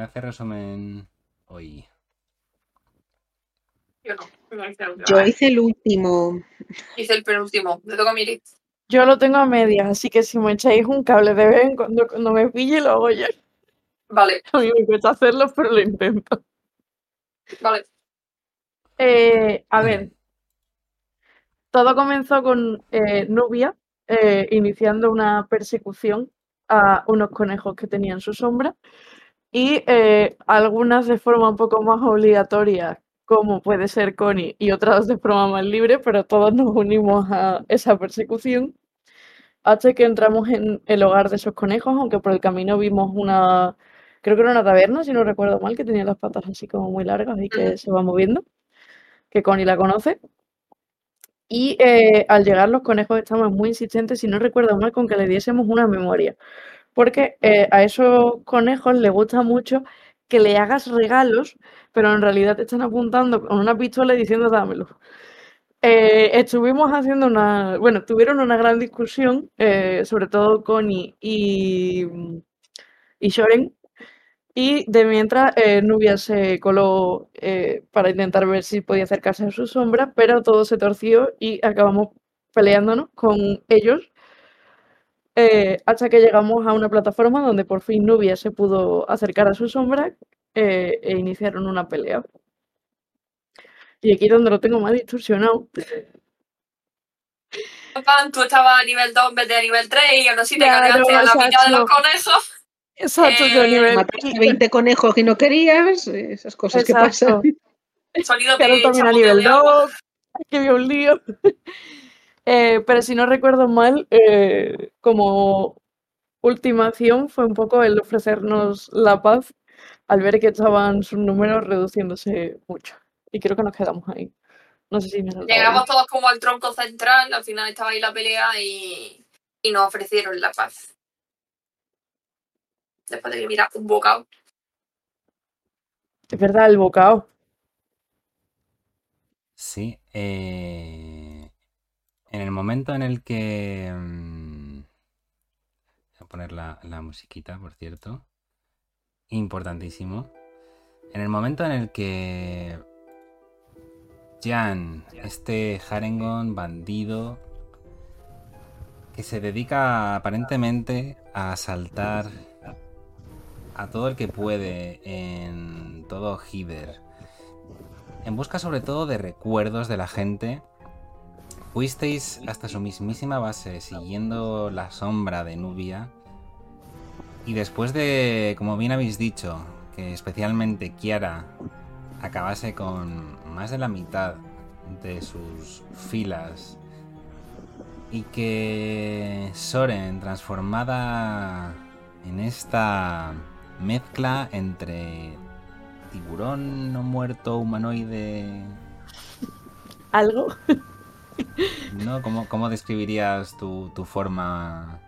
¿Quién hace resumen hoy? Yo no, no hice el último. Yo hice el último. Hice el penúltimo. Me toca a Miri. Yo lo tengo a medias, así que si me echáis un cable de vez en cuando, cuando me pille, lo hago yo. Vale, A mí me cuesta hacerlo, pero lo intento. vale. Eh, a ver, todo comenzó con eh, Nubia eh, iniciando una persecución a unos conejos que tenían su sombra y eh, algunas de forma un poco más obligatoria, como puede ser Connie, y otras de forma más libre, pero todos nos unimos a esa persecución hasta que entramos en el hogar de esos conejos, aunque por el camino vimos una, creo que era una taberna, si no recuerdo mal, que tenía las patas así como muy largas y que se va moviendo que Connie la conoce. Y eh, al llegar los conejos estaban muy insistentes, si no recuerdo mal, con que le diésemos una memoria. Porque eh, a esos conejos les gusta mucho que le hagas regalos, pero en realidad te están apuntando con una pistola y diciendo dámelo. Eh, estuvimos haciendo una, bueno, tuvieron una gran discusión, eh, sobre todo Connie y, y Shoren, y de mientras, Nubia se coló para intentar ver si podía acercarse a su sombra, pero todo se torció y acabamos peleándonos con ellos eh, hasta que llegamos a una plataforma donde por fin Nubia se pudo acercar a su sombra eh, e iniciaron una pelea. Y aquí donde lo tengo más distorsionado. Tú estabas a nivel 2 en vez de a nivel 3 y aún así te Claro, cargaste a la mitad de los exacto. conejos. Exacto, yo a Eh, nivel. Mataste 20 conejos que no querías, eh, esas cosas que Exacto. pasan. Sonido Claro, de también a nivel de agua. 2. Que había un lío. Eh, pero si no recuerdo mal, eh, como ultimación fue un poco el ofrecernos la paz al ver que estaban sus números reduciéndose mucho. Y creo que nos quedamos ahí. No sé si me Llegamos todos como al tronco central, al final estaba ahí la pelea y, y nos ofrecieron la paz. Después de que mira un bocado. Es verdad, el bocado. Sí. eh, en el momento en el que... mm, Voy a poner la, la musiquita, por cierto. Importantísimo. En el momento en el que... Jan, este Harengon bandido, que se dedica aparentemente a asaltar a todo el que puede en todo Hider, en busca sobre todo de recuerdos de la gente, fuisteis hasta su mismísima base siguiendo la sombra de Nubia y después de, como bien habéis dicho, que especialmente Kiara acabase con más de la mitad de sus filas y que Soren transformada en esta mezcla entre tiburón no muerto humanoide Algo. ¿no? ¿Cómo, cómo describirías tu, tu forma?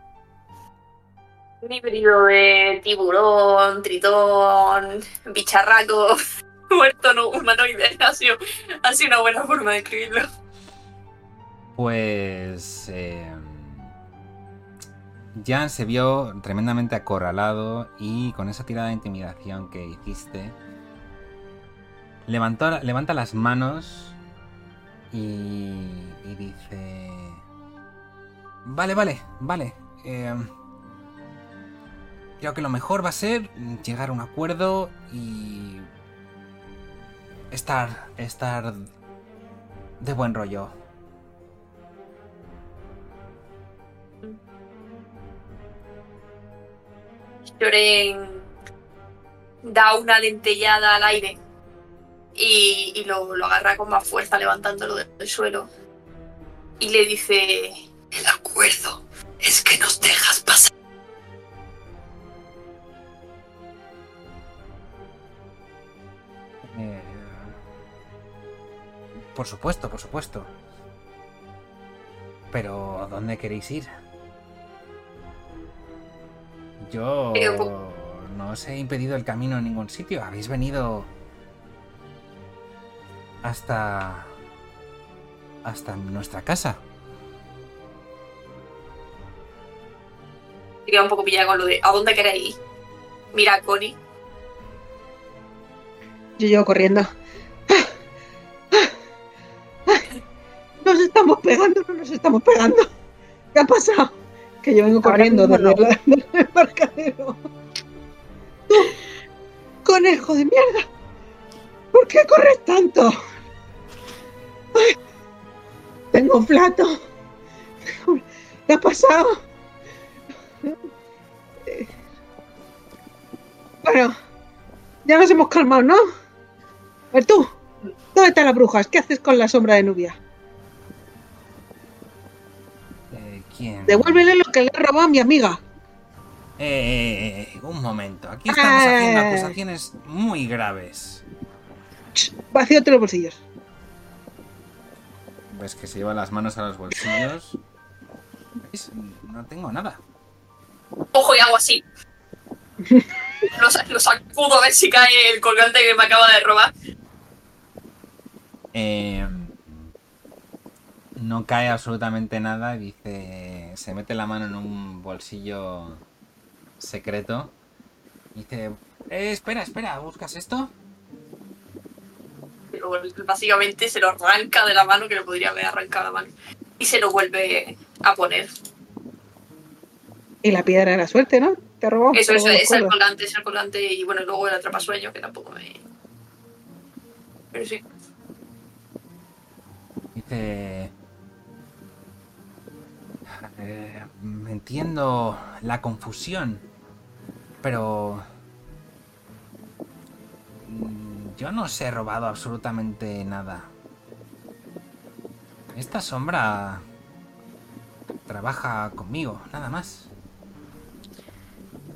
Un híbrido de tiburón, tritón, bicharraco, muerto no humanoide. Ha sido, ha sido una buena forma de escribirlo. Pues... eh, Jan se vio tremendamente acorralado y con esa tirada de intimidación que hiciste, levantó, levanta las manos y, dice... Vale, vale, vale. eh, creo que lo mejor va a ser llegar a un acuerdo y... Estar, estar de buen rollo. Loren da una dentellada al aire y, y lo, lo agarra con más fuerza levantándolo del suelo. Y le dice, el acuerdo es que nos dejas pasar. Eh, por supuesto, por supuesto. Pero, ¿dónde queréis ir? Yo no os he impedido el camino en ningún sitio. Habéis venido hasta hasta nuestra casa. Queda un poco pillada con lo de ¿a dónde queréis ir? Mira Connie. Yo llego corriendo. Nos estamos pegando, no nos estamos pegando. ¿Qué ha pasado? Que yo vengo Ahora corriendo desde, el embarcadero. Tú, conejo de mierda. ¿Por qué corres tanto? Tengo un plato. ¿Qué ha pasado? Eh, Bueno, ya nos hemos calmado, ¿no? A ver tú, ¿dónde están las brujas? ¿Qué haces con la sombra de Nubia? Eh, ¿Quién? Devuélvele lo que le robado a mi amiga. Eh, eh, eh, un momento. Aquí estamos Eh. haciendo acusaciones muy graves. Ch, Vacíate los bolsillos. Ves que se lleva las manos a los bolsillos. ¿Veis? No tengo nada. Ojo y hago así. Lo sacudo a ver si cae el colgante que me acaba de robar. Eh, no cae absolutamente nada. Dice. Se mete la mano en un bolsillo secreto. Dice. "Eh, espera, espera, ¿buscas esto? Pero básicamente se lo arranca de la mano, que lo podría haber arrancado la mano. Y se lo vuelve a poner. Y la piedra de la suerte, ¿no? Te robó. Eso, te eso es el cuerda. colgante, es el colgante. Y bueno, luego el atrapasueño, que tampoco me. Pero sí. Dice. eh, entiendo la confusión, pero. Yo no os he robado absolutamente nada. Esta sombra trabaja conmigo, nada más.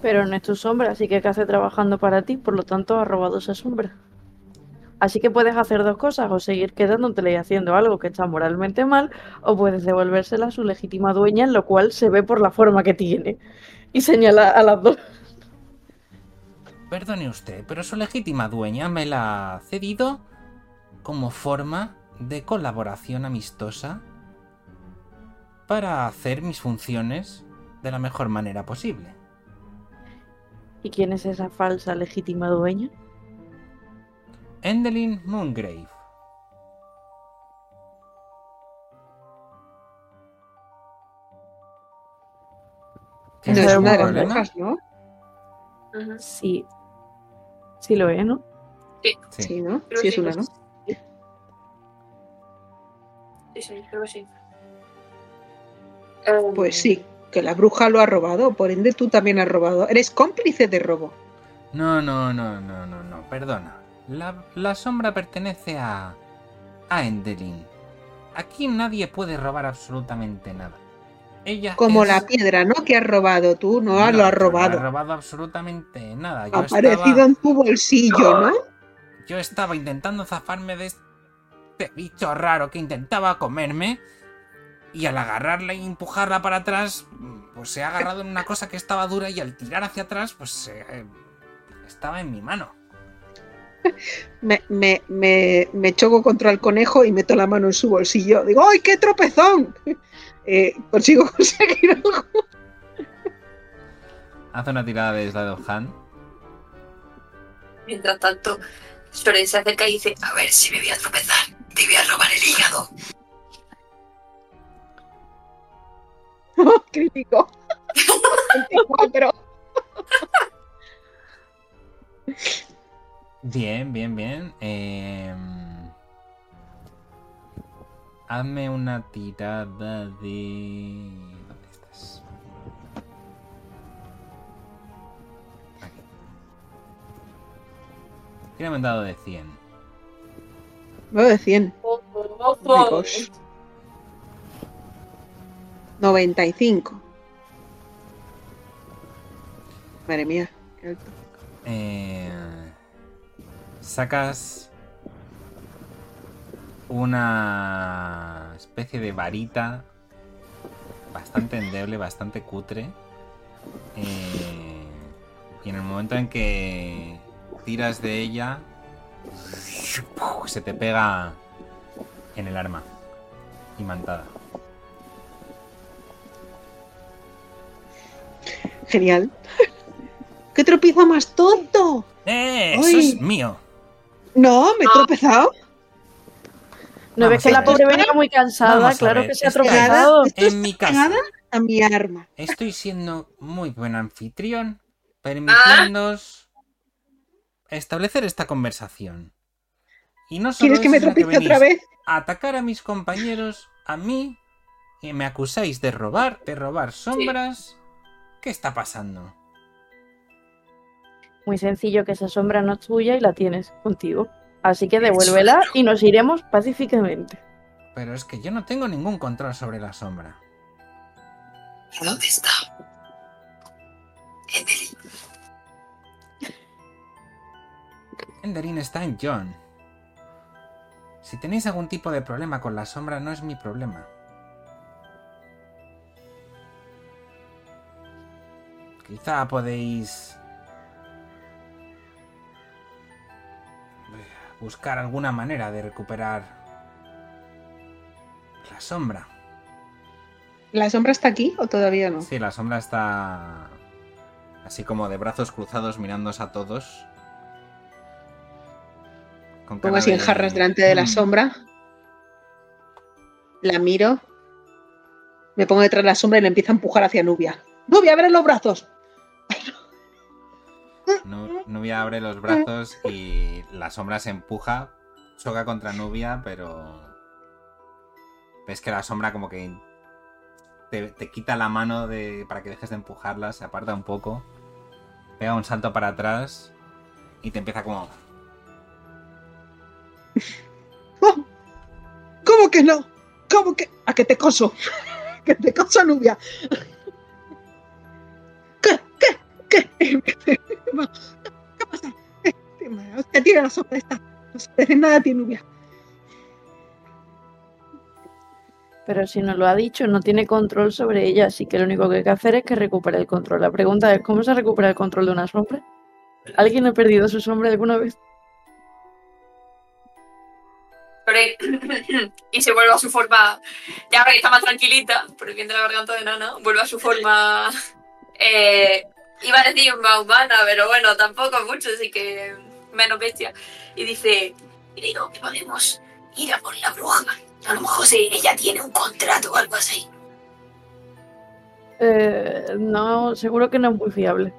Pero no es tu sombra, así que ¿qué hace trabajando para ti? Por lo tanto, ha robado esa sombra. Así que puedes hacer dos cosas, o seguir quedándotela y haciendo algo que está moralmente mal, o puedes devolvérsela a su legítima dueña, en lo cual se ve por la forma que tiene. Y señala a las dos. Perdone usted, pero su legítima dueña me la ha cedido como forma de colaboración amistosa para hacer mis funciones de la mejor manera posible. ¿Y quién es esa falsa legítima dueña? Endelyn Moongrave. No ¿Tienes es una de las brujas, ¿no? Sí. Sí lo es, ¿no? Sí. Sí, ¿no? Creo Sí, que es una, ¿no? Sí, sí, creo que sí. Eh, Pues sí, que la bruja lo ha robado, por ende tú también has robado. Eres cómplice de robo. No, no, no, no, no, no, perdona. La, la sombra pertenece a. a Endelyn. Aquí nadie puede robar absolutamente nada. Ella Como es- la piedra, ¿no? Que has robado tú, no, No, lo has robado. No he robado absolutamente nada. Yo ha aparecido estaba, en tu bolsillo, ¿no? yo estaba intentando zafarme de este bicho raro que intentaba comerme. Y al agarrarla y empujarla para atrás, pues se ha agarrado en una cosa que estaba dura y al tirar hacia atrás, pues eh, estaba en mi mano. Me, me, me, me choco contra el conejo y meto la mano en su bolsillo. Digo, ¡ay, qué tropezón! Eh, consigo conseguir algo. Hace una tirada de Slide of Hand. Mientras tanto, Soren se acerca y dice, a ver si me voy a tropezar. Te voy a robar el hígado. Crítico. 24. Bien, bien, bien. Em, hazme una tirada de. ¿Dónde estás? Aquí. Tírame un dado de 100. Nueve de 100. Ojo. Ricos. 95. Madre mía. qué alto. Eh, sacas una especie de varita bastante endeble, bastante cutre. eh, y en el momento en que tiras de ella, se te pega en el arma, imantada. Genial. ¡Qué tropiezo más tonto! ¡Eh! ¡Eso Uy. es mío! No, me he Ah. tropezado. ¿No ves que la pobre venía muy cansada? Claro ver, que se ha tropezado. En mi casa. a mi arma. Estoy siendo muy buen anfitrión, permitiéndoos establecer esta conversación. Y no solo ¿Quieres que me tropiece otra venís vez? a atacar a mis compañeros, a mí, y me acusáis de robar, de robar sombras. ¿Qué está pasando? Muy sencillo que esa sombra no es tuya y la tienes contigo. Así que devuélvela y nos iremos pacíficamente. Pero es que yo no tengo ningún control sobre la sombra. ¿Y dónde está? Endelin. Enderin está en John. Si tenéis algún tipo de problema con la sombra, no es mi problema. Quizá podéis buscar alguna manera de recuperar la sombra. ¿La sombra está aquí o todavía no? Sí, la sombra está así como de brazos cruzados mirándose a todos. Con Pongo así en de- jarras delante de la Mm. sombra. La miro. Me pongo detrás de la sombra y le empiezo a empujar hacia Nubia. ¡Nubia, abre los brazos! Nu- Nubia abre los brazos y la sombra se empuja, choca contra Nubia, pero ves que la sombra como que te, te quita la mano de, para que dejes de empujarla, se aparta un poco, pega un salto para atrás y te empieza como... ¡Oh! ¿Cómo que no? ¿Cómo que? ¿A que te coso? ¿Que te coso, Nubia? ¿Qué? ¿Qué? ¿Qué? ¿Qué pasa? ¿Qué? Hostia, tira la sombra esta. No se nada a ti, Nubia. Pero si nos lo ha dicho, no tiene control sobre ella, así que lo único que hay que hacer es que recupere el control. La pregunta es, ¿cómo se recupera el control de una sombra? ¿Alguien ha perdido su sombra alguna vez? Y se vuelve a su forma, ya que está más tranquilita, por el bien de la garganta de Nana, vuelve a su forma, eh, iba a decir más humana, pero bueno, tampoco mucho, así que menos bestia. Y dice, creo que podemos ir a por la bruja. A lo mejor si ella tiene un contrato o algo así. Eh, no, seguro que no es muy fiable.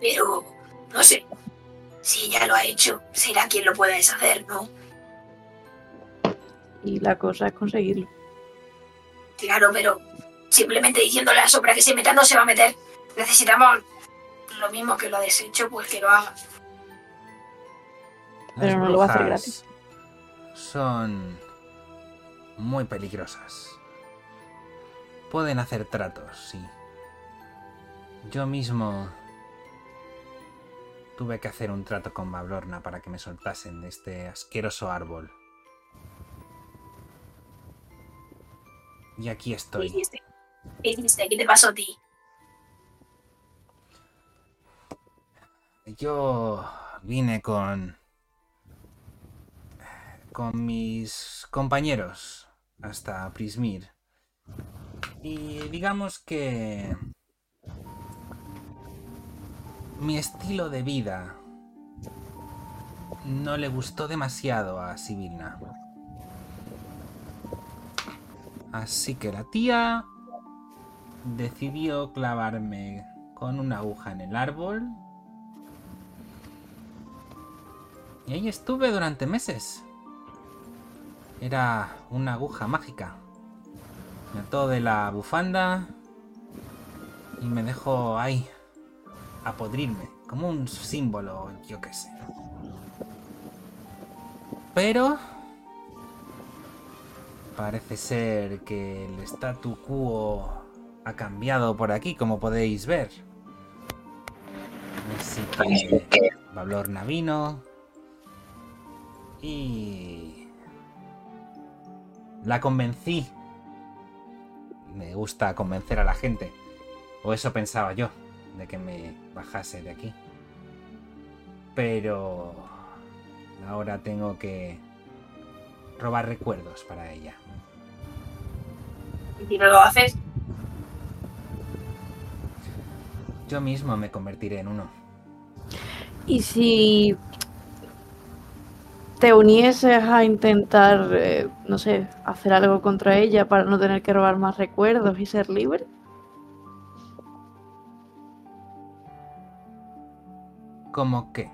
Pero, no sé, si ella lo ha hecho, será quien lo pueda deshacer, ¿no? Y la cosa es conseguirlo. Claro, pero simplemente diciéndole a la sombra que se meta no se va a meter. Necesitamos lo mismo que lo ha deshecho, pues que lo haga. Pero Las no lo va a hacer brujas gratis. Son muy peligrosas. Pueden hacer tratos, sí. Yo mismo tuve que hacer un trato con Bablorna para que me soltasen de este asqueroso árbol. Y aquí ¿Qué estoy. ¿Qué hiciste? ¿Qué te pasó a ti? Yo vine con con mis compañeros hasta Prismir. Y digamos que mi estilo de vida no le gustó demasiado a Sibilna. Así que la tía decidió clavarme con una aguja en el árbol Y ahí estuve durante meses. Era una aguja mágica. Me ató de la bufanda y me dejó ahí a podrirme, como un símbolo, yo qué sé. Pero parece ser que el statu quo ha cambiado por aquí, como podéis ver. Así que Bablorna vino y la convencí. Me gusta convencer a la gente. O eso pensaba yo, de que me bajase de aquí. Pero ahora tengo que robar recuerdos para ella. Y si no lo haces, Yo mismo me convertiré en uno. Y si te unieses a intentar, eh, no sé, hacer algo contra ella para no tener que robar más recuerdos y ser libre. ¿Cómo qué?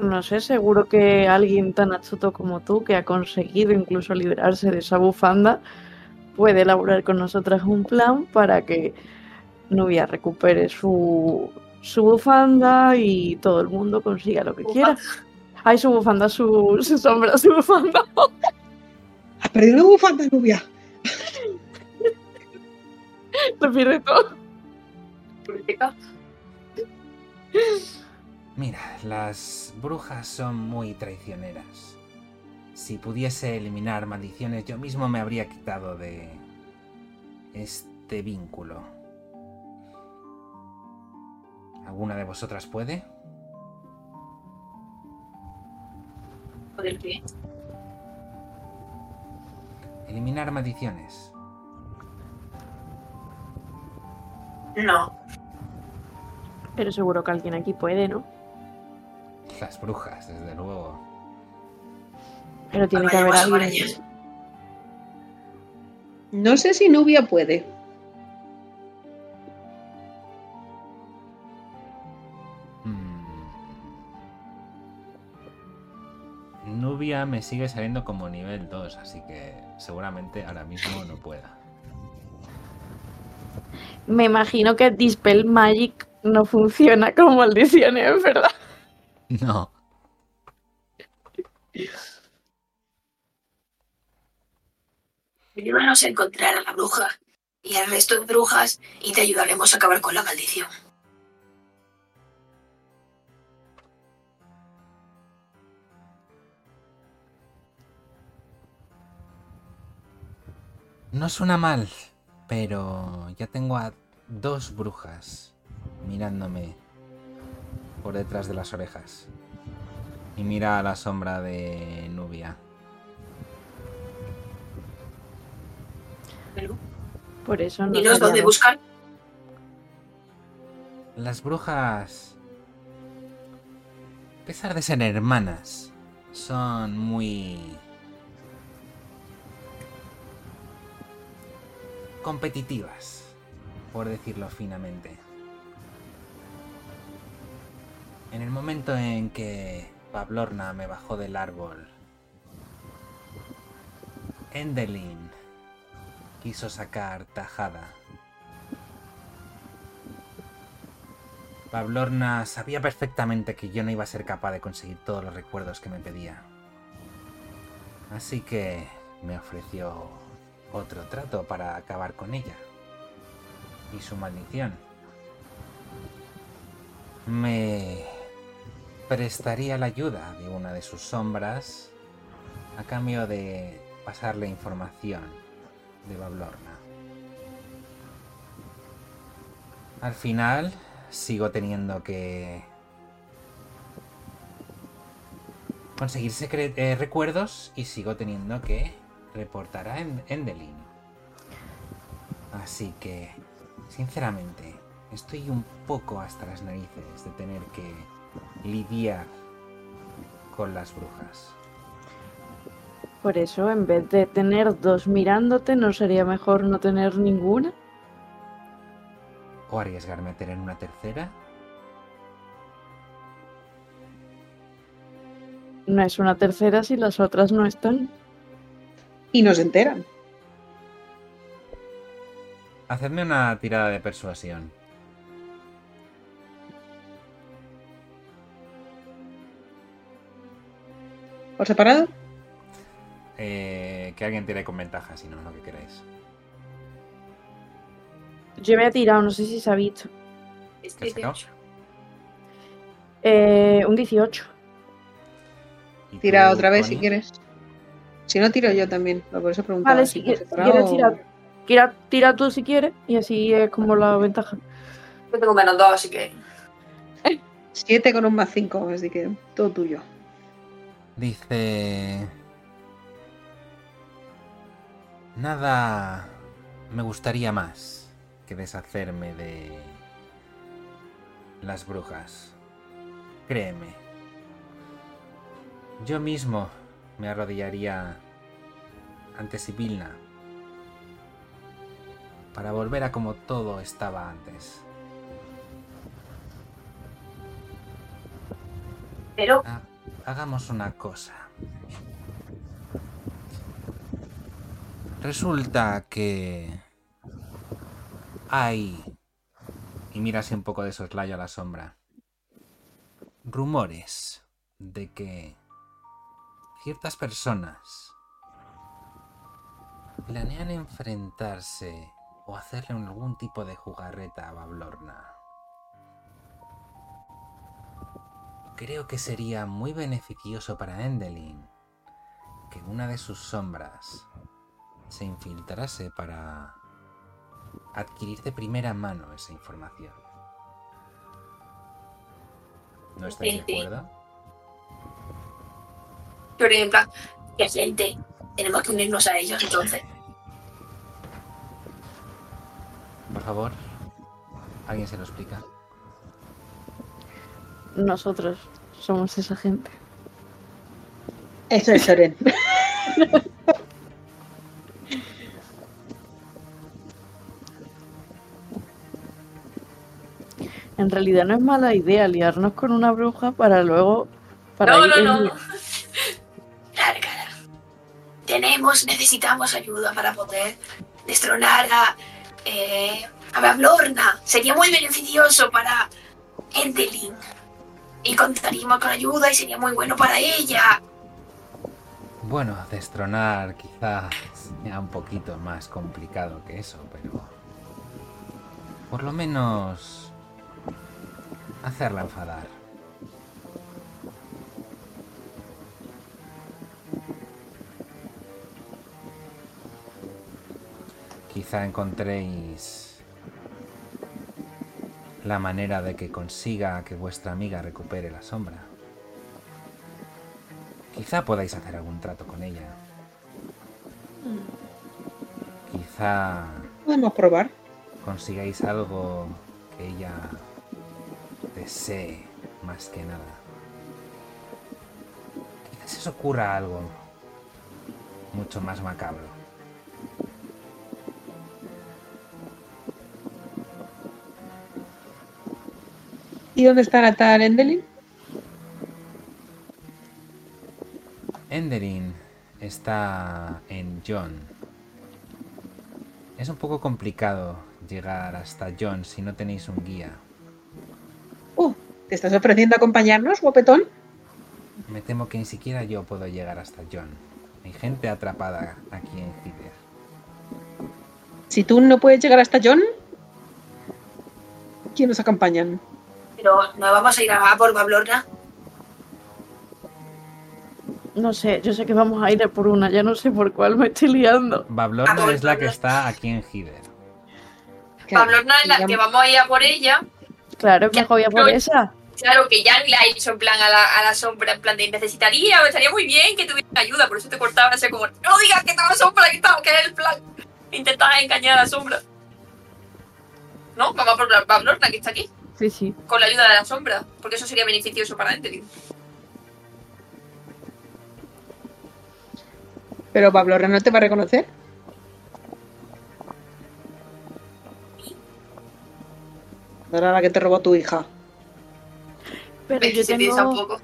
No sé, seguro que alguien tan astuto como tú, que ha conseguido incluso liberarse de esa bufanda, puede elaborar con nosotras un plan para que Nubia recupere su, su bufanda y todo el mundo consiga lo que quiera. Ay, su bufanda, su, su sombra, su bufanda. Has perdido la bufanda, Nubia. Lo pierde todo. Mira, las brujas son muy traicioneras. Si pudiese eliminar maldiciones, yo mismo me habría quitado de este vínculo. ¿Alguna de vosotras puede? ¿Poder qué? Eliminar maldiciones. No. Pero seguro que alguien aquí puede, ¿no? Las brujas, desde luego. Pero tiene que haber por alguien. No sé si Nubia puede. Me sigue saliendo como nivel 2, así que seguramente ahora mismo no pueda. Me imagino que Dispel Magic no funciona como maldiciones, ¿verdad? No. Ayúdanos a encontrar a la bruja y al resto de brujas y te ayudaremos a acabar con la maldición. No suena mal, pero ya tengo a dos brujas mirándome por detrás de las orejas. Y mira a la sombra de Nubia. Por eso no. Dinos dónde buscar. Las brujas, a pesar de ser hermanas, son muy competitivas, por decirlo finamente. En el momento en que Pablorna me bajó del árbol, Endelin quiso sacar tajada. Pablorna sabía perfectamente que yo no iba a ser capaz de conseguir todos los recuerdos que me pedía. Así que me ofreció otro trato para acabar con ella y su maldición. Me prestaría la ayuda de una de sus sombras a cambio de pasarle información de Bablorna. Al final sigo teniendo que conseguir eh, recuerdos y sigo teniendo que reportar a En- Endelin. Así que, sinceramente, estoy un poco hasta las narices de tener que lidiar con las brujas. Por eso, en vez de tener dos mirándote, ¿no sería mejor no tener ninguna? ¿O arriesgarme a tener una tercera? No es una tercera si las otras no están. Y nos enteran. Hacedme una tirada de persuasión. ¿Por separado? Eh, que alguien tire con ventaja, si no, lo que queráis. Yo me he tirado, no sé si se ha visto. Es ¿Qué has sacado? 18. Eh, un 18. ¿Y Tira otra vez si quieres. Si no, tiro yo también. Por eso preguntaba. Vale, si quieres- tirar, tira, tira tú si quieres y así es como la ventaja. Yo tengo menos dos, así que. Siete con un más cinco, así que todo tuyo. Dice... Nada me gustaría más que deshacerme de las brujas. Créeme. Yo mismo me arrodillaría ante Sibilna para volver a como todo estaba antes. Pero Ah, hagamos una cosa. Resulta que hay, y mira así un poco de soslayo a la sombra, rumores de que ciertas personas planean enfrentarse o hacerle algún tipo de jugarreta a Bablorna. Creo que sería muy beneficioso para Endelin que una de sus sombras se infiltrase para adquirir de primera mano esa información. ¿No estáis de Sí, acuerdo? Pero en plan, qué gente. Tenemos que unirnos a ellos entonces. Por favor, ¿alguien se lo explica? Nosotros somos esa gente. Eso es Soren. En realidad no es mala idea liarnos con una bruja para luego. Para no, ir no, no. Tenemos, necesitamos ayuda para poder destronar a, eh, a Bablorna. Sería muy beneficioso para Endelin. Y contaríamos con ayuda y sería muy bueno para ella. Bueno, destronar quizás sea un poquito más complicado que eso, pero... Por lo menos... Hacerla enfadar. Quizá encontréis la manera de que consiga que vuestra amiga recupere la sombra. Quizá podáis hacer algún trato con ella. Quizá Podemos probar. consigáis algo que ella desee más que nada. Quizás os ocurra algo mucho más macabro. ¿Y dónde está Natal Endelin? Enderin está en John. Es un poco complicado llegar hasta John si no tenéis un guía. Uh, ¿te estás ofreciendo acompañarnos, guapetón? Me temo que ni siquiera yo puedo llegar hasta John. Hay gente atrapada aquí en Cider. Si tú no puedes llegar hasta John, ¿quién nos acompañan? Pero no vamos a ir a por Bablorna. No sé, yo sé que vamos a ir a por una, ya no sé por cuál me estoy liando. Bablorna es la que está aquí en Cider. Bablorna es la que vamos a ir a por ella. Claro, que Ya, mejor voy a por no- esa. Claro que Jan le ha hecho en plan a la, a la sombra, en plan de necesitaría, o estaría muy bien que tuviera ayuda, por eso te cortaba ese como, no digas que estaba sombra, que estaba, que es el plan. Intentaba engañar a la sombra. No, vamos a por la Bablorna que está aquí, Sí, sí. con la ayuda de la sombra, porque eso sería beneficioso para Endelin. Pero Pablo no te va a reconocer. No era la que te robó tu hija. Pero yo un tengo, poco.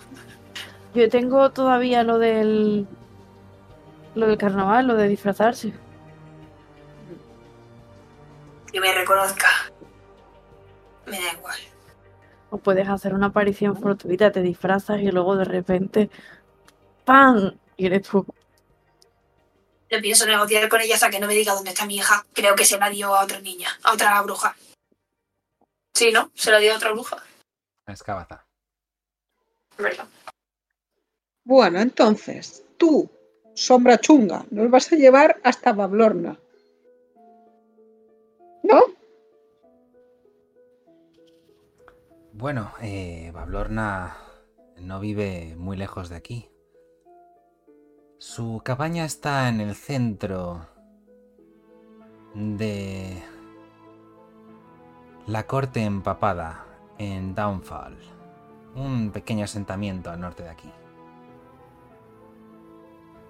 yo tengo todavía lo del. Lo del carnaval, lo de disfrazarse. Que me reconozca. Me da igual. O puedes hacer una aparición fortuita, te disfrazas y luego de repente. ¡Pam! Y eres tú. No pienso negociar con ella hasta que no me diga dónde está mi hija. Creo que se la dio a otra niña, a otra bruja. Sí, ¿no? Se la dio a otra bruja. A Escabaza. ¿Verdad? Bueno, entonces, tú, sombra chunga, nos vas a llevar hasta Bablorna. ¿No? Bueno, eh, Bablorna no vive muy lejos de aquí. Su cabaña está en el centro de La corte empapada en Downfall. Un pequeño asentamiento al norte de aquí.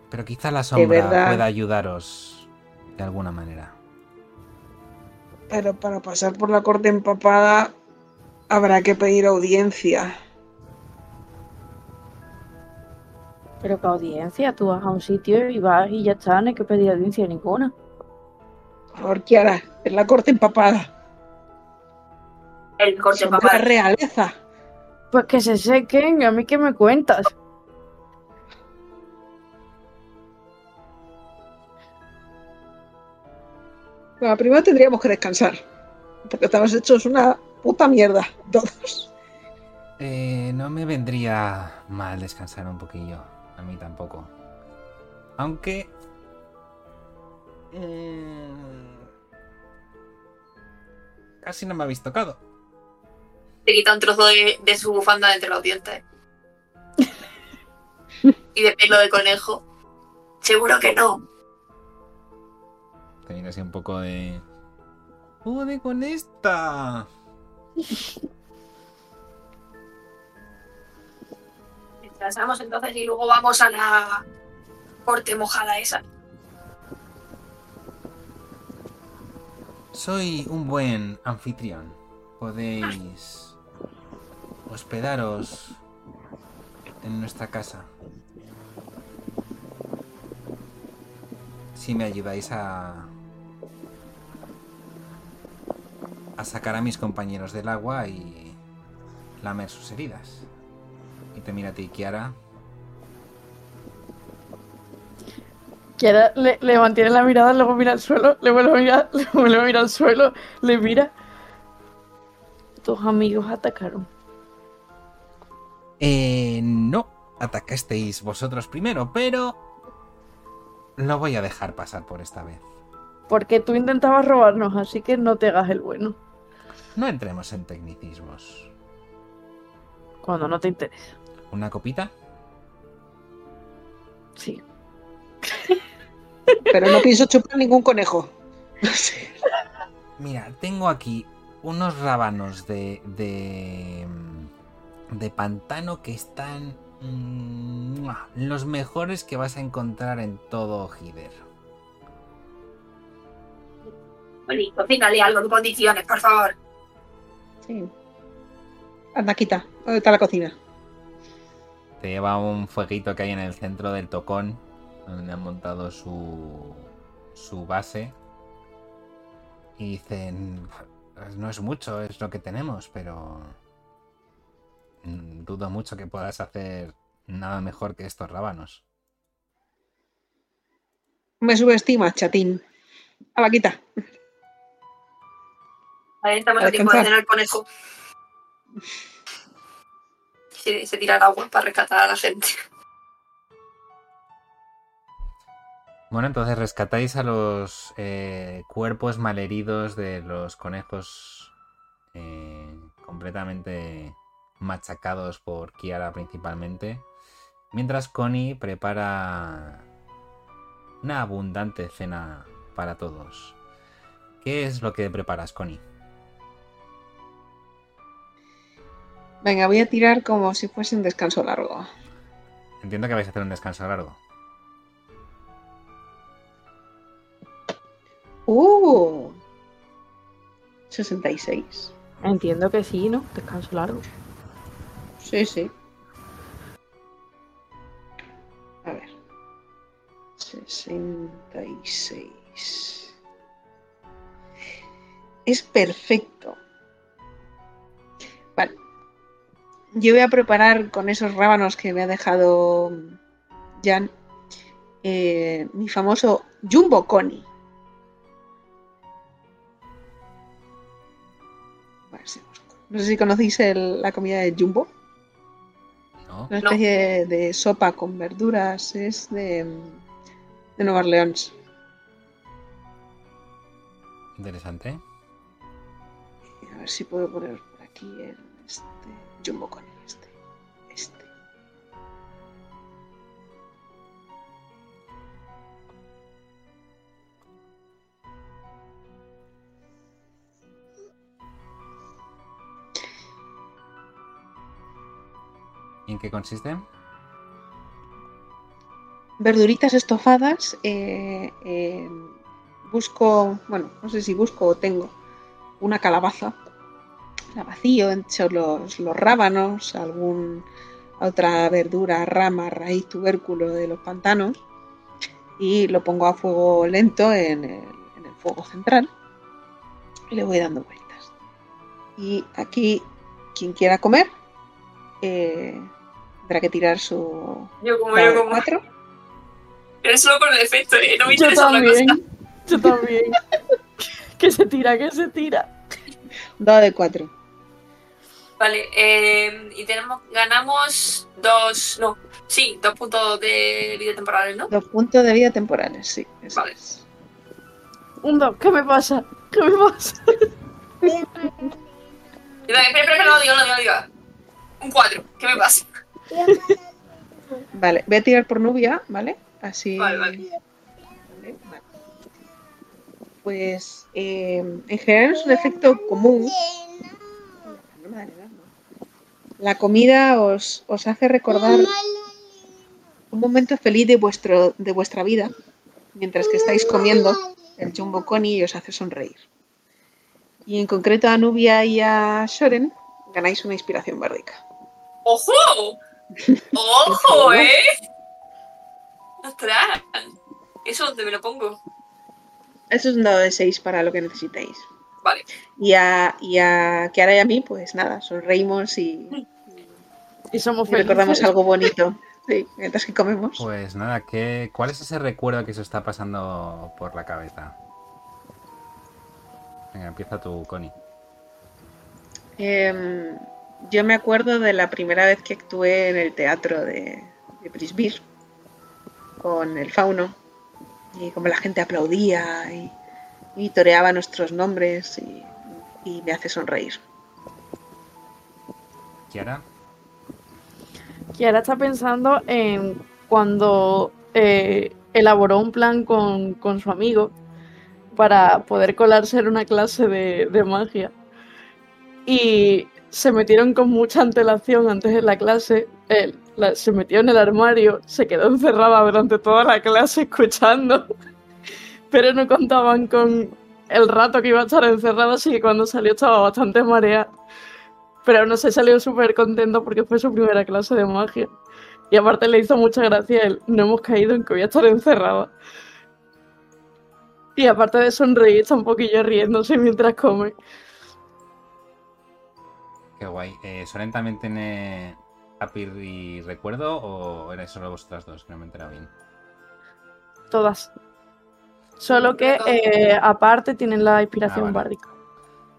Pero quizá la sombra pueda ayudaros de alguna manera. Pero para pasar por la corte empapada habrá que pedir audiencia. Pero qué audiencia, tú vas a un sitio y vas y ya está, no hay que pedir audiencia ninguna. Por favor, Kiara, es la corte empapada. El corte de la realeza. Pues que se sequen, a mí qué me cuentas. Bueno, primero tendríamos que descansar. Porque estamos hechos una puta mierda, todos. Eh, no me vendría mal descansar un poquillo. A mí tampoco. Aunque... mm, Casi no me habéis tocado. Se quita un trozo de, de su bufanda de entre los dientes. y de pelo de conejo. Seguro que no. Te viene así un poco de... ¡Jode con esta! Descansamos entonces y luego vamos a la corte mojada esa. Soy un buen anfitrión. Podéis hospedaros en nuestra casa. Si me ayudáis a a sacar a mis compañeros del agua y lamer sus heridas. Y te mira a ti, Kiara. Kiara le, le mantiene la mirada, luego mira al suelo, le vuelve a mirar, le vuelve a mirar al suelo, le mira. Tus amigos atacaron. Eh, no, atacasteis vosotros primero, pero lo voy a dejar pasar por esta vez. Porque tú intentabas robarnos, así que no te hagas el bueno. No entremos en tecnicismos. Cuando no te interesa. ¿Una copita? Sí. Pero no pienso chupar ningún conejo. Mira, tengo aquí unos rábanos de. de. de pantano que están. los mejores que vas a encontrar en todo Hider. Bueno, y cocínale algo en condiciones, por favor. Sí. Anda, quita. ¿Dónde está la cocina? Te lleva un fueguito que hay en el centro del tocón, donde han montado su. su base. Y dicen. "Pues No es mucho, es lo que tenemos, pero. mm, Dudo mucho que puedas hacer nada mejor que estos rábanos. Me subestimas, chatín. A la quita. Ahí estamos A tiempo de cenar el conejo. Se, se tira al agua para rescatar a la gente. Bueno, entonces rescatáis a los eh, cuerpos malheridos de los conejos eh, completamente machacados por Kiara principalmente. Mientras Connie prepara una abundante cena para todos. ¿Qué es lo que preparas, Connie? Venga, voy a tirar como si fuese un descanso largo. Entiendo que vais a hacer un descanso largo. ¡Uh! 66. Entiendo que sí, ¿no? Descanso largo. Sí, sí. A ver. 66. Es perfecto. Yo voy a preparar con esos rábanos que me ha dejado Jan eh, mi famoso Jumbo Connie. No sé si conocéis el- la comida de Jumbo. ¿No? Una especie de, de sopa con verduras. Es de, de Nueva Orleans. Interesante. A ver si puedo poner por aquí el este, Chumbo con este. Este. En qué consiste? Verduritas estofadas. Eh, eh, busco, bueno, no sé si busco o tengo una calabaza la vacío, hecho los, los rábanos, algún otra verdura, rama, raíz, tubérculo de los pantanos y lo pongo a fuego lento en el, en el fuego central y le voy dando vueltas. Y aquí, quien quiera comer, eh, tendrá que tirar su Yo como, yo como. cuatro. Pero solo por defecto, ¿eh? No me Yo también. cosa. Yo también. que se tira, que se tira. Dado de cuatro. Vale, eh, y tenemos, ganamos dos, no, sí, dos puntos de vida temporales, ¿no? Dos puntos de vida temporales, sí. eso Vale. Un dos, ¿qué me pasa? ¿Qué me pasa? Espera, espera, espera, no lo digo, no lo digo, no lo digo. Un cuatro, ¿qué me pasa? Vale, voy a tirar por Nubia, ¿vale? Así. Vale, vale. Vale, vale. Pues eh, en general es un efecto común. No me da ni edad, ¿no? La comida os, os hace recordar un momento feliz de, vuestro, de vuestra vida mientras que estáis comiendo el jumbo coni y os hace sonreír. Y en concreto a Nubia y a Shoren ganáis una inspiración bárdica. ¡Ojo! ¡Ojo, eh! ¡Ostras! ¿Eso dónde me lo pongo? Eso es un dado de 6 para lo que necesitéis. Vale. Y a, y a Kiara y a mí, pues nada, sonreímos y, Y somos y felices. recordamos algo bonito. Sí, mientras que comemos. Pues nada, ¿qué, ¿cuál es ese recuerdo que se está pasando por la cabeza? Venga, empieza tú, Connie. Em, yo me acuerdo de la primera vez que actué en el teatro de, de Brisbane con el fauno y como la gente aplaudía y, y toreaba nuestros nombres y, y me hace sonreír. Kiara. Kiara está pensando en cuando eh, elaboró un plan con, con su amigo para poder colarse en una clase de, de magia. Y se metieron con mucha antelación antes de la clase. Él la- se metió en el armario, se quedó encerrada durante toda la clase escuchando. Pero no contaban con el rato que iba a estar encerrada, así que cuando salió estaba bastante mareada. Pero no sé, salió súper contento porque fue su primera clase de magia. Y aparte le hizo mucha gracia el no hemos caído en que voy a estar encerrada. Y aparte de sonreír, está un poquillo riéndose mientras come. Qué guay. Eh, ¿Soren también tiene happy y recuerdo o erais solo vosotras dos? Que no me he enterado bien. Todas. Solo que eh, aparte tienen la inspiración Ah, vale. bárdica.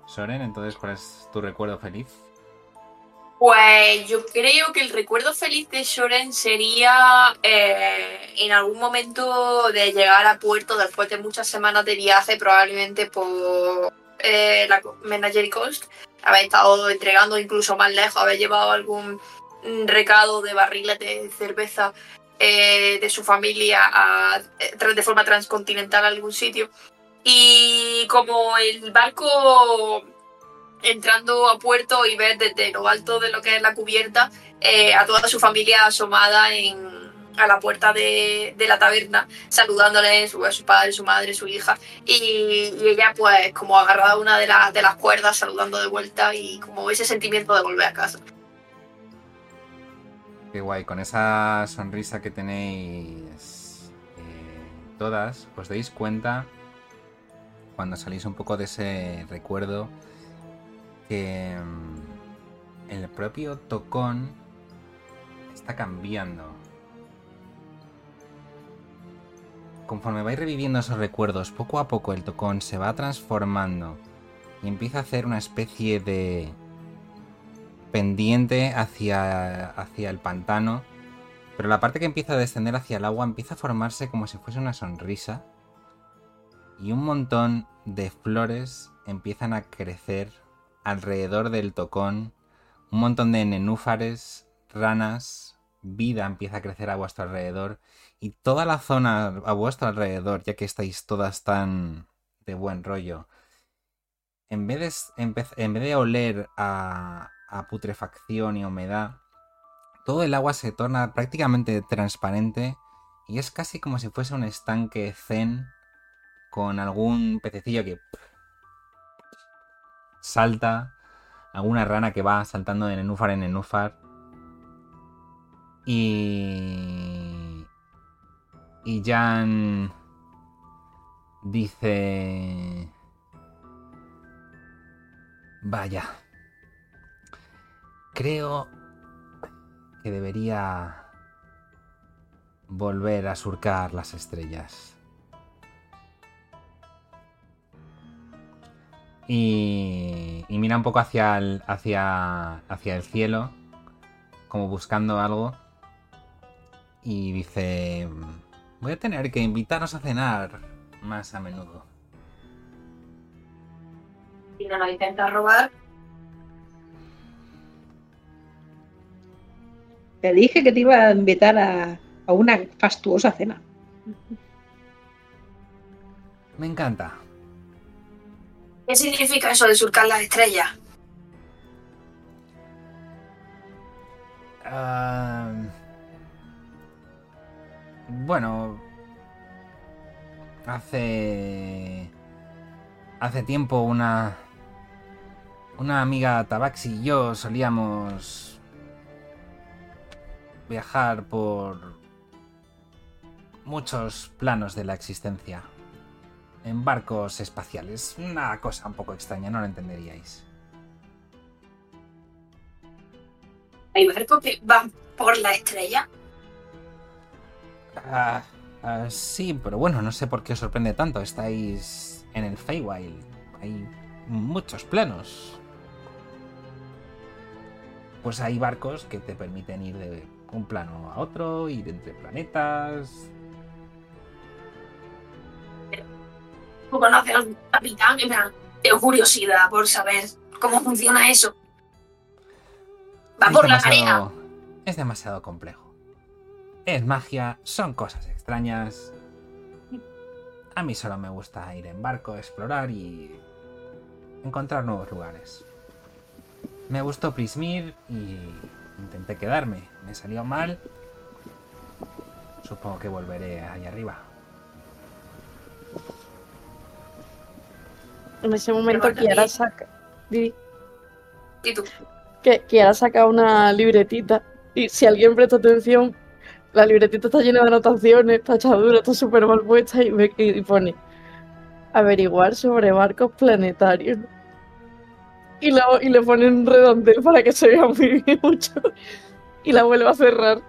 Soren, entonces, ¿cuál es tu recuerdo feliz? Pues yo creo que el recuerdo feliz de Shoren sería eh, en algún momento de llegar a puerto después de muchas semanas de viaje, probablemente por eh, la Menagerie Coast, haber estado entregando incluso más lejos, haber llevado algún mm, recado de barriles de cerveza eh, de su familia eh, de forma transcontinental a algún sitio. Y como el barco entrando a puerto y ver desde lo alto de lo que es la cubierta eh, a toda su familia asomada en, a la puerta de, de la taberna, saludándole su, a su padre, su madre, su hija, y, ella pues como agarrada una de, las de las cuerdas, saludando de vuelta y como ese sentimiento de volver a casa. Qué guay. Con esa sonrisa que tenéis eh, todas, os dais cuenta cuando salís un poco de ese recuerdo que mm, el propio tocón está cambiando. Conforme vais reviviendo esos recuerdos, poco a poco el tocón se va transformando y empieza a hacer una especie de pendiente hacia, hacia el pantano, pero la parte que empieza a descender hacia el agua empieza a formarse como si fuese una sonrisa y un montón de flores empiezan a crecer alrededor del tocón, un montón de nenúfares, ranas, vida empieza a crecer a vuestro alrededor y toda la zona a vuestro alrededor, ya que estáis todas tan de buen rollo, en vez de, en vez de oler a, a putrefacción y humedad, todo el agua se torna prácticamente transparente y es casi como si fuese un estanque zen con algún pececillo que salta, alguna rana que va saltando de nenúfar en nenúfar. Y. Y Jan dice. Vaya. Creo que debería volver a surcar las estrellas. Y, y mira un poco hacia el, hacia, hacia el cielo, como buscando algo. Y dice, voy a tener que invitaros a cenar más a menudo. Y no nos intenta robar. Te dije que te iba a invitar a, a una fastuosa cena. Me encanta. ¿Qué significa eso de surcar las estrellas? Ah, bueno, hace hace tiempo una una amiga Tabaxi y yo solíamos viajar por muchos planos de la existencia en barcos espaciales. Una cosa un poco extraña, no lo entenderíais. ¿Hay barcos que van por la estrella? Ah, ah, sí, pero bueno, no sé por qué os sorprende tanto. Estáis en el Feywild. Hay muchos planos. Pues hay barcos que te permiten ir de un plano a otro, ir entre planetas. ¿Tú conoces al capitán? Tengo curiosidad por saber cómo funciona eso. Va Es por la marea. Es demasiado complejo. Es magia, son cosas extrañas. A mí solo me gusta ir en barco, explorar y encontrar nuevos lugares. Me gustó Prismir y intenté quedarme. Me salió mal. Supongo que volveré ahí arriba. En ese momento Kiara saca. ¿Y tú? que Kiara saca una libretita y si alguien presta atención, la libretita está llena de anotaciones, tachaduras, está súper mal puesta y, ve- y pone averiguar sobre barcos planetarios. Y, la- y le pone un redondel para que se vea muy mucho y la vuelve a cerrar.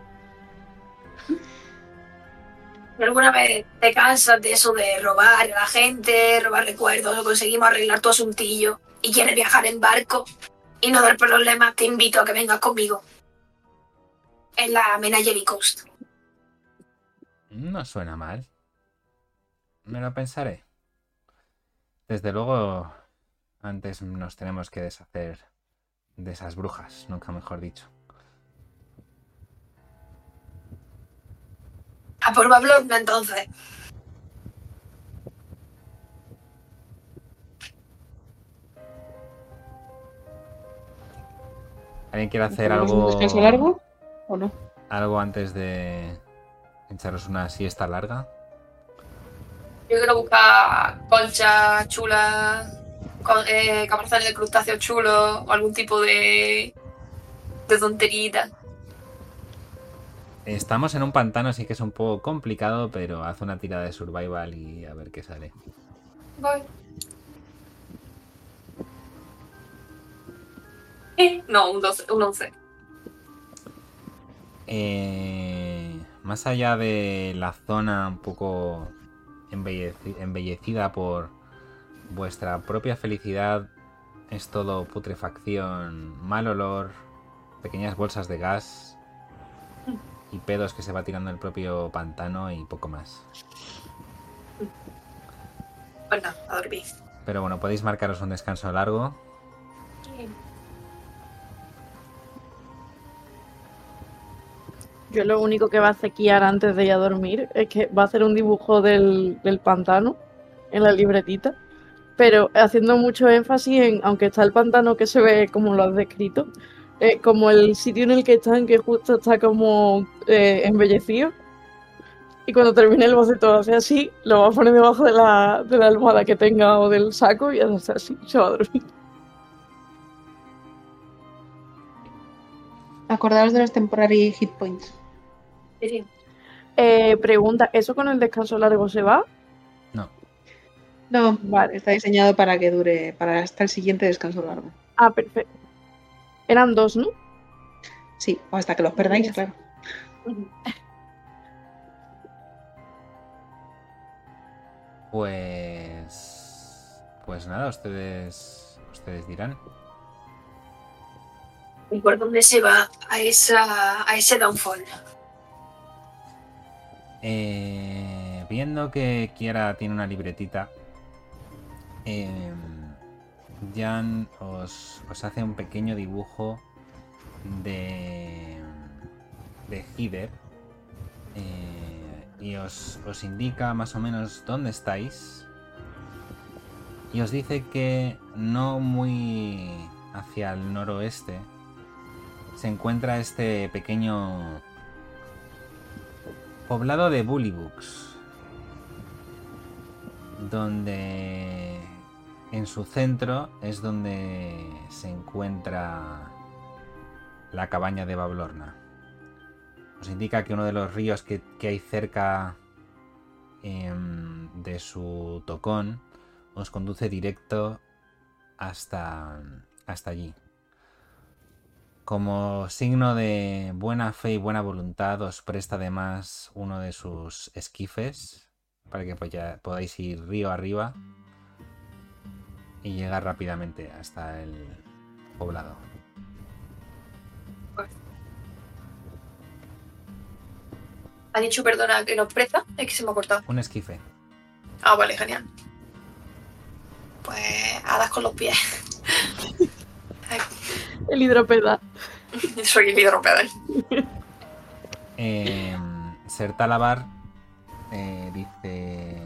¿Alguna vez te cansas de eso de robar a la gente, robar recuerdos o conseguimos arreglar tu asuntillo y quieres viajar en barco y no dar problemas? Te invito a que vengas conmigo. En la Menagerie Coast. No suena mal. Me lo pensaré. Desde luego, antes nos tenemos que deshacer de esas brujas, nunca mejor dicho. A por Bablorna entonces. ¿Alguien quiere hacer ¿Hacemos algo, un descanso largo o no? algo antes de echaros una siesta larga? Yo quiero buscar conchas chulas, eh, caparazones de crustáceos chulos o algún tipo de, de tonterita. Estamos en un pantano, así que es un poco complicado, pero haz una tirada de survival y a ver qué sale. Voy. Eh, No, un 12, un 11. Eh, más allá de la zona un poco embelleci- embellecida por vuestra propia felicidad, es todo putrefacción, mal olor, pequeñas bolsas de gas y pedos que se va tirando el propio pantano y poco más. Nada, a dormir. Pero bueno, podéis marcaros un descanso largo. Yo lo único que va a hacer Kiara antes de ir a dormir es que va a hacer un dibujo del, del pantano en la libretita, pero haciendo mucho énfasis en, aunque está el pantano que se ve como lo has descrito, eh, como el sitio en el que están, que justo está como eh, embellecido. Y cuando termine el boceto hace así, lo va a poner debajo de la, de la almohada que tenga o del saco y hace así, se va a dormir. Acordaos de los temporary hit points. Sí, sí. Eh, pregunta, ¿eso con el descanso largo se va? No. Vale. está diseñado para que dure, para hasta el siguiente descanso largo. Ah, perfecto. Eran dos, ¿no? Sí, o hasta que los perdáis, claro. Pues. Pues nada, ustedes. Ustedes dirán. ¿Y por dónde se va a, esa, a ese downfall? Eh, viendo que Kiara tiene una libretita, eh, Jan os, hace un pequeño dibujo de, de Hider eh, y os, os indica más o menos dónde estáis y os dice que no muy hacia el noroeste se encuentra este pequeño poblado de Bullybooks, donde en su centro es donde se encuentra la cabaña de Bablorna. Os indica que uno de los ríos que, que hay cerca em, de su tocón os conduce directo hasta, hasta allí. Como signo de buena fe y buena voluntad, os presta además uno de sus esquifes para que podáis ir río arriba y llegar rápidamente hasta el poblado. ¿Ha dicho, perdona, que nos presta? Es que se me ha cortado. Un esquife. Ah, vale, genial. Pues a dar con los pies. El hidropeda. Soy el hidropedal. Eh, Ser Talabar eh, dice...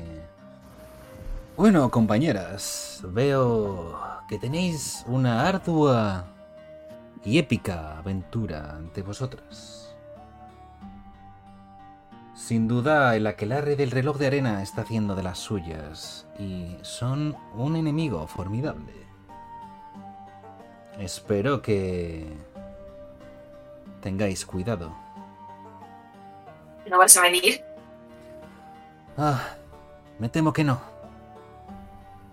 Bueno, compañeras, veo que tenéis una ardua y épica aventura ante vosotras. Sin duda, el aquelarre del reloj de arena está haciendo de las suyas y son un enemigo formidable. Espero que tengáis cuidado. ¿No vas a venir? Ah, me temo que no.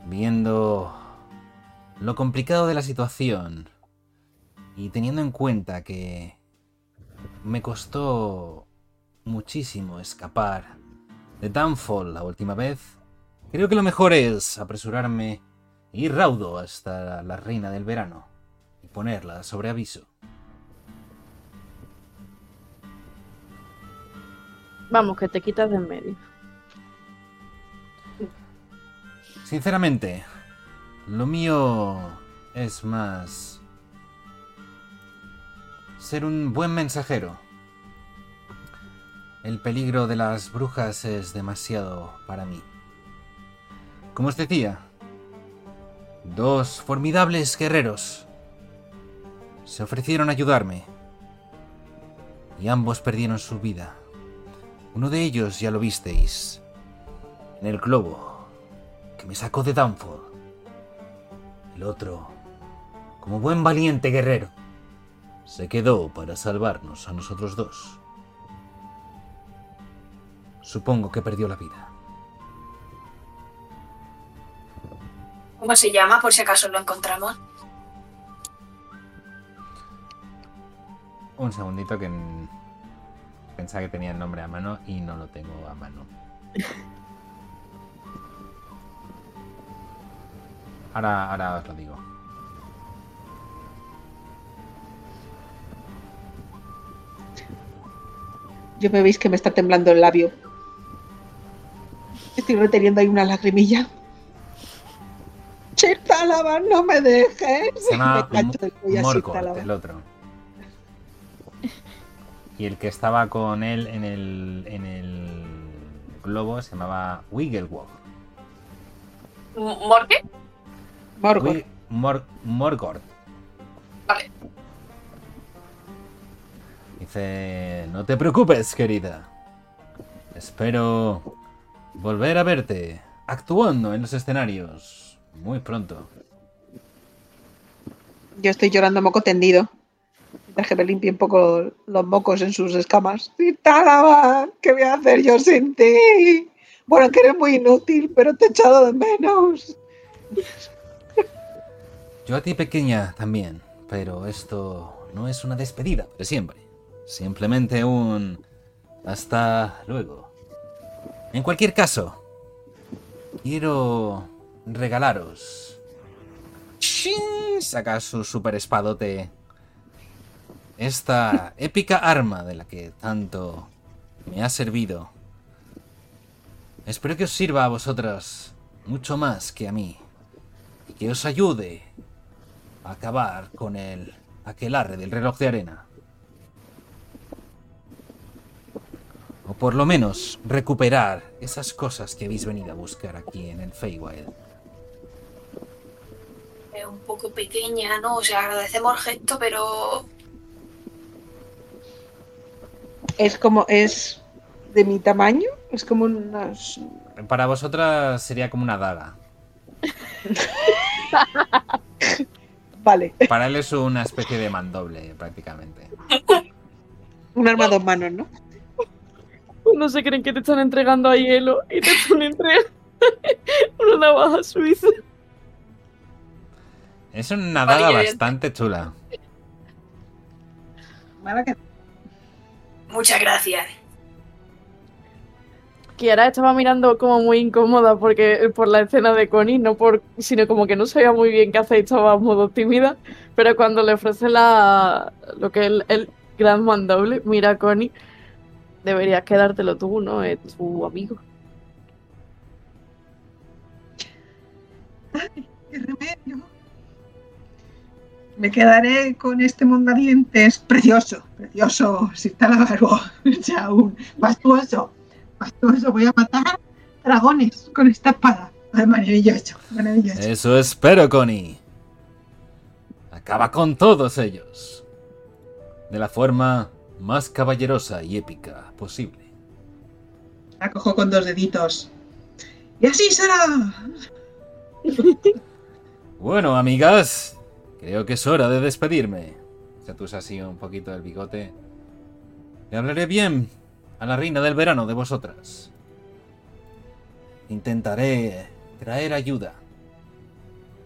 Viendo lo complicado de la situación y teniendo en cuenta que me costó muchísimo escapar de Downfall la última vez, creo que lo mejor es apresurarme e ir raudo hasta la reina del verano y ponerla sobre aviso. Vamos, que te quitas de en medio. Sinceramente, lo mío es más ser un buen mensajero. El peligro de las brujas es demasiado para mí. Como os decía, dos formidables guerreros se ofrecieron a ayudarme y ambos perdieron su vida. Uno de ellos ya lo visteis en el globo que me sacó de Downfall. El otro, como buen valiente guerrero, se quedó para salvarnos a nosotros dos. Supongo que perdió la vida. ¿Cómo se llama, por si acaso lo encontramos? Un segundito que pensaba que tenía el nombre a mano y no lo tengo a mano. Ahora, ahora os lo digo. Yo me veis que me está temblando el labio. Estoy reteniendo ahí una lagrimilla. Chirtalaba, no me dejes. Se llama Me engancho del cuello el otro. Y el que estaba con él en el, en el globo se llamaba Wigglewog. ¿Morque? Morgoth. Mor- Morgoth. Vale. Dice, no te preocupes, querida. Espero volver a verte actuando en los escenarios muy pronto. Yo estoy llorando moco tendido. Mientras que me limpie un poco los mocos en sus escamas. ¿qué voy a hacer yo sin ti? Bueno, que eres muy inútil, pero te he echado de menos. Yo a ti pequeña también, pero esto no es una despedida de siempre. Simplemente un... Hasta luego. En cualquier caso, quiero regalaros... ¡Shin! Saca su super espadote. Esta épica arma de la que tanto me ha servido. Espero que os sirva a vosotras mucho más que a mí. Y que os ayude acabar con el aquelarre del reloj de arena. O por lo menos recuperar esas cosas que habéis venido a buscar aquí en el Feywild. Es un poco pequeña, ¿no? O sea, agradecemos el gesto, pero Es como, es de mi tamaño. Es como unas... Para vosotras sería como una daga. Vale, Para él es una especie de mandoble, prácticamente. un arma a dos manos, ¿no? No se creen que te están entregando a hielo y te están entregando una navaja suiza. Es una daga Vale, bastante chula. Muchas gracias. Kiara estaba mirando como muy incómoda porque por la escena de Connie, no por, sino como que no sabía muy bien qué hacer estaba modo tímida. Pero cuando le ofrece la lo que es el, el gran mandoble, mira a Connie, deberías quedártelo tú, ¿no? Es tu amigo. ¡Qué remedio! Me quedaré con este mondadientes precioso, precioso, si está la barba, mastuoso. Voy a matar dragones con esta espada. Ay, maravilloso, maravilloso. Eso espero, Connie. Acaba con todos ellos. De la forma más caballerosa y épica posible. La cojo con dos deditos. Y así será. Bueno, amigas, creo que es hora de despedirme. Se atusa así un poquito el bigote. Le hablaré bien a la reina del verano de vosotras. Intentaré traer ayuda.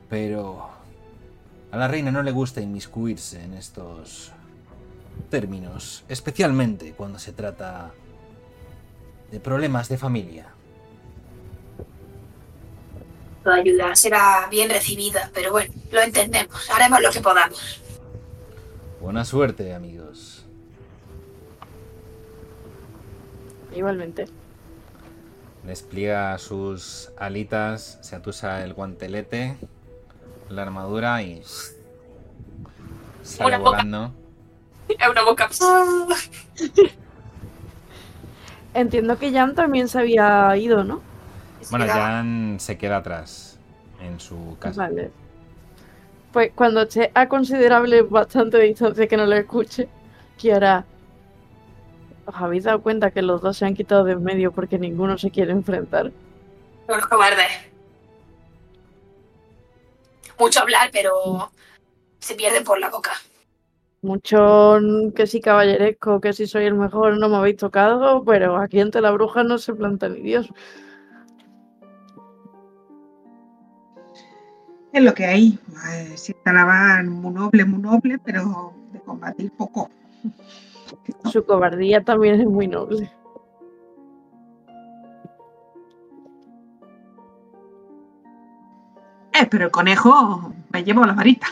Pero a la reina no le gusta inmiscuirse en estos términos, especialmente cuando se trata de problemas de familia. Tu ayuda será bien recibida, pero bueno, lo entendemos. Haremos lo que podamos. Buena suerte, amigos. Igualmente. Despliega sus alitas, se atusa el guantelete, la armadura y sale Una boca. volando. Es una boca. Entiendo que Jan también se había ido, ¿no? Bueno, Jan se queda atrás en su casa. Vale. Pues cuando esté a considerable bastante distancia que no le escuche, Kiara, ¿os habéis dado cuenta que los dos se han quitado de en medio porque ninguno se quiere enfrentar? Unos cobardes. Mucho hablar, pero se pierden por la boca. Mucho mm, que sí caballeresco, que si soy el mejor, no me habéis tocado, pero aquí entre la bruja no se planta ni Dios. Es lo que hay. Eh, si Talaban muy noble, muy noble, pero de combatir poco. Su cobardía también es muy noble. Eh, pero el conejo me llevo la varita.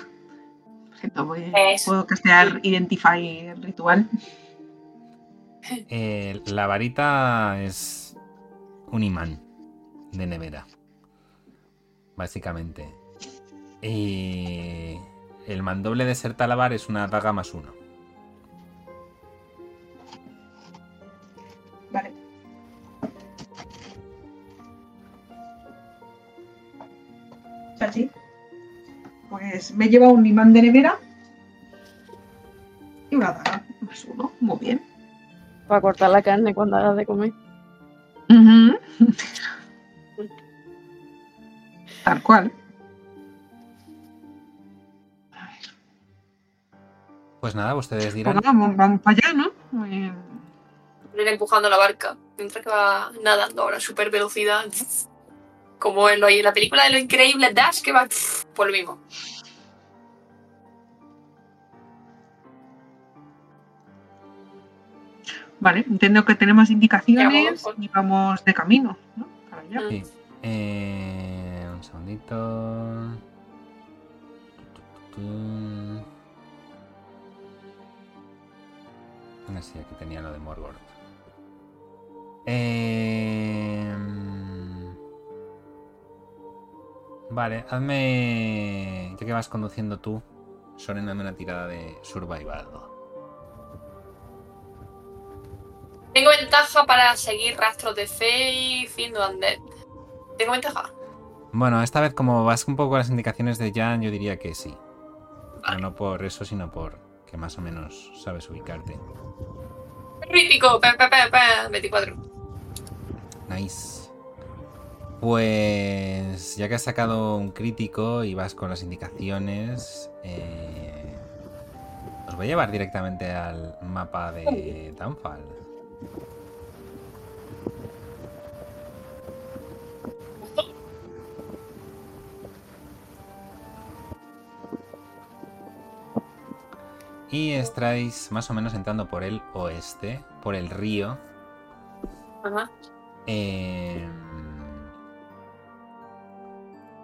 Cierto, voy- puedo castear Identify ritual. Eh, la varita es un imán de nevera, básicamente. Y el mandoble de ser talabar es una daga más uno. Así. Pues me lleva un imán de nevera y una daga. más uno. Muy bien. Para cortar la carne cuando hagas de comer. Tal cual. Pues nada, ustedes Pues dirán. nada, vamos, vamos para allá, ¿no? Ir empujando la barca. Mientras que va nadando ahora a super velocidad. Como en, lo, en la película de lo increíble Dash que va por lo mismo. vale, entiendo que tenemos indicaciones y vamos de camino, ¿no? Para allá. Sí. Eh, un segundito. Ah, sí, aquí tenía lo de Morgoth. Eh, Vale, hazme. Ya que vas conduciendo tú, Soren, dame una tirada de survival. Tengo ventaja para seguir rastros de Faith, Findo Undead. ¿Tengo ventaja? Bueno, esta vez, como vas un poco con las indicaciones de Jan, yo diría que sí. Pero no por eso, sino por que más o menos sabes ubicarte. Crítico, pe, pe, pe, pe, 24. Nice. Pues ya que has sacado un crítico y vas con las indicaciones, eh, os voy a llevar directamente al mapa de Downfall. Y estáis más o menos entrando por el oeste, por el río, Ajá. Eh,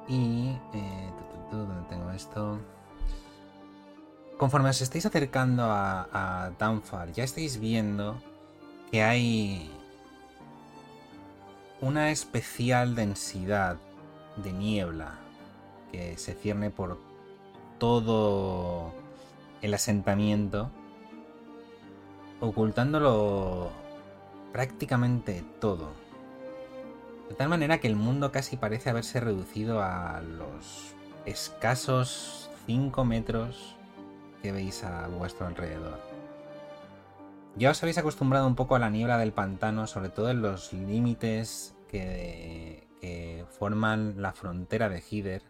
y... eh, ¿Dónde tengo esto? Conforme os estáis acercando a, a ya estáis viendo que hay una especial densidad de niebla que se cierne por todo el asentamiento, ocultándolo prácticamente todo. De tal manera que el mundo casi parece haberse reducido a los escasos 5 metros que veis a vuestro alrededor. Ya os habéis acostumbrado un poco a la niebla del pantano, sobre todo en los límites que, que forman la frontera de Hider,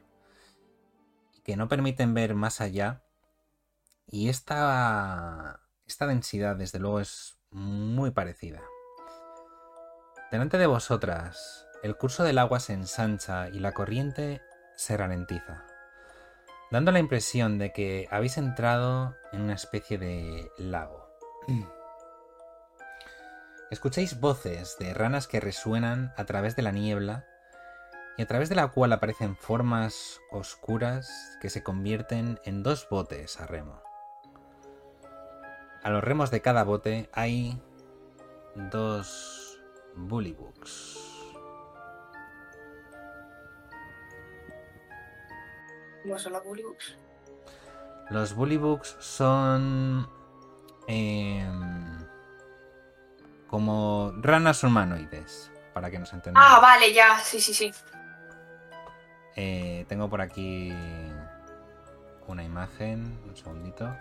que no permiten ver más allá. Y esta, esta densidad, desde luego, es muy parecida. Delante de vosotras, el curso del agua se ensancha y la corriente se ralentiza, dando la impresión de que habéis entrado en una especie de lago. Escucháis voces de ranas que resuenan a través de la niebla y a través de la cual aparecen formas oscuras que se convierten en dos botes a remo. A los remos de cada bote hay dos bullybooks. ¿Cómo son los bullybooks? Los bullybooks son em, como ranas humanoides, para que nos entendamos. Ah, vale, ya, sí, sí, sí. Eh, tengo por aquí una imagen, un segundito,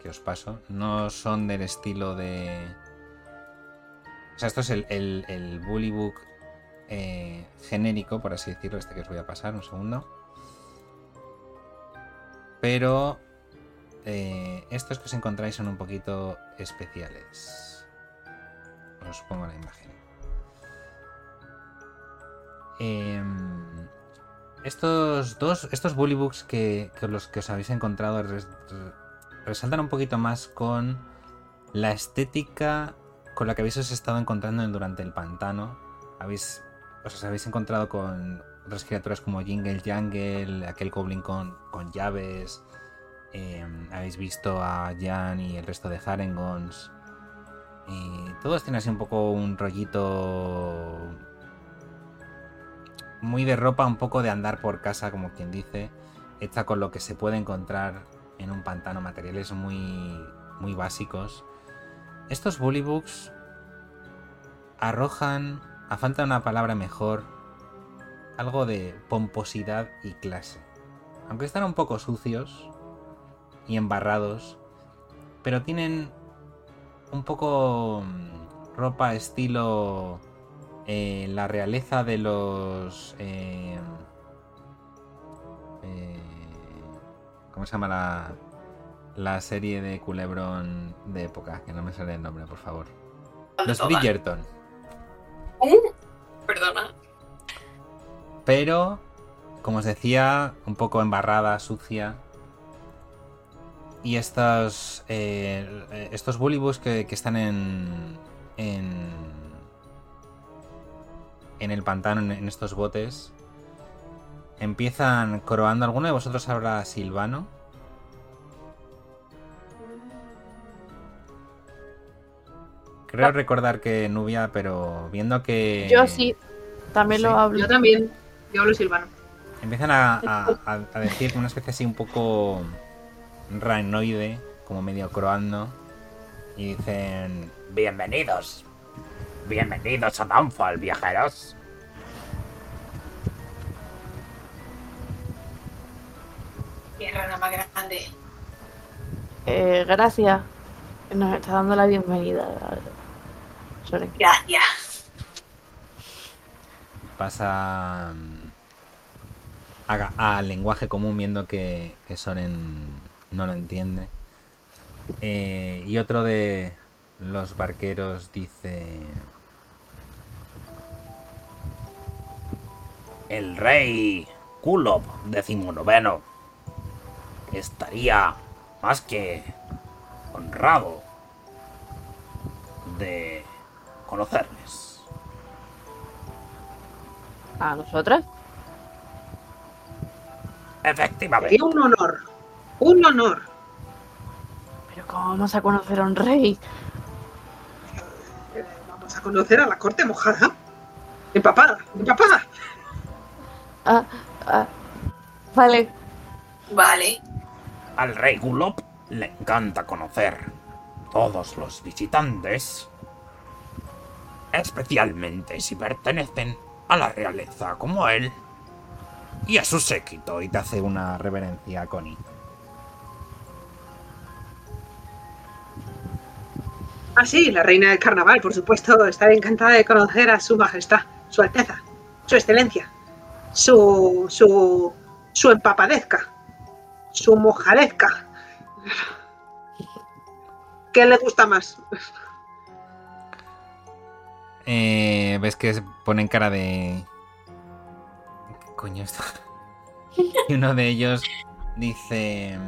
que os paso. No son del estilo de... O sea, esto es el, el, el Bullybook eh, genérico, por así decirlo, este que os voy a pasar, un segundo. Pero eh, estos que os encontráis son un poquito especiales. Os pongo la imagen. Em, estos dos, estos bullybooks que, que los que os habéis encontrado res- re- resaltan un poquito más con la estética con la que habéis estado encontrando en- durante el pantano. Habéis, os habéis encontrado con otras criaturas como Jingle Jangle, aquel goblin con, con llaves. em, habéis visto a Jan y el resto de Harengons. Y todos tienen así un poco un rollito muy de ropa, un poco de andar por casa, como quien dice, hecha con lo que se puede encontrar en un pantano, materiales muy, muy básicos. Estos bullybooks arrojan, a falta de una palabra mejor, algo de pomposidad y clase. Aunque están un poco sucios y embarrados, pero tienen un poco mm, ropa estilo eh, la realeza de los... eh, eh, ¿Cómo se llama la, la serie de culebrón de época? Que no me sale el nombre, por favor. Los Todas. Bridgerton. Uh, perdona. Pero, como os decía, un poco embarrada, sucia. Y estos, eh, estos bullybus que, que están en, en, en el pantano, en, en estos botes, empiezan croando. ¿Alguno de vosotros habla silvano? Creo recordar que Nubia, pero viendo que... Yo sí, también Sí. lo hablo. Yo también. Yo hablo silvano. Empiezan a, a- a- decir una especie así un poco ranoide, como medio croando. Y dicen... Bienvenidos. Bienvenidos a Downfall, viajeros. Rana más grande. Eh, gracias. Nos está dando la bienvenida. Soren. Gracias. Pasa mm, a, a lenguaje común viendo que, que Soren no lo entiende. Eh, y otro de los barqueros dice... El rey Kulop decimonoveno estaría más que honrado de conocerles. ¿A nosotras? Efectivamente. Sería un honor. Un honor. Pero ¿cómo vamos a conocer a un rey? Eh, Vamos a conocer a la corte mojada. Empapada, empapada. Ah, ah, vale. Vale. Al rey Gulop le encanta conocer todos los visitantes, especialmente si pertenecen a la realeza como él y a su séquito. y te hace una reverencia a Connie. Ah, sí, la reina del carnaval, por supuesto, estaré encantada de conocer a su majestad, su alteza, su excelencia, su. su. su empapadezca, su mojadezca. ¿Qué le gusta más? Eh, ves que se ponen cara de. Y uno de ellos dice.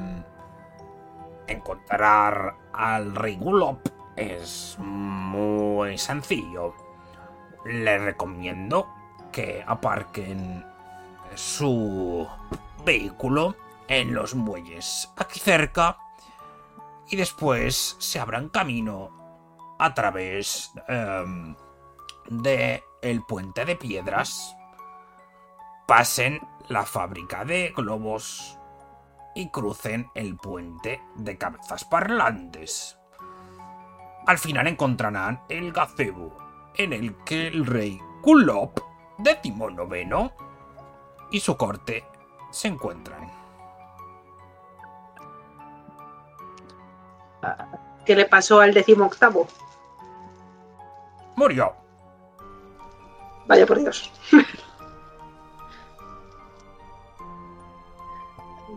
Encontrar al rey Gulop es muy sencillo. Le recomiendo que aparquen su vehículo en los muelles aquí cerca y después se abran camino a través em, de el puente de piedras. Pasen la fábrica de globos y crucen el puente de cabezas parlantes. Al final encontrarán el gazebo en el que el rey Kulop, decimonoveno, y su corte se encuentran. ¿Qué le pasó al decimoctavo? Murió. Vaya por Dios.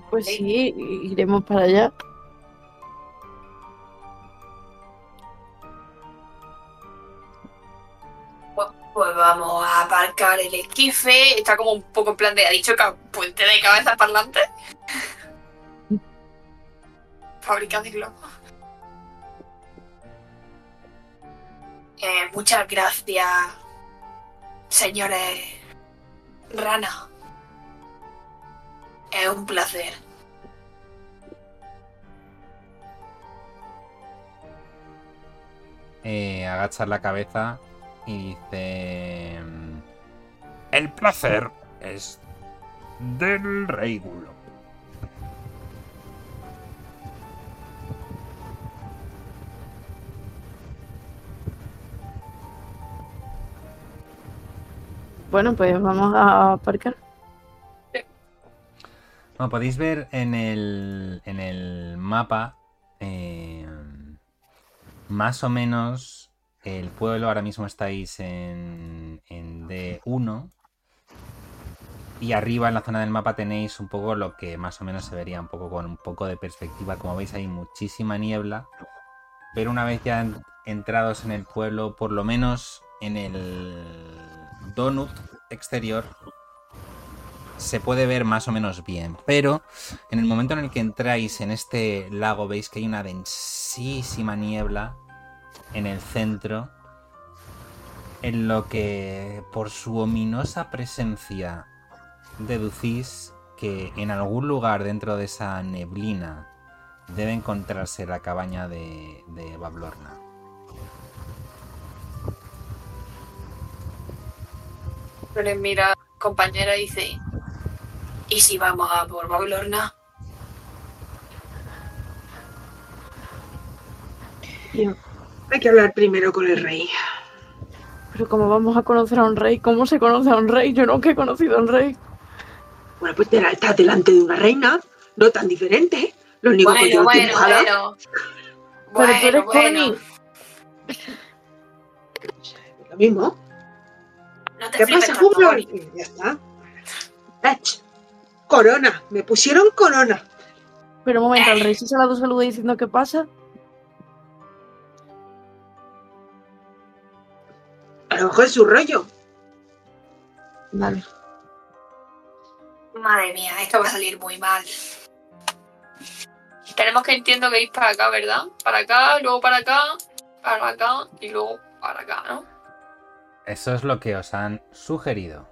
Pues sí, iremos para allá. Pues, pues vamos a aparcar el esquife. Está como un poco en plan de. Ha dicho puente de cabeza parlante. Fábrica de globos. Eh, muchas gracias, señores Rana. Es un placer. Eh, agachar la cabeza y dice. El placer es del rey. Bueno, pues vamos a aparcar. Bueno, podéis ver en el, en el mapa eh, más o menos el pueblo ahora mismo estáis en, en D1 y arriba en la zona del mapa tenéis un poco lo que más o menos se vería un poco con un poco de perspectiva. Como veis hay muchísima niebla, pero una vez ya en- entrados en el pueblo, por lo menos en el donut exterior, se puede ver más o menos bien. Pero en el momento en el que entráis en este lago veis que hay una densísima niebla en el centro, en lo que por su ominosa presencia deducís que en algún lugar dentro de esa neblina debe encontrarse la cabaña de, de Bablorna. Pero mira, compañera, dice: ¿Y si vamos a por Babilorna? Y- Hay que hablar primero con el rey. Pero ¿cómo vamos a conocer a un rey? ¿Cómo se conoce a un rey? Yo nunca he conocido a un rey. Bueno, pues te- estás delante de una reina, no tan diferente. Lo único que yo Bueno, bueno. Pero tú eres Bueno. Lo mismo. No te ¿Qué pasa. Ya está. Ech. Corona. Me pusieron corona. Pero un momento, ¿el rey se la da saludo diciendo qué pasa? A lo mejor es su rollo. Vale. Madre mía, esto va a salir muy mal. Tenemos que entiendo que ir para acá, ¿verdad? Para acá, luego para acá, para acá y luego para acá, ¿no? Eso es lo que os han sugerido.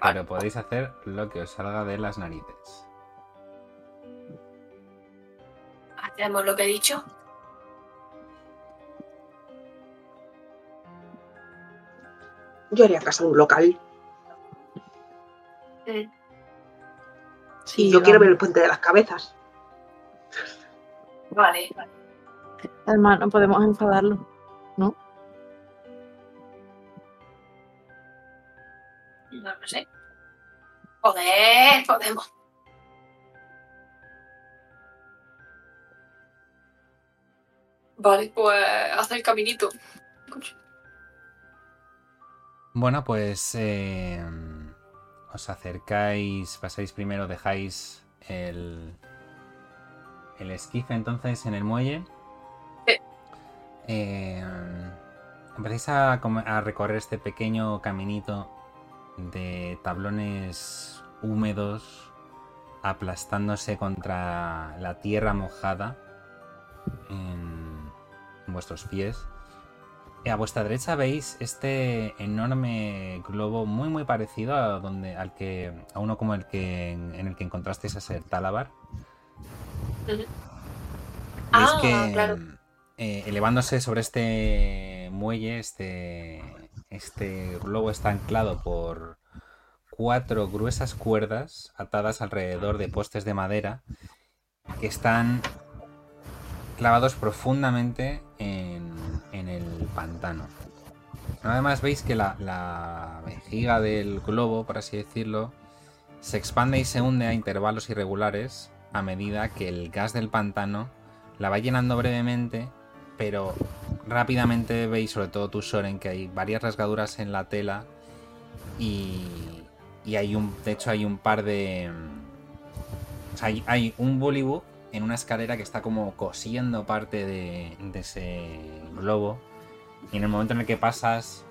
Pero podéis hacer lo que os salga de las narices. Hacemos lo que he dicho. Yo haría casa a un local. Y yo quiero ver el puente de las cabezas. Vale. Además, no podemos enfadarlo. No lo sé. Joder, podemos. Vale, pues haz el caminito. Bueno, pues eh, os acercáis, pasáis primero, dejáis el, el esquife entonces en el muelle. Sí. Eh, empezáis a recorrer este pequeño caminito de tablones húmedos aplastándose contra la tierra mojada en, vuestros pies. Y a vuestra derecha veis este enorme globo muy muy parecido a donde al que a uno como el que en el que encontrasteis a ser Talabar. Veis Ah, que claro. eh, elevándose sobre este muelle, este este globo está anclado por cuatro gruesas cuerdas atadas alrededor de postes de madera que están clavados profundamente en, el pantano. Además veis que la, la vejiga del globo, por así decirlo, se expande y se hunde a intervalos irregulares a medida que el gas del pantano la va llenando brevemente, pero rápidamente veis, sobre todo tú, Soren, que hay varias rasgaduras en la tela y, y hay un, de hecho hay un par de... hay, un Bollywood en una escalera que está como cosiendo parte de, de ese globo. Y en el momento en el que pasas,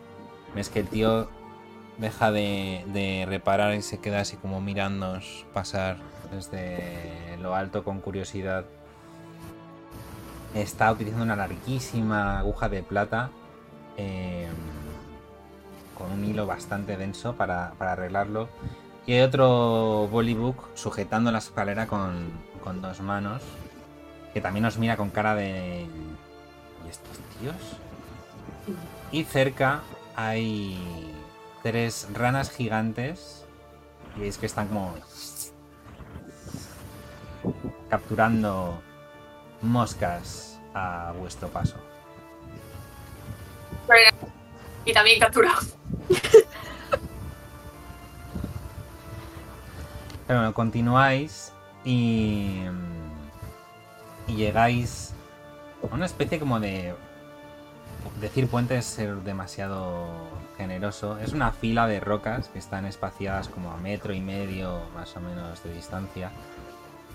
ves que el tío deja de, de reparar y se queda así como mirándoos pasar desde lo alto con curiosidad. Está utilizando una larguísima aguja de plata eh, con un hilo bastante denso para, para arreglarlo. Y hay otro Bollywood sujetando la escalera con, con dos manos. Que también os mira con cara de. ¿Y estos tíos? Y cerca hay tres ranas gigantes. Y veis que están como. capturando moscas a vuestro paso. Y también captura. Pero bueno, continuáis y, y llegáis a una especie como de decir puente es ser demasiado generoso. Es una fila de rocas que están espaciadas como a metro y medio más o menos de distancia,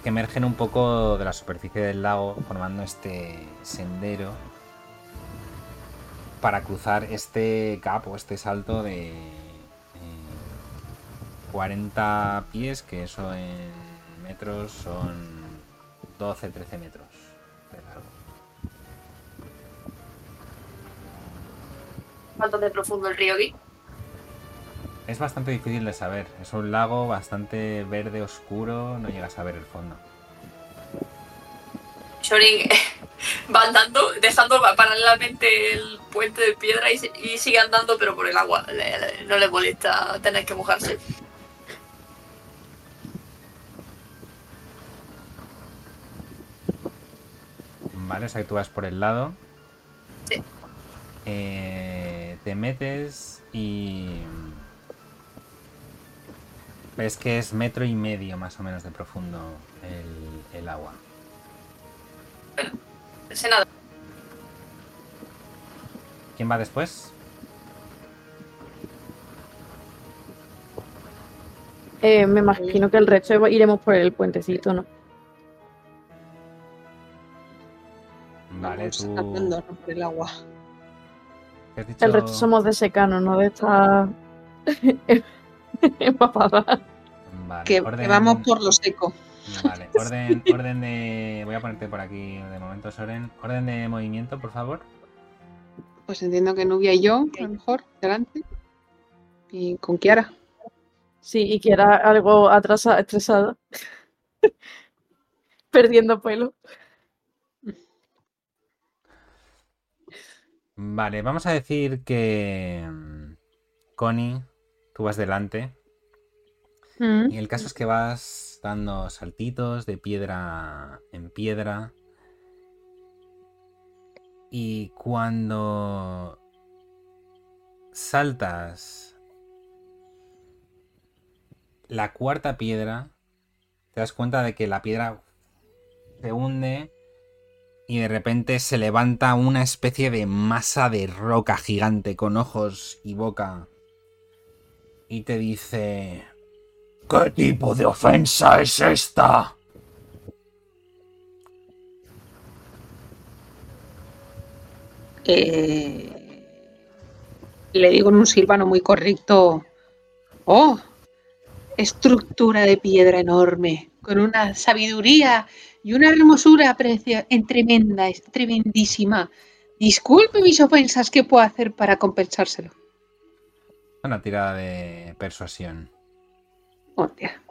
que emergen un poco de la superficie del lago formando este sendero para cruzar este gap o este salto de eh, 40 pies, que eso en metros son 12-13 metros de largo. ¿Cuánto de profundo el río aquí? Es bastante difícil de saber. Es un lago bastante verde oscuro, no llegas a ver el fondo. Shorin va andando, dejando paralelamente el puente de piedra y, y sigue andando, pero por el agua. Le- le- no le molesta tener que mojarse. Vale, o sea que tú vas por el lado. Sí. Eh, te metes y. Ves que es metro y medio más o menos de profundo el, el agua. No sé nada. ¿Quién va después? Eh, me imagino que el resto iremos por el puentecito, ¿no? Vale, tú. por el agua. ¿qué has dicho? El resto somos de secano, no de esta empapada. Vale, Que, que vamos por lo seco. Vale, orden, orden de. Voy a ponerte por aquí de momento, Soren. Orden de movimiento, por favor. Pues entiendo que Nubia y yo, a lo mejor, delante. Y con Kiara. Sí, y era algo atrasada, estresada. Perdiendo pelo. Vale, vamos a decir que. mm, Connie, tú vas delante. Y el caso es que vas dando saltitos de piedra en piedra. Y cuando saltas la cuarta piedra, te das cuenta de que la piedra se hunde y de repente se levanta una especie de masa de roca gigante con ojos y boca. Y te dice... ¿Qué tipo de ofensa es esta? Eh, le digo en un silvano muy correcto. Oh, estructura de piedra enorme, con una sabiduría y una hermosura precia- en tremenda, es tremendísima. Disculpe mis ofensas, ¿qué puedo hacer para compensárselo? Una tirada de persuasión. Hostia,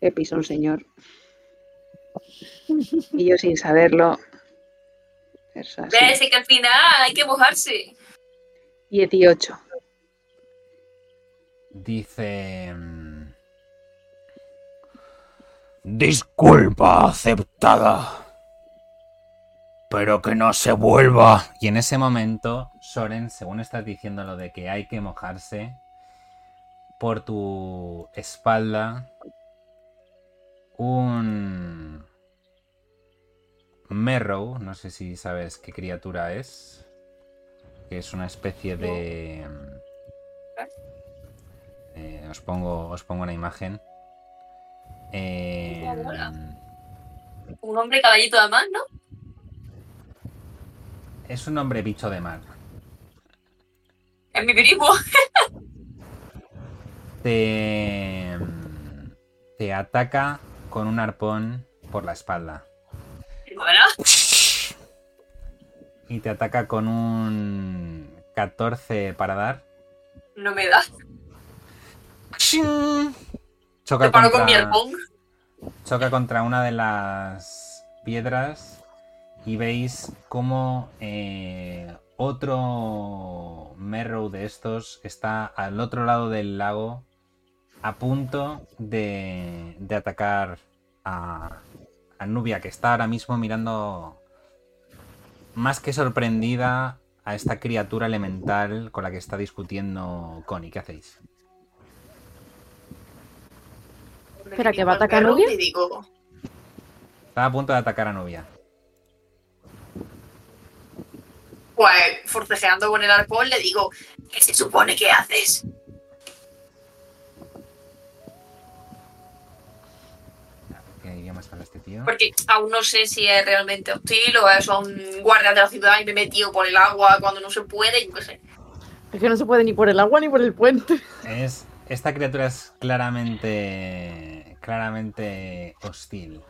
qué pisón, señor. Y yo sin saberlo. Ves que al final hay que mojarse. 18. Dice... mm, Disculpa aceptada. Pero que no se vuelva. Y en ese momento, Soren, según estás diciendo lo de que hay que mojarse, por tu espalda, un Merrow, no sé si sabes qué criatura es, que es una especie de... eh, os, pongo, os pongo una imagen. Eh, Un hombre caballito de más, ¿no? es un hombre bicho de mar. Es mi primo. te, te ataca con un arpón por la espalda y te ataca con un 14 para dar. no me da. Choca paro con mi contra, arpón. choca contra una de las piedras y veis como eh, otro Merrow de estos está al otro lado del lago a punto de, de atacar a, a Nubia, que está ahora mismo mirando más que sorprendida a esta criatura elemental con la que está discutiendo Connie. ¿Qué hacéis? Espera, ¿que va a atacar a Pero Nubia? le digo, Está a punto de atacar a Nubia. Pues forcejeando con el arpón le digo, ¿qué se supone que haces? Tío? Porque aún no sé si es realmente hostil o es un guardia de la ciudad y me he metido por el agua cuando no se puede, yo qué sé. Es que no se puede ni por el agua ni por el puente. Es, esta criatura es claramente, claramente hostil.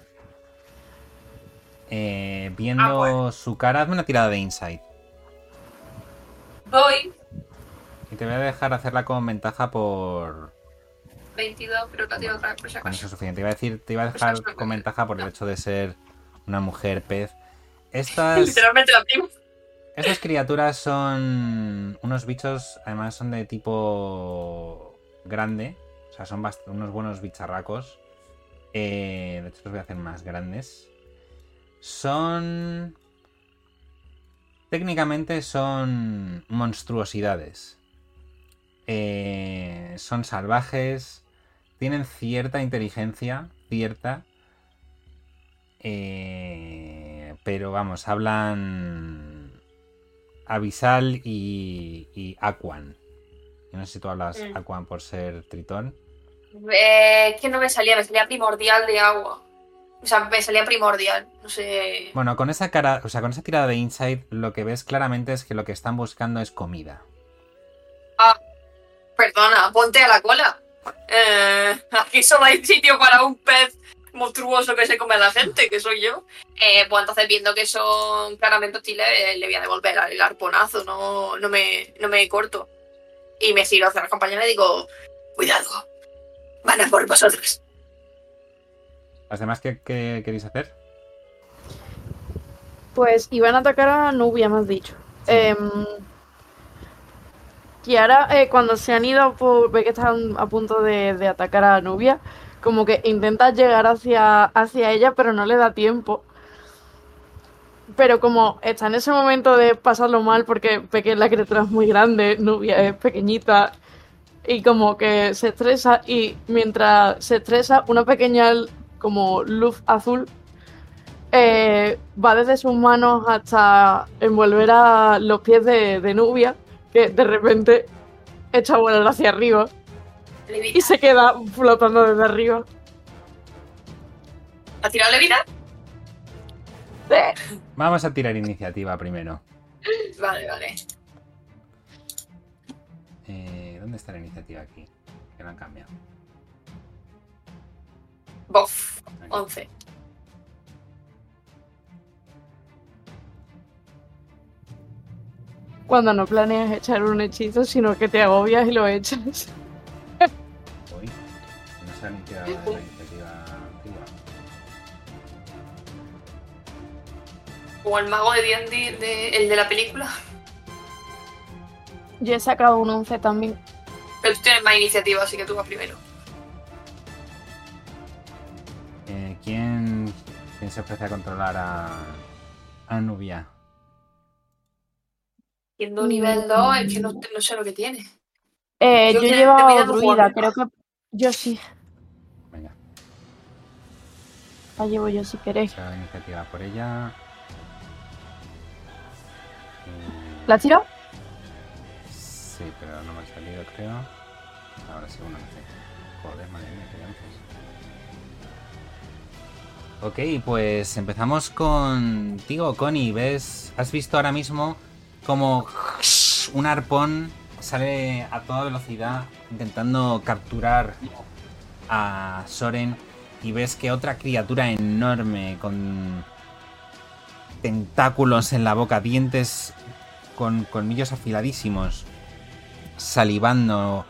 Eh, viendo Ah, bueno. su cara, hazme una tirada de insight. Voy, Y te voy a dejar hacerla con ventaja por... 22, pero la tiro otra vez por si Con eso es suficiente. Te iba a decir, te iba a Pues dejar eso es lo con ventaja por el hecho de ser una mujer pez. Estas, Literalmente estas criaturas son unos bichos, además son de tipo grande. O sea, son unos buenos bicharracos. Eh, de hecho, los voy a hacer más grandes. Son... Técnicamente son monstruosidades. Eh, son salvajes. Tienen cierta inteligencia. Cierta. Eh, pero vamos, hablan Avisal y, y Aquan. Yo no sé si tú hablas Mm. Aquan por ser tritón. Eh, que no me salía, me salía primordial de agua. O sea, me salía primordial. No sé. Bueno, con esa cara, o sea, con esa tirada de insight, lo que ves claramente es que lo que están buscando es comida. Perdona, ponte a la cola. Eh, aquí solo hay sitio para un pez monstruoso que se come a la gente, que soy yo. Eh, pues entonces, viendo que son claramente hostiles, eh, le voy a devolver el arponazo, no, no, me, no me corto. Y me giro hacia la compañera y digo: Cuidado, van a por vosotros. ¿Las demás qué, qué queréis hacer? Pues iban a atacar a Nubia, me has dicho. Sí. Em, Kiara, eh, cuando se han ido, por, ve que están a punto de, atacar a Nubia, como que intenta llegar hacia, hacia ella, pero no le da tiempo. Pero como está en ese momento de pasarlo mal, porque ve que la criatura es muy grande, Nubia es pequeñita, y como que se estresa, y mientras se estresa, una pequeña como luz azul eh, va desde sus manos hasta envolver a los pies de, de Nubia, que de repente echa a volar hacia arriba y se queda flotando desde arriba. ¿Ha tirado levita? Eh, Vamos a tirar iniciativa primero. Vale, vale. Eh, ¿Dónde está la iniciativa aquí? Que la han cambiado. Bof, Aquí. 11. Cuando no planeas echar un hechizo, sino que te agobias y lo echas. Uy, no se han iniciado la iniciativa antigua. Como el mago de D&D, de, el de la película. Yo he sacado un 11 también. Pero tú tienes más iniciativa, así que tú vas primero. Eh, ¿quién, ¿Quién se ofrece a controlar a, a Nubia? Siendo nivel 2, es que no, no sé lo que tiene. Eh, Yo yo, que- que no druida, creo que. Yo sí. Venga, La llevo yo si queréis. la iniciativa por ella. Eh, ¿La tiro? Sí, pero no me ha salido, creo. Ahora sí, una vez. Joder, madre mía, qué lanzas. Ok, pues empezamos contigo, Connie. ¿Ves? Has visto ahora mismo como un arpón sale a toda velocidad intentando capturar a Soren y ves que otra criatura enorme con tentáculos en la boca, dientes con colmillos afiladísimos, salivando,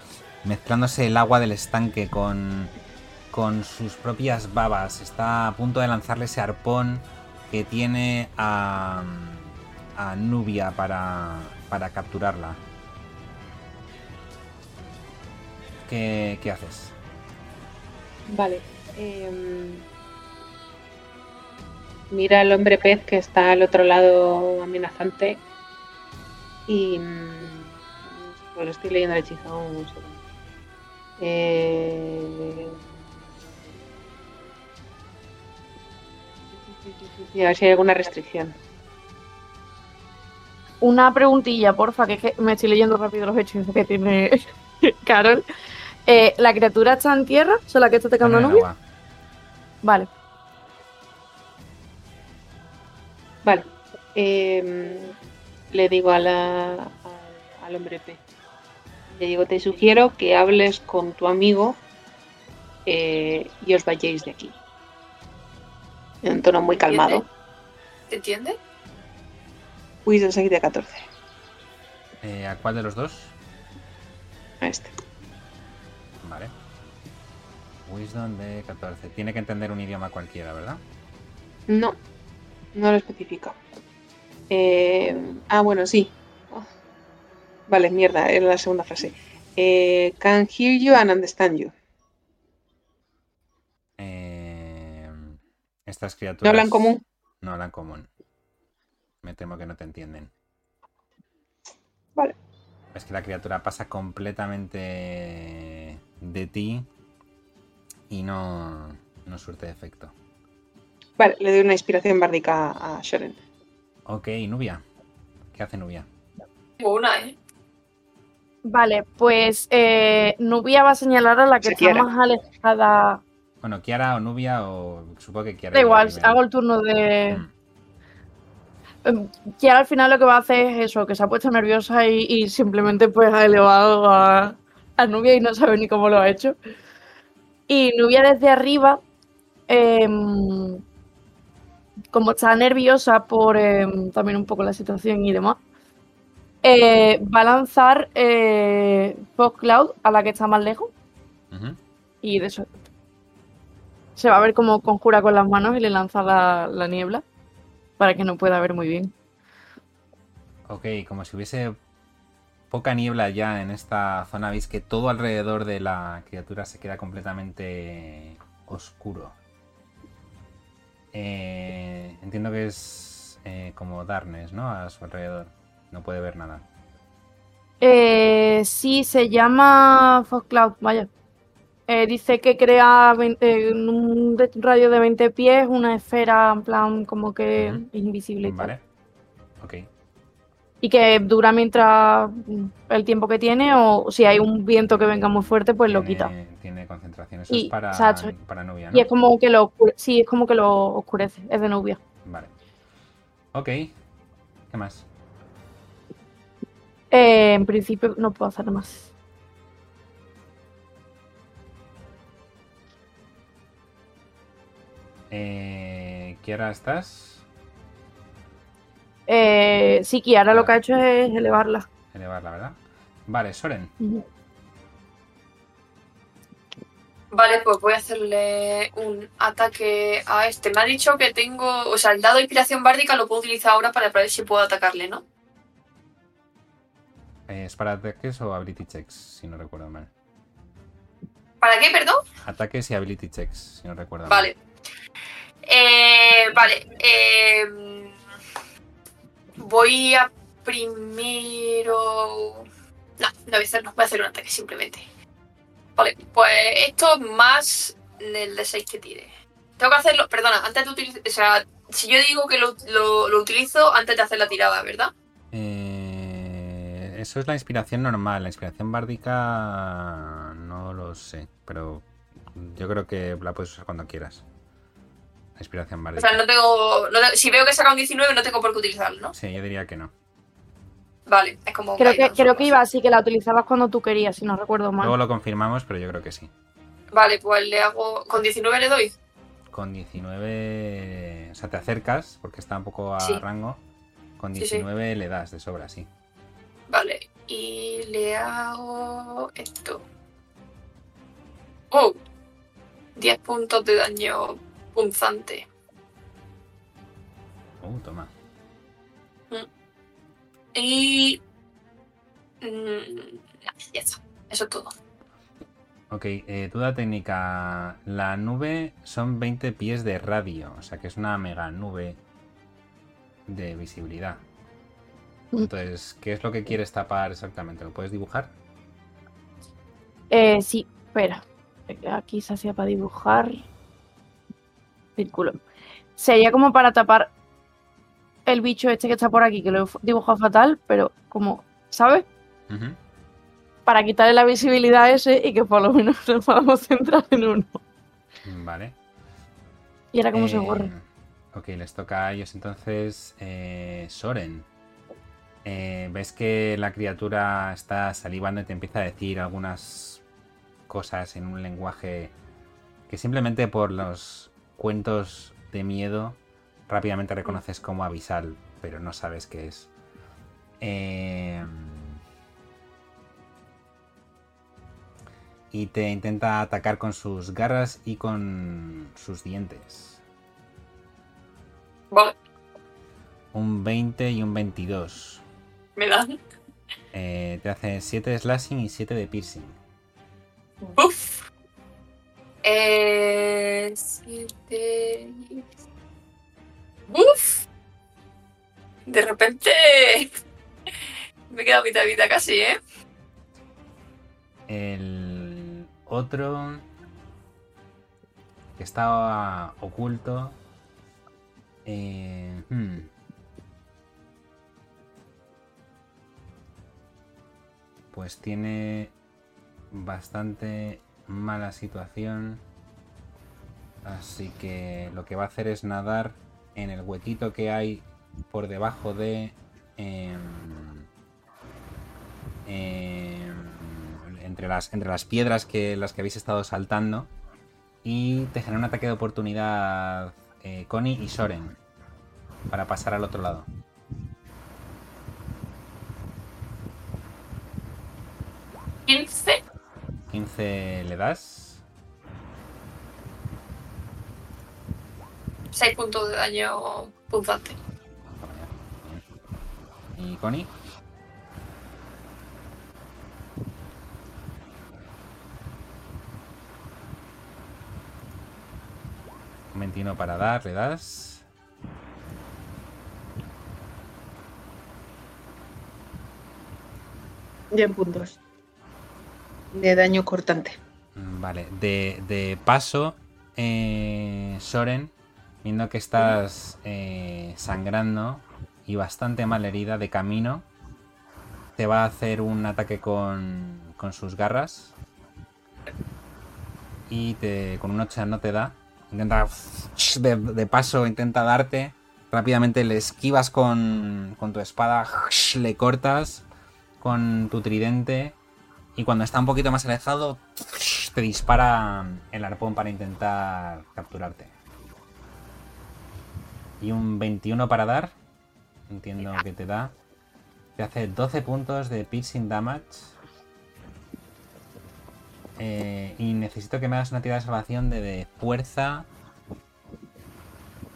mezclándose el agua del estanque con, con sus propias babas. Está a punto de lanzarle ese arpón que tiene a, a Nubia para, para capturarla. ¿Qué, qué haces? Vale. em, mira al hombre pez que está al otro lado amenazante. Y. mm, Bueno, estoy leyendo el hechizo. Un segundo. Eh, y a ver si hay alguna restricción. Una preguntilla, porfa, que es que me estoy leyendo rápido los hechos que tiene Carol. Eh, ¿La criatura está en tierra? ¿Son la que está atacando agua. Vale. Vale. Em, le digo a la, al- al hombre P. Le digo, te sugiero que hables con tu amigo eh, y os vayáis de aquí. En un tono muy calmado. ¿Te entiendes? Wisdom save de 14. Eh, ¿A cuál de los dos? A este. Vale. Wisdom de 14. Tiene que entender un idioma cualquiera, ¿verdad? No, no lo especifica. Eh, ah, bueno, sí. Oh. Vale, mierda, era la segunda frase. Eh, can hear you and understand you. Eh, estas criaturas. ¿No hablan común? No hablan común. Me temo que no te entienden. Vale. Es que la criatura pasa completamente de ti y no, no surte efecto. Vale, le doy una inspiración bárdica a Shoren. Ok, Nubia. ¿Qué hace Nubia? Tengo una, ¿eh? Vale, pues eh, Nubia va a señalar a la que Se está más alejada. Bueno, Kiara o Nubia o supongo que Kiara. Da igual, hago el turno de. Mm. Em, Kiara al final lo que va a hacer es eso, que se ha puesto nerviosa y, y simplemente pues ha elevado a, a Nubia y no sabe ni cómo lo ha hecho. Y Nubia desde arriba, em, como está nerviosa por em, también un poco la situación y demás, eh, va a lanzar eh, Fog Cloud a la que está más lejos. Y de eso. Se va a ver cómo conjura con las manos y le lanza la, la niebla para que no pueda ver muy bien. Ok, como si hubiese poca niebla ya en esta zona, veis que todo alrededor de la criatura se queda completamente oscuro. Eh, entiendo que es eh, como darkness, ¿no? A su alrededor. No puede ver nada. Eh, sí, se llama Fog Cloud, vaya. Eh, dice que crea vein- eh, en un de- radio de 20 pies una esfera en plan como que Ujú. invisible y tal. Vale. Ok. Y que dura mientras mm, el tiempo que tiene o si hay un viento que venga muy fuerte pues lo quita. Tiene, concentración. Eso Y- es para, para Nubia, Y es como que lo oscure- sí, es como que lo oscurece, es de Nubia. Vale. Ok. ¿Qué más? Eh, en principio no puedo hacer más. Eh, Kiara, ¿estás? Eh, sí, que ahora lo que ha hecho es elevarla. Elevarla, ¿verdad? Vale, Soren. Vale, pues voy a hacerle un ataque a este. Me ha dicho que tengo. O sea, el dado de inspiración bárdica lo puedo utilizar ahora para ver si puedo atacarle, ¿no? Eh, ¿Es para ataques o ability checks? Si no recuerdo mal. ¿Para qué, perdón? Ataques y ability checks, si no recuerdo Vale. Eh, vale. eh, voy a primero. No, no voy a hacer, no voy a hacer un ataque simplemente. Vale, pues esto más el de 6 que tire. Tengo que hacerlo, perdona, antes de utilizar. O sea, si yo digo que lo, lo- lo utilizo antes de hacer la tirada, ¿verdad? Eh, eso es la inspiración normal. La inspiración bárdica no lo sé, pero yo creo que la puedes usar cuando quieras. La inspiración O bárdica. sea, no tengo. no tengo- si veo que saca un 19, no tengo por qué utilizarlo, ¿no? Sí, yo diría que no. Vale, es como. Creo que, guidance o creo algo que así. iba así, que la utilizabas cuando tú querías, si no recuerdo mal. Luego lo confirmamos, pero yo creo que sí. Vale, pues le hago. Con 19 le doy. Con 19, o sea, te acercas porque está un poco a Sí. rango. Con Sí, sí. 19 le das de sobra, sí. Vale, y le hago esto. Oh, 10 puntos de daño punzante. Uh, toma. Y. mm, ya está, eso es todo. Ok, eh, duda técnica. La nube son 20 pies de radio, o sea que es una mega nube de visibilidad. Mm. Entonces, ¿qué es lo que quieres tapar exactamente? ¿Lo puedes dibujar? Eh, sí, espera. Aquí se hacía para dibujar. Círculo. Sería como para tapar el bicho este que está por aquí, que lo he dibujado fatal, pero como, ¿sabes? Para quitarle la visibilidad a ese y que por lo menos nos podamos centrar en uno. Vale. Y ahora cómo se borra. Ok, les toca a ellos entonces. eh, Soren. Eh, ves que la criatura está salivando y te empieza a decir algunas cosas en un lenguaje que simplemente por los cuentos de miedo rápidamente reconoces como avisal, pero no sabes qué es. Eh, y te intenta atacar con sus garras y con sus dientes. Vale, Un 20 y un 22. me dan. Eh, te hace 7 de slashing y 7 de piercing. Buf. Eh, siete. De repente. Me he quedado mitad vida casi, ¿eh? El otro que estaba oculto. eh, hmm. Pues tiene bastante mala situación. Así que lo que va a hacer es nadar en el huequito que hay por debajo de... em, entre, las, entre las piedras que las que habéis estado saltando. Y te genera un ataque de oportunidad eh, Connie y Soren. Para pasar al otro lado. 15. 15 le das. 6 puntos de daño punzante. ¿Y Connie? Un 21 para dar, le das. Ya en puntos. De daño cortante. Mm, Vale, de, de paso, eh, Soren, viendo que estás eh, sangrando y bastante mal herida de camino, te va a hacer un ataque con, con sus garras. Y te, con un 8 no te da. Intenta, de, de paso, intenta darte. Rápidamente le esquivas con, con tu espada, le cortas con tu tridente. Y cuando está un poquito más alejado, te dispara el arpón para intentar capturarte. Y un 21 para dar. Entiendo que te da. Te hace 12 puntos de piercing damage. Eh, y necesito que me hagas una tirada de salvación de, de fuerza.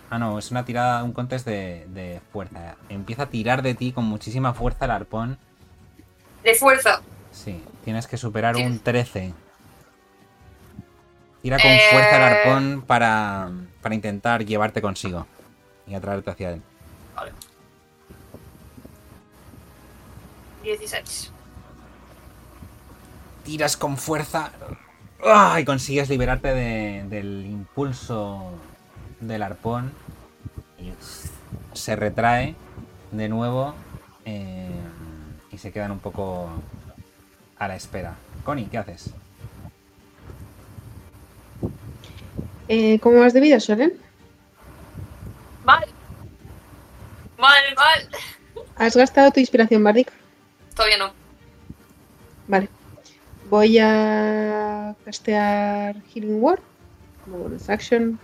Ah, no, es una tirada, un contest de, de fuerza. Empieza a tirar de ti con muchísima fuerza el arpón. De fuerza. Sí, tienes que superar Sí. un 13. Tira con Eh. fuerza el arpón para, para intentar llevarte consigo y atraerte hacia él. 16. Tiras con fuerza ¡ah! y consigues liberarte de- del impulso del arpón y se retrae de nuevo eh, y se quedan un poco a la espera. Connie, ¿qué haces? Eh, ¿Cómo vas de vida, Soren? Mal. Mal, mal. ¿Has gastado tu inspiración bárdica? Todavía no. Vale. Voy a castear Healing Word como bonus action.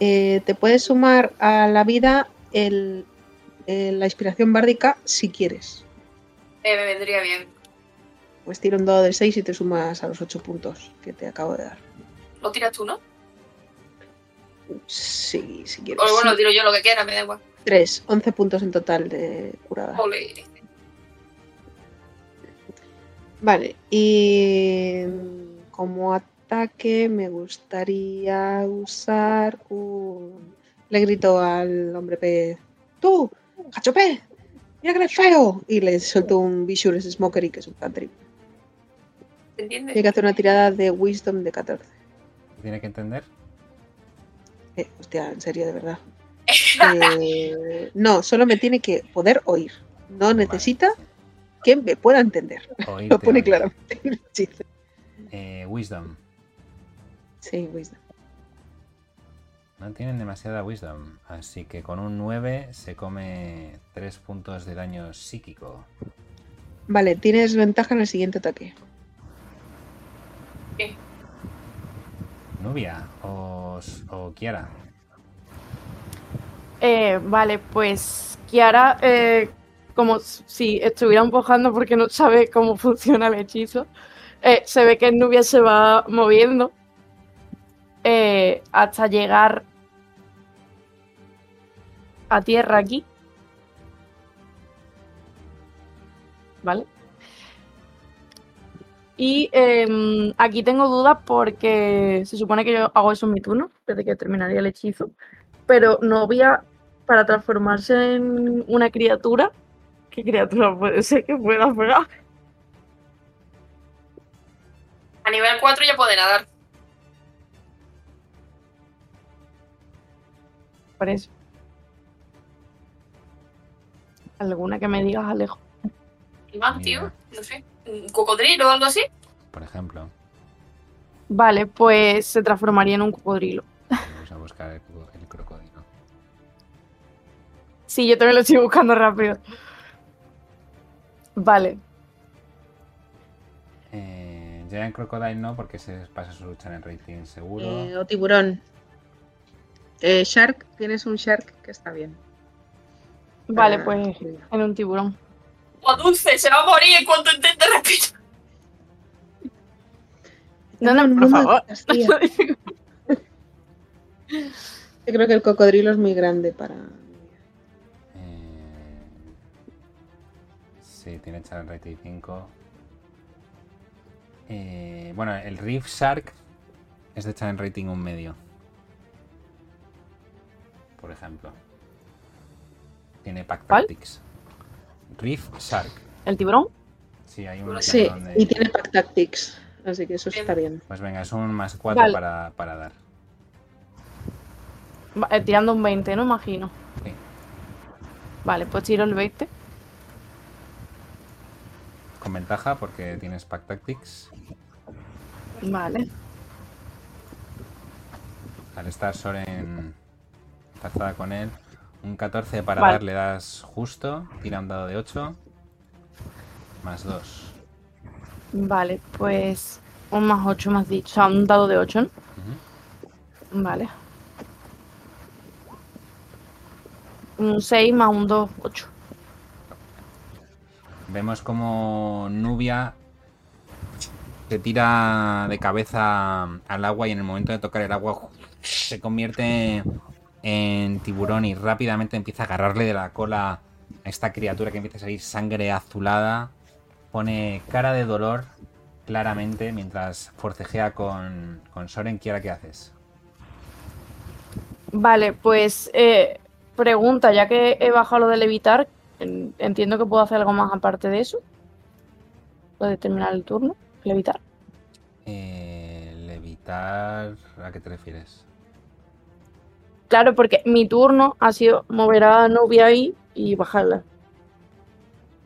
Eh, te puedes sumar a la vida el, el- la inspiración bárdica si quieres. Eh, me vendría bien. Pues tira un dado de 6 y te sumas a los 8 puntos que te acabo de dar. Lo tiras tú, ¿no? Sí, si quieres. O bueno, tiro yo lo que quiera, me da igual. 3, 11 puntos en total de curada. Ole. Vale, y como ataque me gustaría usar un... Le grito al hombre pez, ¡Tú, cacho pez! ¡Mira que eres feo! Y le suelto un Vicious Smokery, que es un cantrip. Tiene que hacer una tirada de Wisdom de 14. ¿Tiene que entender? Eh, hostia, en serio, de verdad. Eh, no, solo me tiene que poder oír. No necesita que me pueda entender. Oírte, Lo pone oír. claramente en el hechizo. Eh, wisdom. Sí, wisdom. No tienen demasiada wisdom, así que con un 9 se come 3 puntos de daño psíquico. Vale, tienes ventaja en el siguiente ataque. Nubia o, o Kiara. Eh, vale, pues Kiara, eh, como si estuviera empujando porque no sabe cómo funciona el hechizo, eh, se ve que Nubia se va moviendo eh, hasta llegar a tierra aquí. ¿Vale? Y em, aquí tengo dudas porque se supone que yo hago eso en mi turno, desde que terminaría el hechizo pero novia para transformarse en una criatura. ¿Qué criatura puede ser que pueda pegar? A nivel 4 ya puede nadar. Por eso. ¿Alguna que me digas, Alejo? ¿Y más, Mira. tío? No sé. ¿Un cocodrilo o algo así? Por ejemplo. Vale, pues se transformaría en un cocodrilo. Vamos a buscar el, co- el crocodilo. Sí, yo también lo estoy buscando rápido. Vale, Eh, Giant Crocodile no, porque se pasa su lucha en el rating seguro. Eh, o tiburón. Eh, shark, tienes un Shark que está bien. vale, Ah, pues en un tiburón. ¡O dulce! Se va a morir en cuanto intente respirar. No, no, un por favor. Yo creo que el cocodrilo es muy grande para. Eh, sí, tiene Challenge Rating 5. Eh, bueno, el Reef Shark es de Challenge Rating un medio. Por ejemplo. Tiene Pack ¿Cuál? Tactics. Reef Shark. ¿El tiburón? Sí, hay un Sí, tiburón de- y tiene Pack Tactics. Así que eso está bien. Pues venga, es un más 4 Vale. para, para dar. Va- eh, tirando un 20, ¿no? Imagino. Sí. Vale, pues tiro el 20. Con ventaja porque tienes Pack Tactics. Vale. Al estar Soren empazada con él. Un 14 para Vale. dar le das justo. Tira un dado de 8. Más 2. Vale, pues un más 8 más dicho. O sea, un dado de 8, ¿no? Vale. Un 6 más un 2, 8. Vemos como Nubia se tira de cabeza al agua y en el momento de tocar el agua se convierte en tiburón y rápidamente empieza a agarrarle de la cola a esta criatura que empieza a salir sangre azulada. Pone cara de dolor claramente mientras forcejea con, con Soren. Kiara, ¿qué haces? Vale, pues eh, pregunta, ya que he bajado lo de levitar, en- entiendo que puedo hacer algo más aparte de eso. Lo de terminar el turno, levitar. Eh, levitar. ¿A qué te refieres? Claro, porque mi turno ha sido mover a Nubia ahí y bajarla.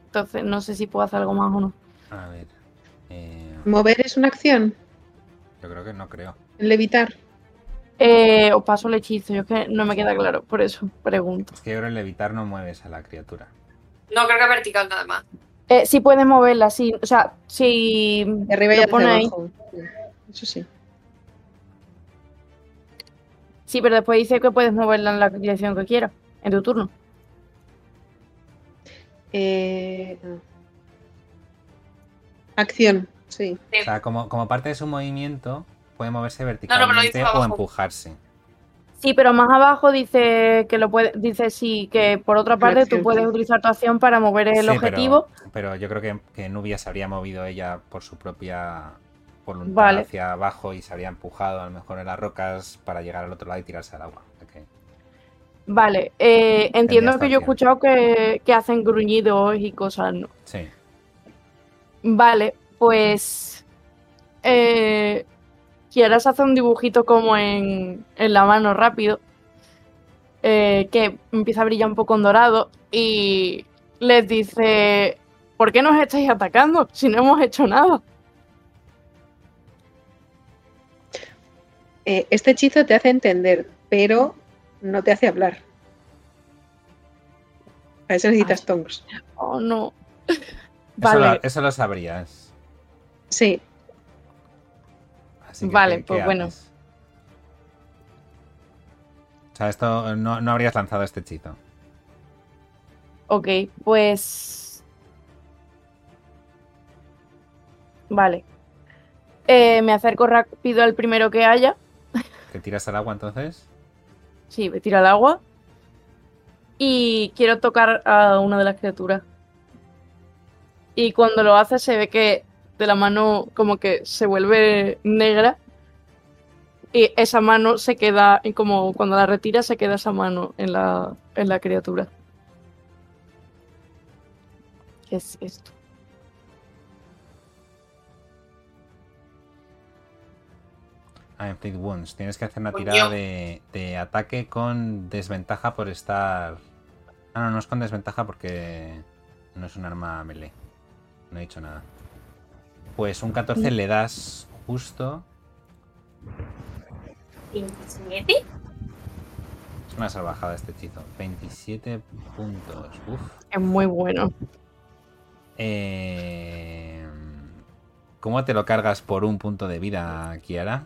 Entonces, no sé si puedo hacer algo más o no. A ver. eh, Mover es una acción. yo creo que no creo. Levitar. Eh, os paso el hechizo, yo es que no me queda claro, por eso pregunto. Es que yo creo que levitar no mueves a la criatura. No, creo que vertical nada más. Eh, sí puedes moverla, sí. O sea, si De arriba y lo pone ahí. Eso sí. Sí, pero después dice que puedes moverla en la dirección que quieras, en tu turno. Eh. Acción, sí. O sea, como, como parte de su movimiento, puede moverse no, verticalmente dice o abajo. empujarse. Sí, pero más abajo dice que lo puede, dice sí, que por otra parte tú puedes sí. utilizar tu acción para mover el Sí, pero- objetivo. Pero, yo creo que, que Nubia se habría movido ella por su propia voluntad Vale. hacia abajo y se habría empujado a lo mejor en las rocas para llegar al otro lado y tirarse al agua. Vale, eh, entiendo que yo he escuchado que, que hacen gruñidos y cosas, ¿no? sí. Vale, pues. Eh, ¿Quieres hacer un dibujito como en, en la mano rápido? eh, que empieza a brillar un poco en dorado y les dice, ¿por qué nos estáis atacando si no hemos hecho nada? Eh, este hechizo te hace entender, pero no te hace hablar. A eso necesitas Ay. tongs. Oh, no. Eso, Vale, lo, eso lo sabrías. Sí, Así que, Vale, ¿qué- pues qué bueno. haces? O sea, esto no, no habrías lanzado este hechizo. ok, pues... Vale. Eh, me acerco rápido al primero que haya. ¿Te tiras al agua entonces? Sí, me tira al agua. Y quiero tocar a una de las criaturas. Y cuando lo hace se ve que de la mano como que se vuelve negra. Y esa mano se queda, y como cuando la retira se queda esa mano en la, en la criatura. ¿Qué es esto? Inflict Wounds. Tienes que hacer una tirada de, de ataque con desventaja por estar. Ah, no, no es con desventaja porque no es un arma melee. No he dicho nada. Pues un 14 le das justo. 27. Es una salvajada este hechizo. 27 puntos. Uf. Es muy bueno. Eh, ¿Cómo te lo cargas por un punto de vida, Kiara?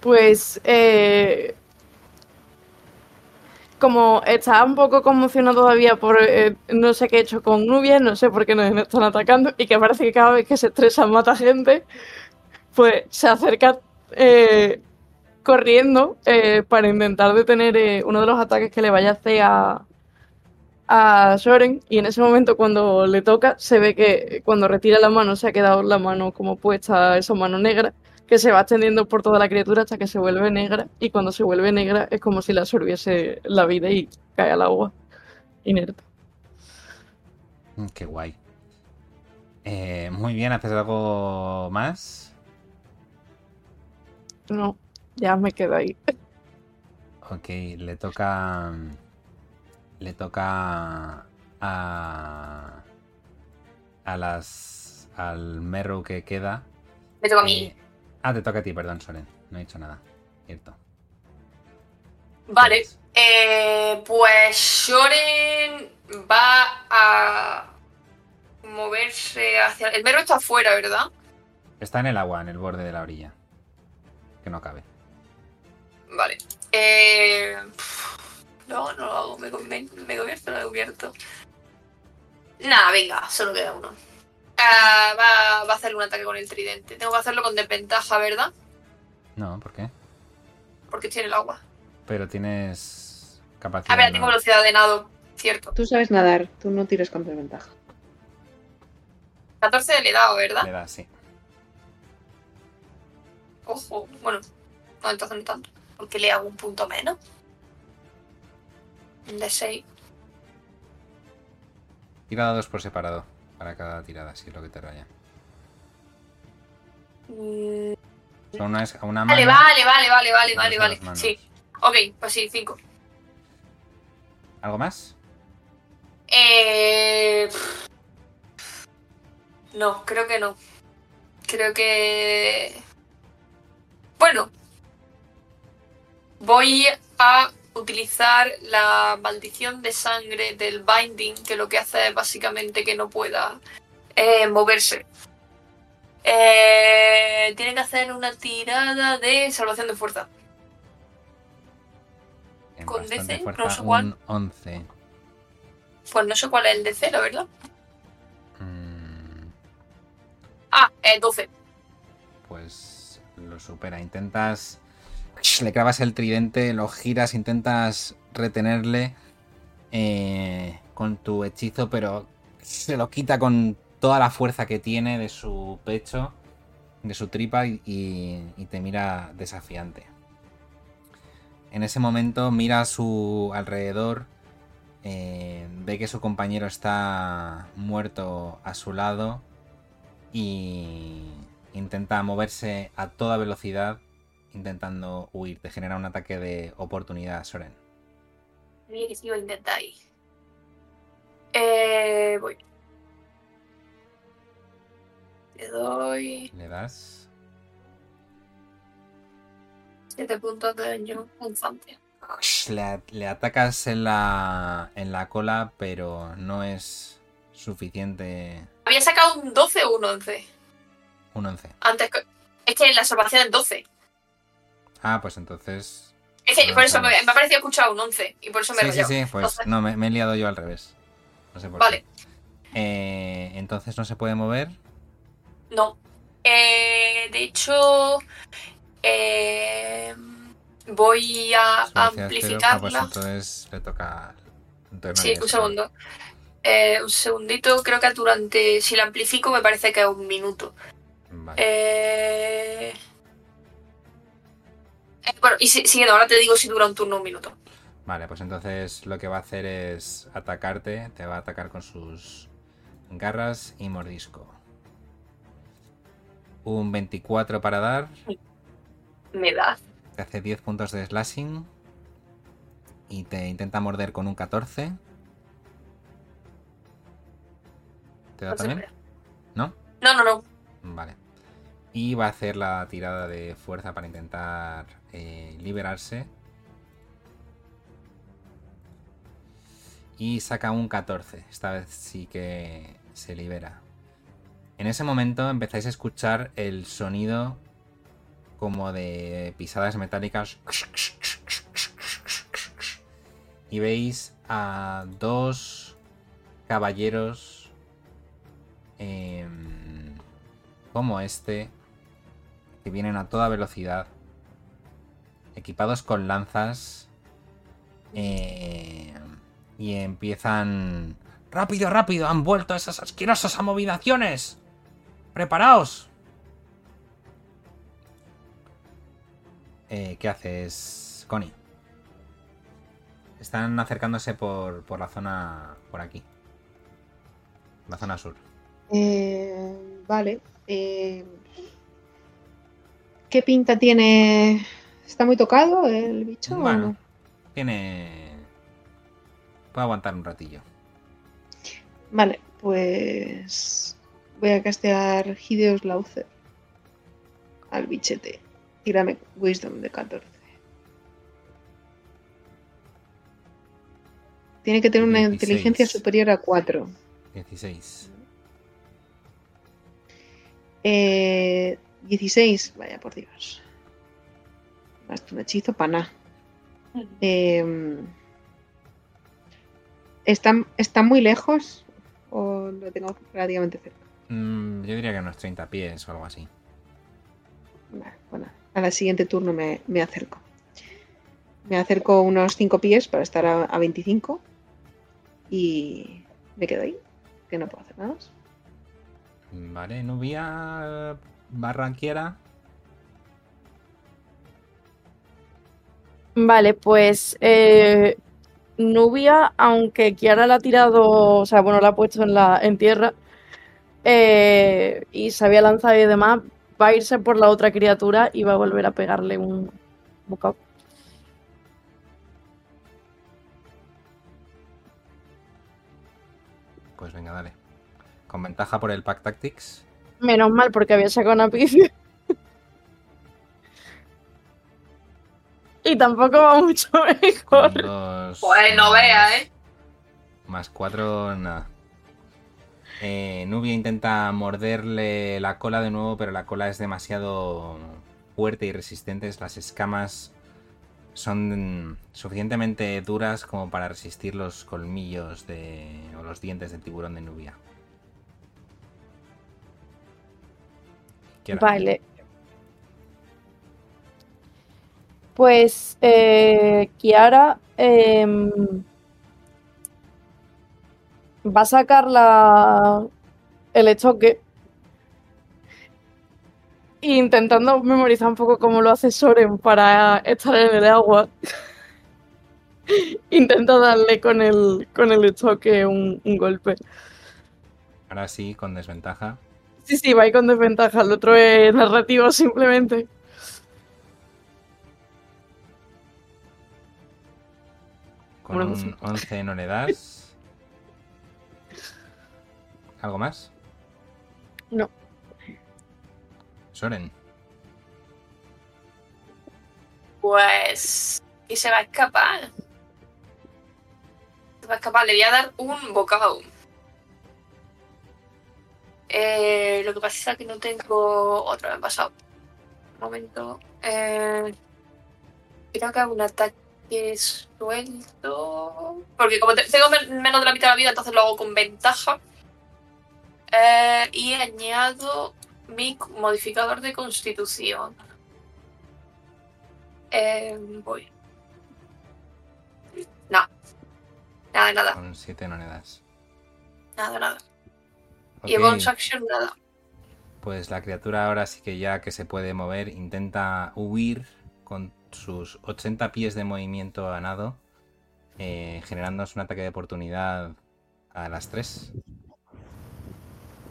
Pues eh, como está un poco conmocionado todavía por eh, no sé qué he hecho con Nubia, no sé por qué nos están atacando y que parece que cada vez que se estresa mata gente, pues se acerca eh, corriendo eh, para intentar detener uno de los ataques que le vaya a hacer a, a Soren y en ese momento cuando le toca se ve que cuando retira la mano se ha quedado la mano como puesta esa mano negra que se va extendiendo por toda la criatura hasta que se vuelve negra y cuando se vuelve negra es como si la absorbiese la vida y cae al agua inerte. Mm, Qué guay. Eh, muy bien, ¿haces algo más? No, ya me quedo ahí. Ok, le toca. Le toca a. A las. Al Merrow que queda. Me toca a mí. Eh, ah, te toca a ti, perdón, Soren. No he dicho nada. Cierto. Vale. Eh, pues Shoren va a moverse hacia. El mero está afuera, ¿verdad? Está en el agua, en el borde de la orilla. Que no cabe. Vale. Eh... No, no lo hago. Me, me, me convierto, no me convierto. Nada, venga, solo queda uno. Ah, va, va a hacer un ataque con el tridente. Tengo que hacerlo con desventaja, ¿verdad? No, ¿por qué? Porque tiene el agua. Pero tienes capacidad. A ver, ¿no? tengo velocidad de nado, cierto. tú sabes nadar, tú no tires con desventaja. 14 le he dado, ¿verdad? Le das, sí. Ojo, bueno, no, entonces no tanto. Porque le hago un punto menos. Un de 6. Tira dados por separado. Para cada tirada, si es lo que te raya. Son una, una Vale, vale, vale, vale, vale, vale, vale. Sí. Ok, pues sí, 5. ¿Algo más? Eh... No, creo que no. Creo que... Bueno. Voy a utilizar la maldición de sangre del binding, que lo que hace es básicamente que no pueda eh, moverse. Eh, tiene que hacer una tirada de salvación de fuerza. En Con DC, fuerza, no sé cuál. un 11. Pues no sé cuál es el de cero, ¿verdad? Mm, Ah, eh, 12. pues lo supera. Intentas. Le clavas el tridente, lo giras, intentas retenerle eh, con tu hechizo, pero se lo quita con toda la fuerza que tiene de su pecho, de su tripa y, te mira desafiante. En ese momento mira a su alrededor, eh, ve que su compañero está muerto a su lado y intenta moverse a toda velocidad intentando huir. Te genera un ataque de oportunidad, Soren. Mira que sí iba a intentar ahí. Eh, voy. Te doy Le das. 7 puntos de daño constante. Le, le atacas en la, en la cola, pero no es suficiente. Había sacado un 12 o un 11. Un 11. Antes. Es que la salvación es 12. Ah, pues entonces. Es que por eso me, ha parecido escuchar un 11. Y por eso me he Sí, sí, sí, pues no, me, me he liado yo al revés. No sé por Vale. qué. Eh, entonces no se puede mover. No. Eh, de hecho, eh, voy a cero. Ah, pues amplificarla. entonces le toca. entonces Sí, un segundo. Eh, un segundito, creo que durante. Si la amplifico, me parece que es un minuto. Vale. Eh... eh, Bueno, y si- siguiendo, ahora te digo si dura un turno o un minuto. Vale, pues entonces lo que va a hacer es atacarte. Te va a atacar con sus garras y mordisco. Un 24 para dar. Me da. Te hace 10 puntos de slashing. Y te intenta morder con un 14. ¿Te da No también? ¿No? No, no, no. Vale. Y va a hacer la tirada de fuerza para intentar eh, liberarse. Y saca un 14. Esta vez sí que se libera. En ese momento empezáis a escuchar el sonido como de pisadas metálicas. Y veis a dos caballeros em, como este vienen a toda velocidad, equipados con lanzas em, y empiezan... ¡Rápido, rápido! ¡Han vuelto esas asquerosas abominaciones! ¡Preparaos! Eh, ¿Qué haces, Connie? Están acercándose por, por la zona... por aquí. La zona sur. Eh, vale. eh, ¿Qué pinta tiene? ¿Está muy tocado el bicho? o Bueno, no? tiene... Puede aguantar un ratillo. Vale, pues voy a castear Hideos Laucer al bichete. Tírame Wisdom de 14. Tiene que tener una 16. inteligencia superior a 4. 16. Eh, 16, vaya por Dios. Hasta un hechizo para nada. Eh, ¿está, ¿Está muy lejos o lo tengo relativamente cerca? Mm, yo diría que unos 30 pies o algo así. Vale, bueno, a la siguiente turno me, me acerco. Me acerco unos 5 pies para estar a, a 25 y me quedo ahí, que no puedo hacer nada más. Vale, Nubia Barranquiera. Vale, pues eh, Nubia, aunque Kiara la ha tirado, o sea, bueno, la ha puesto en, la, en tierra eh, y se había lanzado y demás, va a irse por la otra criatura y va a volver a pegarle un bocado. Pues venga, dale. Con ventaja por el Pack Tactics. Menos mal, porque había sacado una pifia. y tampoco va mucho mejor. dos. Pues no más- vea, ¿eh? Más cuatro, nada. Eh, Nubia intenta morderle la cola de nuevo, pero la cola es demasiado fuerte y resistente. Las escamas son suficientemente duras como para resistir los colmillos de, o los dientes del tiburón de Nubia. Vale. Pues eh, Kiara em, va a sacar la, el estoque intentando memorizar un poco cómo lo hace Soren para estar en el agua. Intenta darle con el, con el estoque un, un golpe. Ahora sí, con desventaja. Sí, sí, va con desventaja. El otro es narrativo simplemente. Con un 11 no le das. ¿Algo más? No. Soren. Pues. Y se va a escapar. Se va a escapar. Le voy a dar un bocado. Eh, lo que pasa es que no tengo. Otra vez pasado. Un momento. Eh, creo que hago un ataque suelto. Porque como te- tengo men- menos de la mitad de la vida, entonces lo hago con ventaja. Eh, y añado mi modificador de constitución. Eh, voy. No. Nada, nada, Con 7 no le das. nada, nada. Ok, Y bonus action, nada. Pues la criatura ahora sí que ya que se puede mover, intenta huir con sus 80 pies de movimiento a nado, eh, generándonos un ataque de oportunidad a las 3.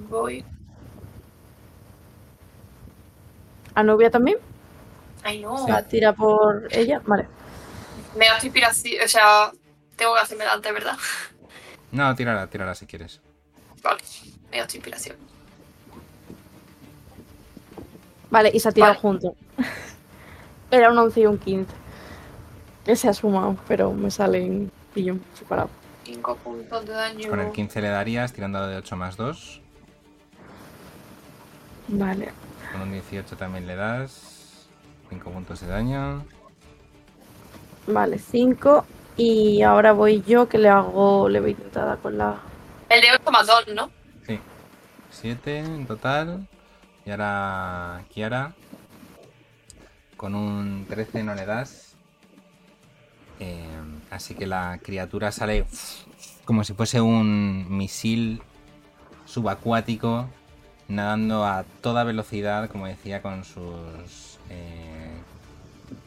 Voy. ¿A Nubia también? Ay, no. Sí. ¿La tira por ella? Vale. Me gasto inspiración. O sea, tengo que hacerme delante, ¿verdad? No, tírala, tírala si quieres. Vale. Me gasto inspiración. Vale, y se ha tirado Vale. juntos. Era un 11 y un 15. Que se ha sumado, pero me salen pillón separado. 5 puntos de daño. Con el 15 le darías, tirando de 8 más 2. Vale. Con un 18 también le das. 5 puntos de daño. Vale, 5. Y ahora voy yo que le hago. Le voy a intentar dar con la. El de 8 más 2, ¿no? Sí. 7 en total. Y ahora Kiara. Con un 13 no le das. Eh, así que la criatura sale como si fuese un misil subacuático nadando a toda velocidad, como decía, con sus eh,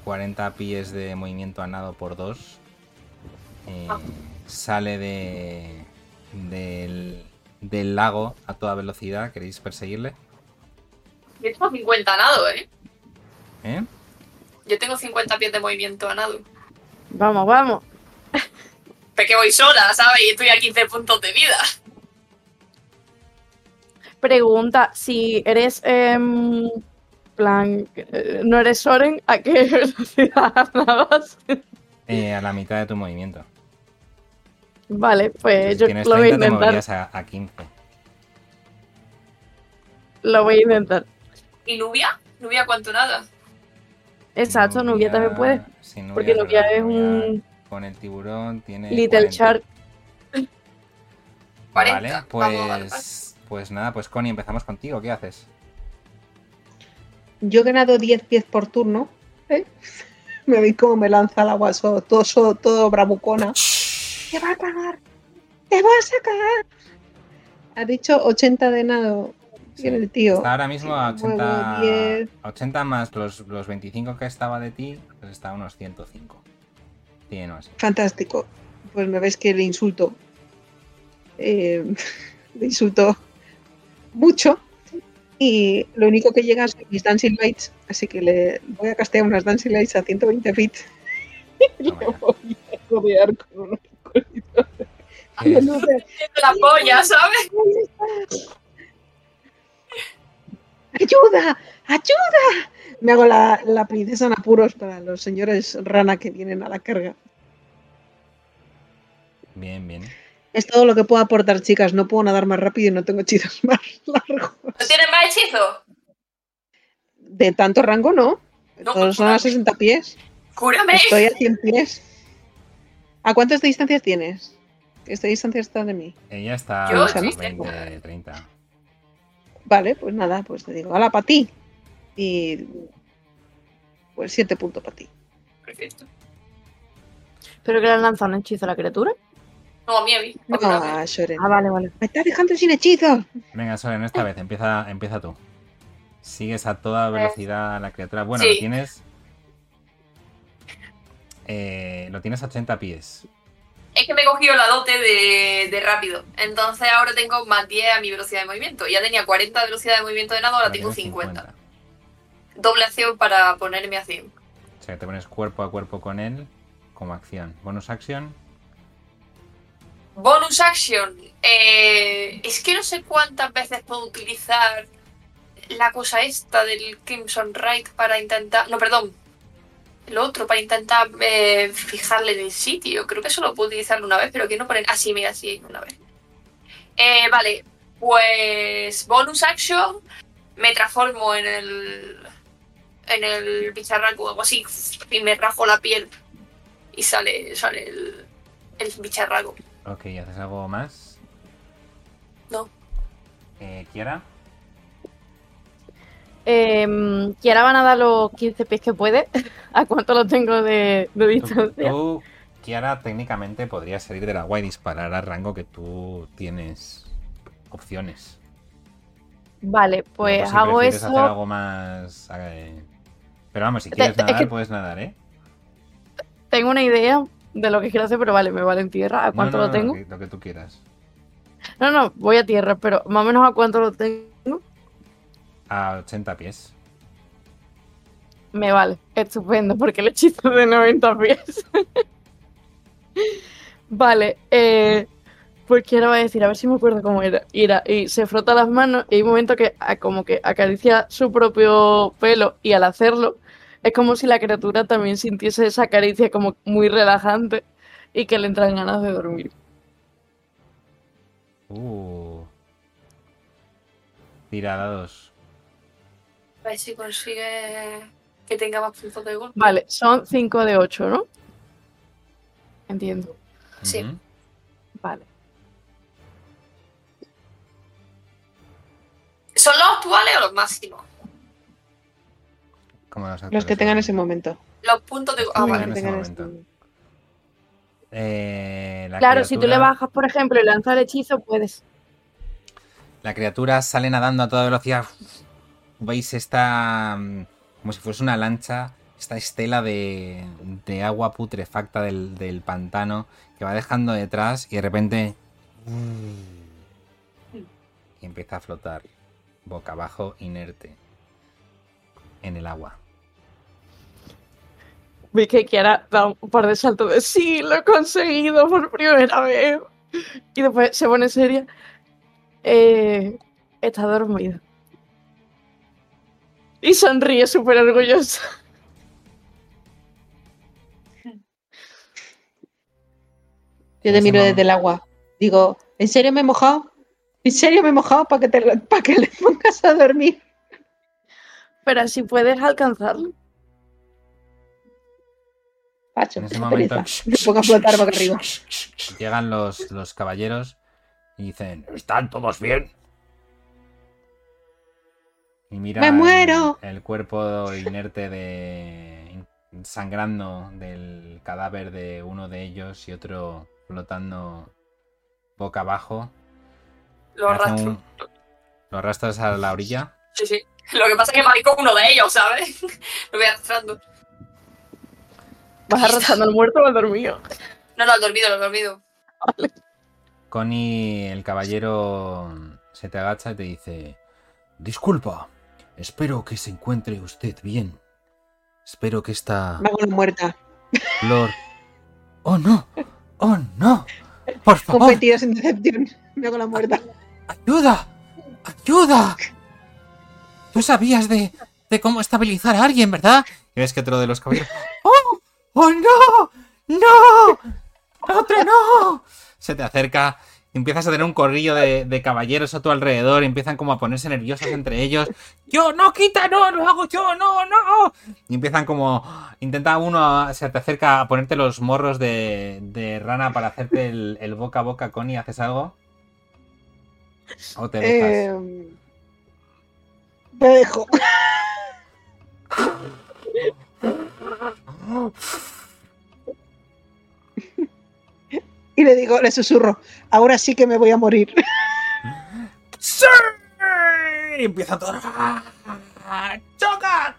40 pies de movimiento a nado por 2. Ah. Sale de, del, del lago a toda velocidad. ¿Queréis perseguirle? Yo tengo 50 a nado, ¿eh? ¿Eh? Yo tengo 50 pies de movimiento a nado. Vamos, vamos. Pero que voy sola, ¿sabes? Y estoy a 15 puntos de vida. Pregunta: si eres. em, plan. eh, no eres Soren, ¿a qué velocidad nadas? Eh, a la mitad de tu movimiento. Vale, pues si yo lo voy a 30 te intentar. a, a 15. Lo voy a intentar. ¿Y Nubia? ¿Nubia cuánto nada? Exacto, Nubia también puede. sí, Nubia Porque Nubia es un Con el tiburón tiene. Little 40. Shark. 40. Vale, Vamos, vale, pues, pues nada, pues Connie, empezamos contigo. ¿Qué haces? Yo he ganado 10 pies por turno. ¿eh? Me veis cómo me lanza al agua todo, so- todo bravucona. ¡Te va a cagar! ¡Te vas a cagar! Ha dicho 80 de nado. Sí. Tiene el tío. Está ahora mismo a 80, Muevo 10. a 80 más los, los 25 que estaba de ti, pues está a unos 105. Sí, no así. Fantástico. Pues me ves que le insulto. Eh, le insulto mucho. Y lo único que llega son mis Dancing Lights. Así que le voy a castear unas Dancing Lights a 120 feet. Y le Toma ya. voy a rodear con unos luces. La polla, ¿sabes? ¡Ayuda! ¡Ayuda! Me hago la, la princesa en apuros para los señores rana que vienen a la carga. Bien, bien. Es todo lo que puedo aportar, chicas. No puedo nadar más rápido y no tengo hechizos más largos. ¿No tienes más hechizos? De tanto rango, no. No, Todos son a 60 pies. ¡Cúrame! Estoy a 100 pies. ¿A cuántas distancias tienes? ¿Qué distancia está de mí? Ella está a sí. 20, 30. Vale, pues nada, pues te digo, hala para ti. Y. Pues 7 puntos para ti. Perfecto. ¿Pero que le han lanzado un hechizo a la criatura? No, a mí, a mí. No. Ah, vale, vale. Me estás dejando sin hechizos. Venga, Soren, esta vez empieza, empieza tú. Sigues a toda velocidad a la criatura. Bueno, Sí. lo tienes. Eh, lo tienes a 80 pies. Es que me he cogido la dote de, de rápido. Entonces ahora tengo más 10 a mi velocidad de movimiento. Ya tenía 40 de velocidad de movimiento de nado, ahora tengo tienes 50. Doble acción para ponerme a 100. O sea, te pones cuerpo a cuerpo con él como acción. Bonus action. Bonus action. Eh, es que no sé cuántas veces puedo utilizar la cosa esta del Crimson Right para intentar. No, perdón. El otro para intentar eh, fijarle en el sitio. Creo que solo puedo utilizarlo una vez, pero que no ponen. Ah, sí, mira, sí, una vez. Eh, vale, pues. Bonus action. Me transformo en el. En el bicharraco o algo así. Y me rajo la piel. Y sale, sale el, el bicharraco. Ok, ¿haces algo más? No. Eh, ¿Kiara? Eh, Kiara van a dar los 15 pies que puede. ¿A cuánto lo tengo de, distancia? tú, Kiara, técnicamente podrías salir del agua y disparar al rango que tú tienes opciones. Vale, pues si hago hacer eso. algo más. eh, Pero vamos, si quieres te- es nadar, que- puedes nadar, ¿eh? Tengo una idea de lo que quiero hacer, pero vale, me vale en tierra. ¿A cuánto no, lo tengo? que- lo que tú quieras. No, no, voy a tierra, pero más o menos a cuánto lo tengo. A 80 pies. Me vale, estupendo, porque el hechizo de 90 pies. vale, eh, pues quiero a decir, a ver si me acuerdo cómo era. Ira, y se frota las manos y hay un momento que ah, como que acaricia su propio pelo y al hacerlo es como si la criatura también sintiese esa caricia como muy relajante y que le entran ganas de dormir. Uh. Tira dados. A ver si consigue que tenga más puntos de golpe. Vale, son 5 de 8, ¿no? Entiendo. Sí. Vale. ¿Son los actuales o los máximos? ¿Cómo los Los que tengan son? ese momento. Los puntos de Ah, Muy vale. en ese Tengan momento. Eh, la Claro, si tú le bajas, por ejemplo, y lanzas el hechizo, puedes. La criatura sale nadando a toda velocidad. Veis esta. mm, como si fuese una lancha. Esta estela de, de agua putrefacta del, del pantano que va dejando detrás y de repente. Y empieza a flotar boca abajo, inerte. En el agua. Vi que Kiara da un par de saltos de sí, lo he conseguido por primera vez. Y después se pone seria. Eh, está dormida. Y sonríe súper orgullosa. Yo te miro desde el agua. Digo, ¿en serio me he mojado? ¿En serio me he mojado para que, te, para que le pongas a dormir? Pero si puedes alcanzarlo. Pacho, En ese momento. Me pongo a flotar boca arriba. Llegan los, los caballeros y dicen. ¿Están todos bien? Y mira ¡Me el- muero! El, cuerpo inerte de. sangrando del cadáver de uno de ellos y otro flotando boca abajo. Lo arrastro. un- Lo arrastras a la orilla. Sí, sí. Lo que pasa es que maricó uno de ellos, ¿sabes? Lo voy arrastrando. ¿Vas arrastrando al muerto o al dormido? No, no, al dormido, al dormido. Connie, el caballero, se te agacha y te dice: Disculpa, espero que se encuentre usted bien. Espero que esta Me hago la muerta. flor. ¡Oh no! ¡Oh no! ¡Por favor! Competidos en decepción. Me hago la muerta. ¡Ayuda! ¡Ayuda! Tú sabías de, de cómo estabilizar a alguien, ¿verdad? Y ves que otro de los caballeros. ¡Oh! ¡Oh no! ¡No! ¡Otro no! Se te acerca. Empiezas a tener un corrillo de, de caballeros a tu alrededor. y empiezan como a ponerse nerviosos entre ellos. ¡Yo! ¡No, quita! ¡No! ¡Lo hago yo! ¡No! ¡No! Y empiezan como. Intenta uno. Se te acerca a ponerte los morros de, de rana para hacerte el, el boca a boca, Connie. ¿Haces algo? ¿O te dejas? Eh, me dejo. Y le digo, le susurro, ahora sí que me voy a morir. ¡Sí! Y empieza todo. ¡Choca!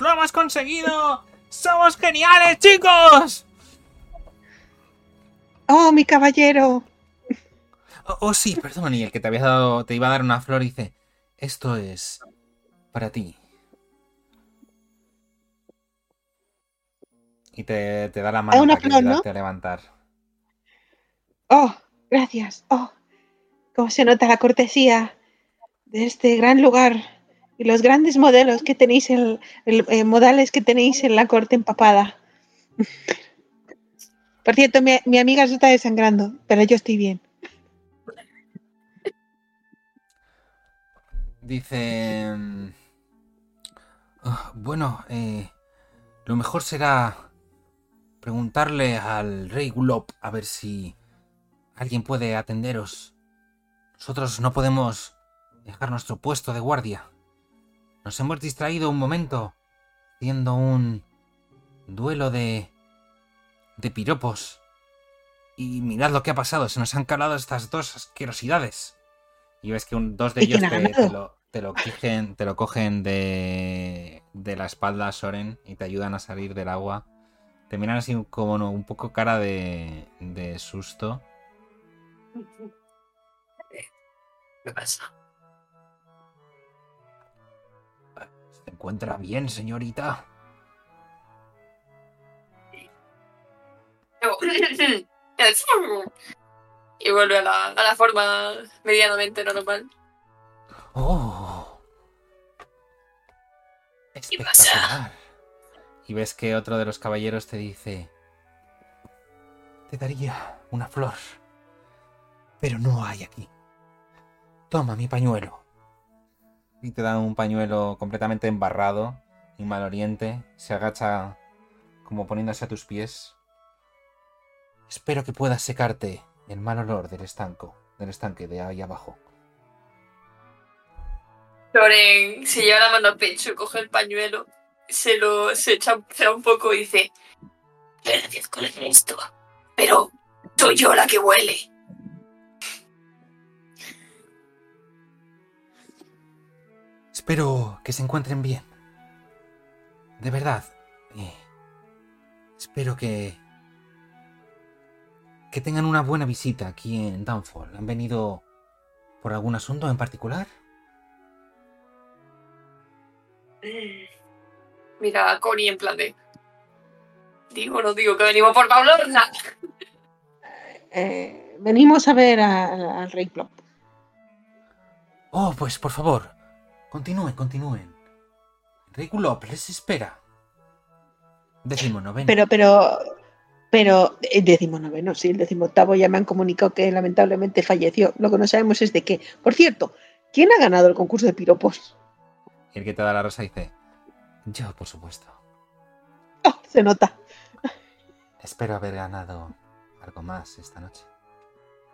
¡Lo hemos conseguido! ¡Somos geniales, chicos! ¡Oh, mi caballero! Oh, oh, sí, perdón. Y el que te había dado, te iba a dar una flor dice: Esto es para ti. Y te, te da la mano para flor, ¿no? ayudarte a levantar. ¡Oh! gracias. Oh, cómo se nota la cortesía de este gran lugar y los grandes modelos que tenéis en, el- eh, modales que tenéis en la corte empapada. Por cierto, mi, mi amiga se está desangrando, pero yo estoy bien. Dice... mm, "Ah, bueno, eh, lo mejor será preguntarle al rey Gulop a ver si alguien puede atenderos. Nosotros no podemos dejar nuestro puesto de guardia. Nos hemos distraído un momento haciendo un duelo de de piropos. Y mirad lo que ha pasado, se nos han calado estas dos asquerosidades. Y ves que un- dos de ¿Y ellos te, lo, te lo cogen, te lo cogen de, de la espalda a Soren y te ayudan a salir del agua. Te miran así como no, un poco cara de, de susto. ¿Qué pasa? ¿Se encuentra bien, señorita? y vuelve a la, a la forma medianamente normal. ¡Oh! ¿Qué pasa? Y ves que otro de los caballeros te dice... Te daría una flor. Pero no hay aquí. Toma mi pañuelo. Y te da un pañuelo completamente embarrado y maloriente. Se agacha como poniéndose a tus pies. Espero que puedas secarte el mal olor del estanco, del estanque de ahí abajo. Loren se lleva la mano al pecho, coge el pañuelo, se lo se echa, se un poco y dice: Le agradezco el gesto, pero soy yo la que huele. Espero que se encuentren bien. De verdad. eh, espero que... Que tengan una buena visita aquí en Downfall. ¿Han venido por algún asunto en particular? Mira a Connie en plan de. Digo, no digo que venimos por Paulorna. Eh, venimos a ver a- al rey Plop. Oh, pues por favor. Continúen, continúen. Regulop les espera. Decimonoveno. Pero, pero, pero, el decimonoveno, sí, el decimoctavo ya me han comunicado que lamentablemente falleció. Lo que no sabemos es de qué. Por cierto, ¿quién ha ganado el concurso de piropos? Y el que te da la rosa dice... Yo, por supuesto. Oh, se nota. Espero haber ganado algo más esta noche.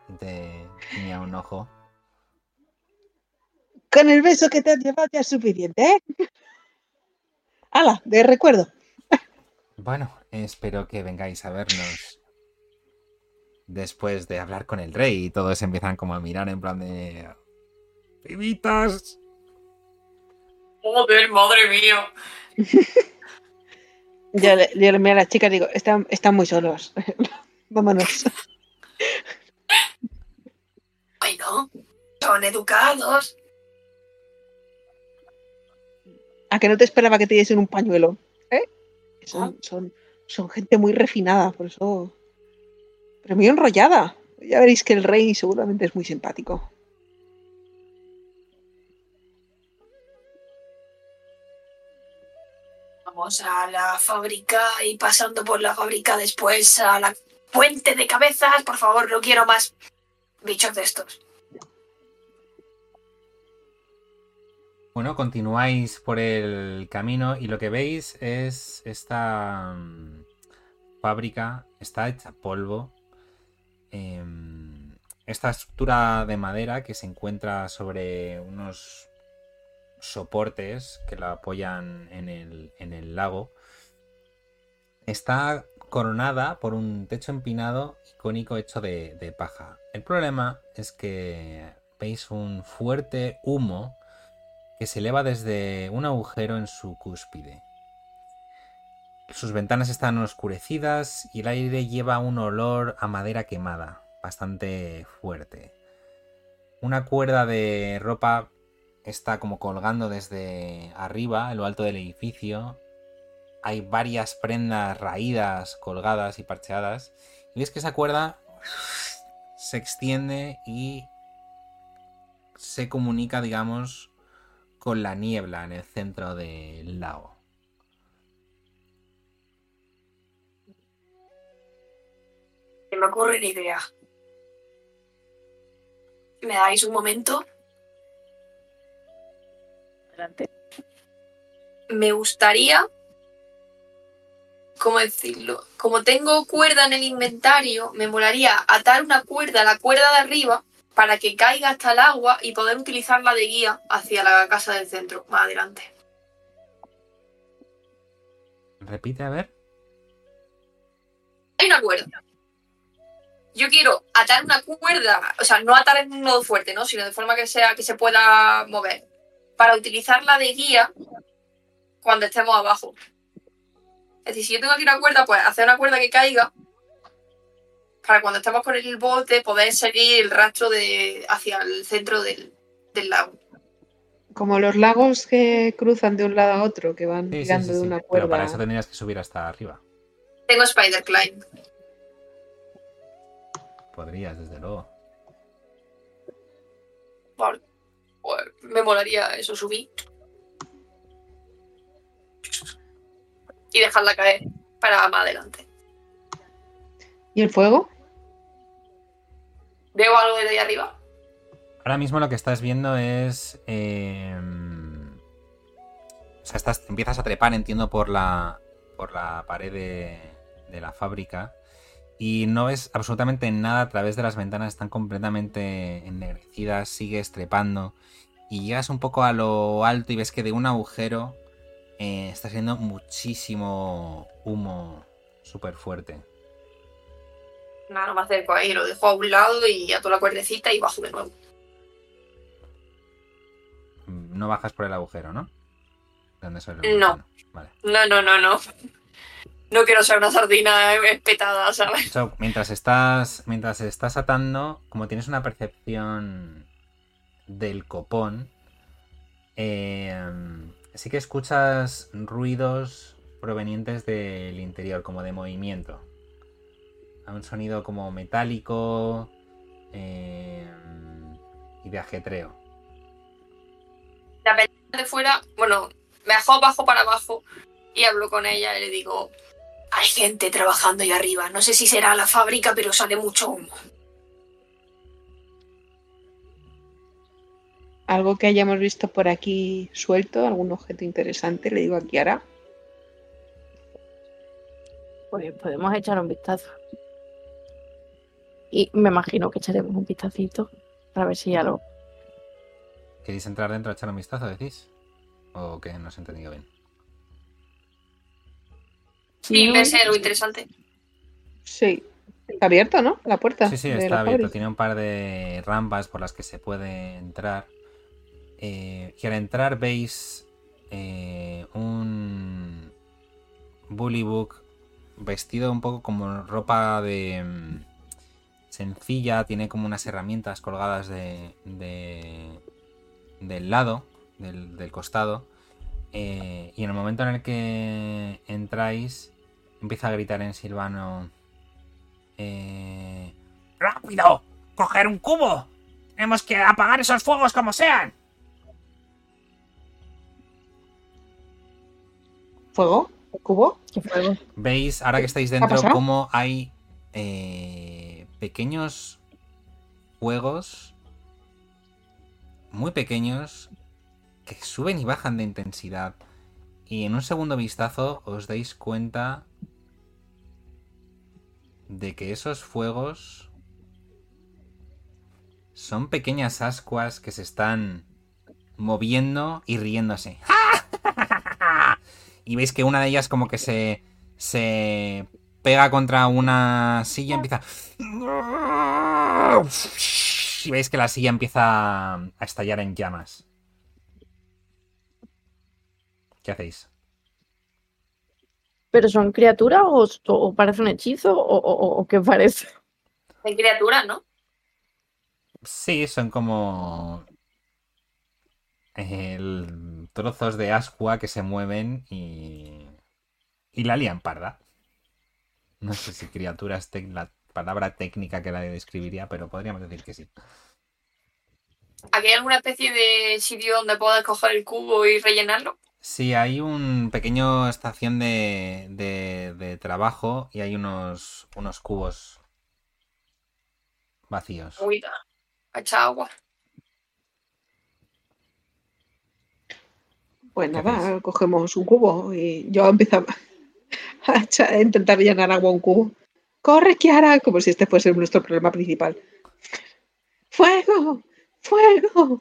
Y te guiña un ojo. Con el beso que te has llevado ya es suficiente, ¿eh? ¡Hala! De recuerdo. Bueno, espero que vengáis a vernos después de hablar con el rey y todos empiezan como a mirar en plan de... ¡Pibitas! Joder, madre mía. Yo le, yo le miro a las chicas y digo, están, están muy solos. Vámonos. Bueno, son educados. A que no te esperaba que te diesen un pañuelo. ¿Eh? Son, son, son gente muy refinada, por eso. Pero muy enrollada. Ya veréis que el rey seguramente es muy simpático. Vamos a la fábrica y pasando por la fábrica después a la puente de cabezas. Por favor, no quiero más bichos de estos. Bueno, continuáis por el camino y lo que veis es esta mm, fábrica, está hecha polvo. Em, esta estructura de madera que se encuentra sobre unos soportes que la apoyan en el, lago está coronada por un techo empinado icónico hecho de, de paja. El problema es que veis un fuerte humo que se eleva desde un agujero en su cúspide. Sus ventanas están oscurecidas y el aire lleva un olor a madera quemada, bastante fuerte. Una cuerda de ropa está como colgando desde arriba, en lo alto del edificio. Hay varias prendas raídas, colgadas y parcheadas. Y ves que esa cuerda se extiende y se comunica, digamos, con la niebla en el centro del lago. Se me ocurre una idea. ¿Me dais un momento? Adelante. Me gustaría. ¿Cómo decirlo? Como tengo cuerda en el inventario, me molaría atar una cuerda a la cuerda de arriba para que caiga hasta el agua y poder utilizarla de guía hacia la casa del centro, más adelante. Repite, a ver. Hay una cuerda. Yo quiero atar una cuerda, o sea, no atar en un nodo fuerte, ¿no? Sino de forma que sea que se pueda mover. Para utilizarla de guía cuando estemos abajo. Es decir, si yo tengo aquí una cuerda, pues hacer una cuerda que caiga para cuando estemos con el bote poder seguir el rastro de hacia el centro del, del lago. Como los lagos que cruzan de un lado a otro, que van Sí, tirando sí, de sí. una Pero cuerda. para eso tendrías que subir hasta arriba. Tengo Spider Climb. Podrías, desde luego. Pues me molaría eso, subir. Y dejarla caer para más adelante. ¿Y el fuego? ¿Veo algo desde ahí arriba? Ahora mismo lo que estás viendo es. eh, o sea, estás, empiezas a trepar, entiendo, por la, por la pared de, de la fábrica. Y no ves absolutamente nada a través de las ventanas, están completamente ennegrecidas. Sigues trepando. Y llegas un poco a lo alto y ves que de un agujero eh, está saliendo muchísimo humo súper fuerte. Nada, no me acerco ahí, lo dejo a un lado y ato la cuerdecita y bajo de nuevo. No bajas por el agujero, ¿no? ¿De dónde sale No. el? Vale. No, no, no, no. No quiero ser una sardina espetada, ¿sabes? De hecho, mientras estás, mientras estás atando, como tienes una percepción del copón, eh, sí que escuchas ruidos provenientes del interior, como de movimiento. Un sonido como metálico eh, y de ajetreo. La pelea de fuera, bueno, me dejo bajo para abajo y hablo con ella y le digo, hay gente trabajando ahí arriba. No sé si será la fábrica, pero sale mucho humo. Algo que hayamos visto por aquí suelto, algún objeto interesante, le digo a Kiara. Pues podemos echar un vistazo. Y me imagino que echaremos un vistacito para ver si hay algo. ¿Queréis entrar dentro a echar un vistazo, decís? ¿O que no os he entendido bien? Sí, sé algo interesante. Sí. Está abierto, ¿no? La puerta. Sí, sí, está abierto. Tiene un par de rampas por las que se puede entrar. Eh, y al entrar veis eh, un Bullybook vestido un poco como ropa de mm, sencilla. Tiene como unas herramientas colgadas de, de- del lado, del, del costado. Eh, y en el momento en el que entráis, empieza a gritar en silvano. Eh, ¡Rápido! ¡Coger un cubo! Tenemos que apagar esos fuegos como sean. ¿Fuego? ¿Cubo? ¿Qué fuego? Veis, ahora que estáis ¿Qué ha dentro, cómo hay eh, pequeños juegos muy pequeños que suben y bajan de intensidad. Y en un segundo vistazo os dais cuenta de que esos fuegos son pequeñas ascuas que se están moviendo y riéndose. Y veis que una de ellas como que se, se pega contra una silla y empieza... Y veis que la silla empieza a estallar en llamas. ¿Qué hacéis? ¿Pero son criaturas o, o parece un hechizo o, o- o qué parece? Hay criaturas, ¿no? Sí, son como el- trozos de ascua que se mueven y, y la lían parda. No sé si criaturas te- la palabra técnica que la describiría, pero podríamos decir que sí. ¿Aquí hay alguna especie de sitio donde puedas coger el cubo y rellenarlo? Sí, hay un pequeño estación de, de, de trabajo y hay unos, unos cubos vacíos. Agüita. Echa agua. Pues ¿Qué nada, cogemos un cubo y yo empezaba a, intentar llenar agua a un cubo. ¡Corre, Kiara! Como si este fuese nuestro problema principal. ¡Fuego! ¡Fuego!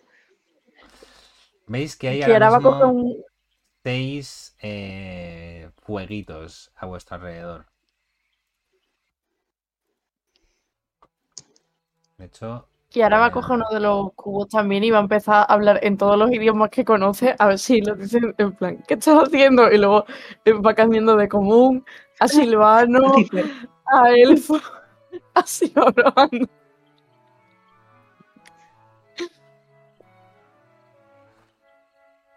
¿Veis que hay Y ahora mismo seis eh, fueguitos a vuestro alrededor? De hecho, Y ahora va a coger uno de los cubos también y va a empezar a hablar en todos los idiomas que conoce, a ver si lo dicen en plan, ¿qué estás haciendo? Y luego eh, va cambiando de común a silvano, a elfo, así va probando.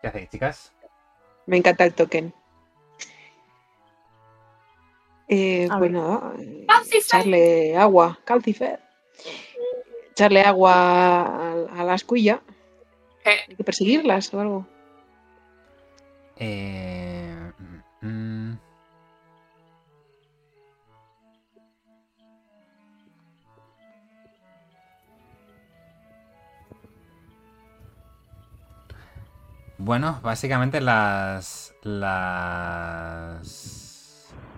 ¿qué hacéis, chicas? Me encanta el token. Eh, pues nada, eh, echarle agua, calcifer. Echarle agua a, a la escuilla. Eh, Hay que perseguirlas o algo. Eh, mm, mm. Bueno, básicamente las. Las.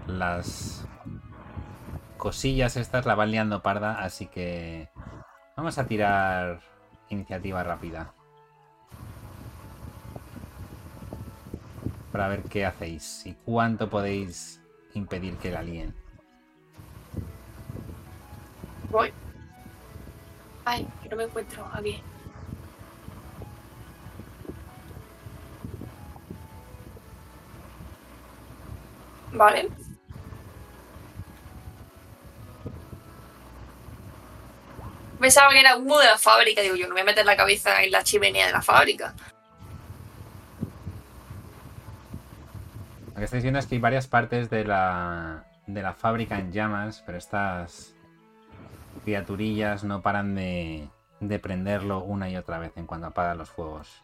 Las. Cosillas estas la van liando parda, así que. Vamos a tirar iniciativa rápida. para ver qué hacéis y cuánto podéis impedir que la líen. voy. Ay, que no me encuentro aquí. Vale. Pensaba que era humo de la fábrica. Digo, yo no voy a meter la cabeza en la chimenea de la fábrica. Lo que estáis viendo es que hay varias partes de la, de la fábrica en llamas, pero estas criaturillas no paran de, de prenderlo una y otra vez en cuanto apagan los fuegos.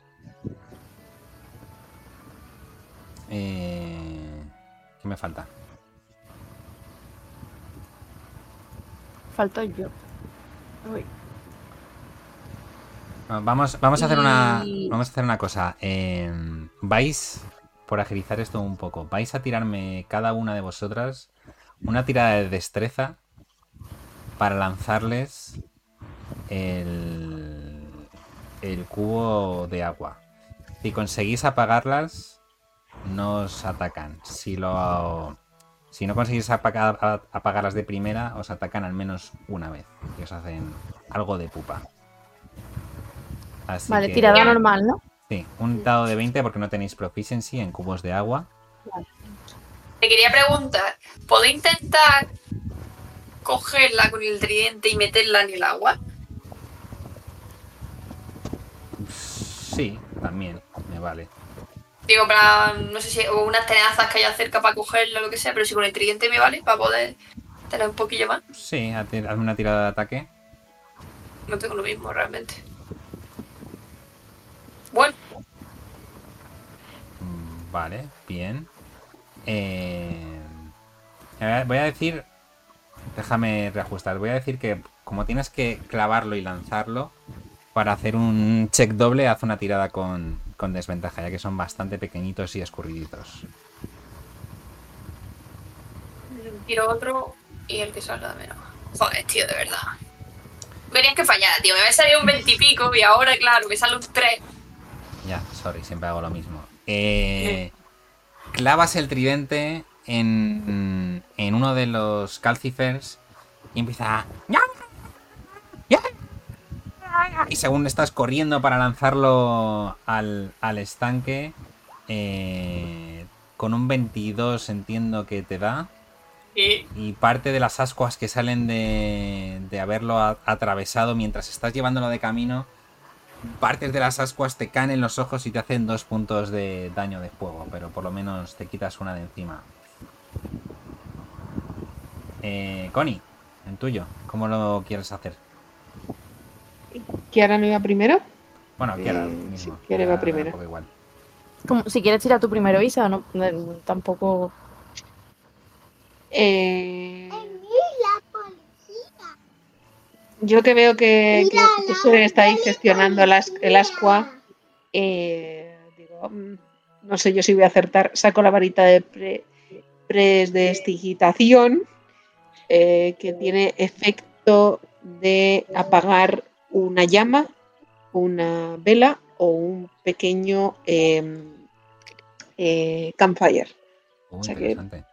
Eh, ¿Qué me falta? Falta yo. Uy. Ah, Vamos, vamos a hacer una. Vamos a hacer una cosa. Eh, vais, por agilizar esto un poco, vais a tirarme cada una de vosotras una tirada de destreza para lanzarles el, el cubo de agua. Si conseguís apagarlas, no os atacan. Si lo. Si no conseguís apagar- apagarlas de primera, os atacan al menos una vez. Y os hacen algo de pupa. Así Vale, que- tirada normal, ¿no? Sí, un dado de 20 porque no tenéis proficiency en cubos de agua. Te quería preguntar, ¿puedo intentar cogerla con el tridente y meterla en el agua? Sí, también, me vale. Digo, para, no sé si, o unas tenazas que haya cerca para cogerla o lo que sea, pero si con el tridente me vale para poder tener un poquillo más. Sí, haz- hazme una tirada de ataque. No tengo lo mismo realmente. Bueno, Mm, Vale, bien. Eh, voy a decir. Déjame reajustar. Voy a decir que como tienes que clavarlo y lanzarlo, para hacer un check doble, haz una tirada con, con desventaja, ya que son bastante pequeñitos y escurriditos. tiro otro y el que salga de menos. Joder, tío, de verdad. Querías que fallara, tío. Me había salido un 20 y pico y ahora, claro, me sale un 3. Ya, sorry, siempre hago lo mismo. Eh, clavas el tridente en, en uno de los calcifers y empieza a... Y según estás corriendo para lanzarlo al, al estanque, eh, con un 22 entiendo que te da. Y Y parte de las ascuas que salen de, de haberlo a- atravesado mientras estás llevándolo de camino, partes de las ascuas te caen en los ojos y te hacen dos puntos de daño de fuego, pero por lo menos te quitas una de encima. Eh, Connie, En tuyo. ¿Cómo lo quieres hacer? ¿Kiara no iba primero? Bueno, Eh, sí, Kiara va primero. igual. Como, si quieres tirar tú primero, Isa, no, Eh, tampoco. Eh, yo que veo que, que, que Soren está ahí gestionando el ascua, eh, digo, mm, no sé yo si voy a acertar. Saco la varita de pre, prestigitación eh, que tiene efecto de apagar una llama, una vela o un pequeño eh, eh, campfire. Uh, O sea que- interesante.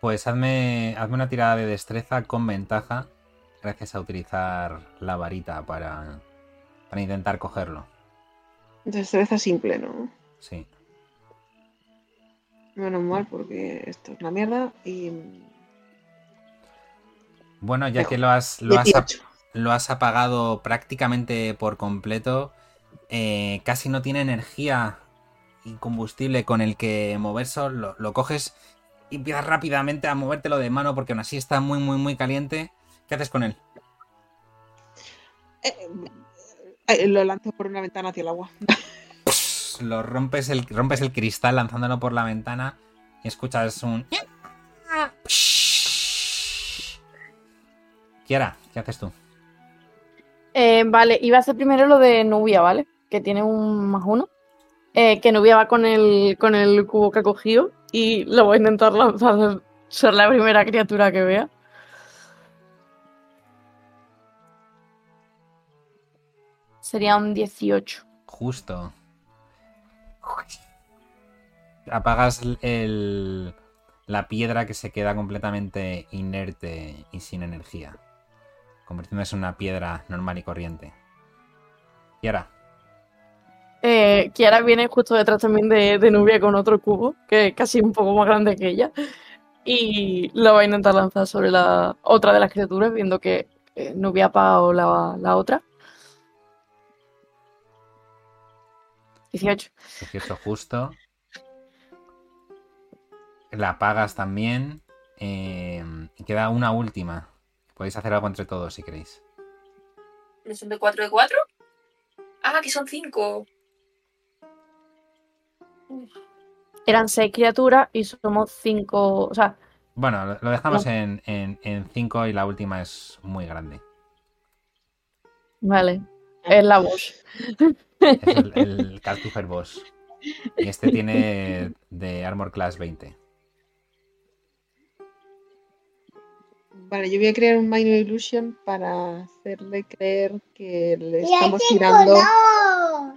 Pues hazme, hazme una tirada de destreza con ventaja gracias a utilizar la varita para, para intentar cogerlo. Destreza simple, ¿no? Sí. Menos mal porque esto es una mierda y... Bueno, ya que lo has, lo has, ap- 18. Lo has apagado prácticamente por completo, eh, casi no tiene energía y combustible con el que moverse, lo, lo coges y empiezas rápidamente a movértelo de mano porque aún así está muy, muy, muy caliente. ¿Qué haces con él? Eh, eh, lo lanzo por una ventana hacia el agua. Lo rompes el, rompes el cristal lanzándolo por la ventana y escuchas un... Kiara, ¿qué haces tú? Eh, vale, iba a hacer primero lo de Nubia, ¿vale? Que tiene un más uno. Eh, que Nubia va con el, con el cubo que ha cogido y lo voy a intentar lanzar. Ser la primera criatura que vea. Sería un 18. Justo. Apagas el, la piedra que se queda completamente inerte y sin energía. Convirtiéndose en una piedra normal y corriente. Kiara, Eh, Kiara viene justo detrás también de, de Nubia con otro cubo, que es casi un poco más grande que ella. Y lo va a intentar lanzar sobre la otra de las criaturas, viendo que eh, Nubia ha apagado la, la otra. 18. 18 justo. La apagas también. eh, y queda una última. Podéis hacer algo entre todos si queréis. ¿No son de 4 de 4? Ah, que son 5. Eran seis criaturas y somos cinco. O sea, Bueno, lo- dejamos No. en 5 y la última es muy grande. vale. Es la voz. Es el, el Boss. Y este tiene de Armor Class 20. Vale, yo voy a crear un Minor Illusion para hacerle creer que le estamos tirando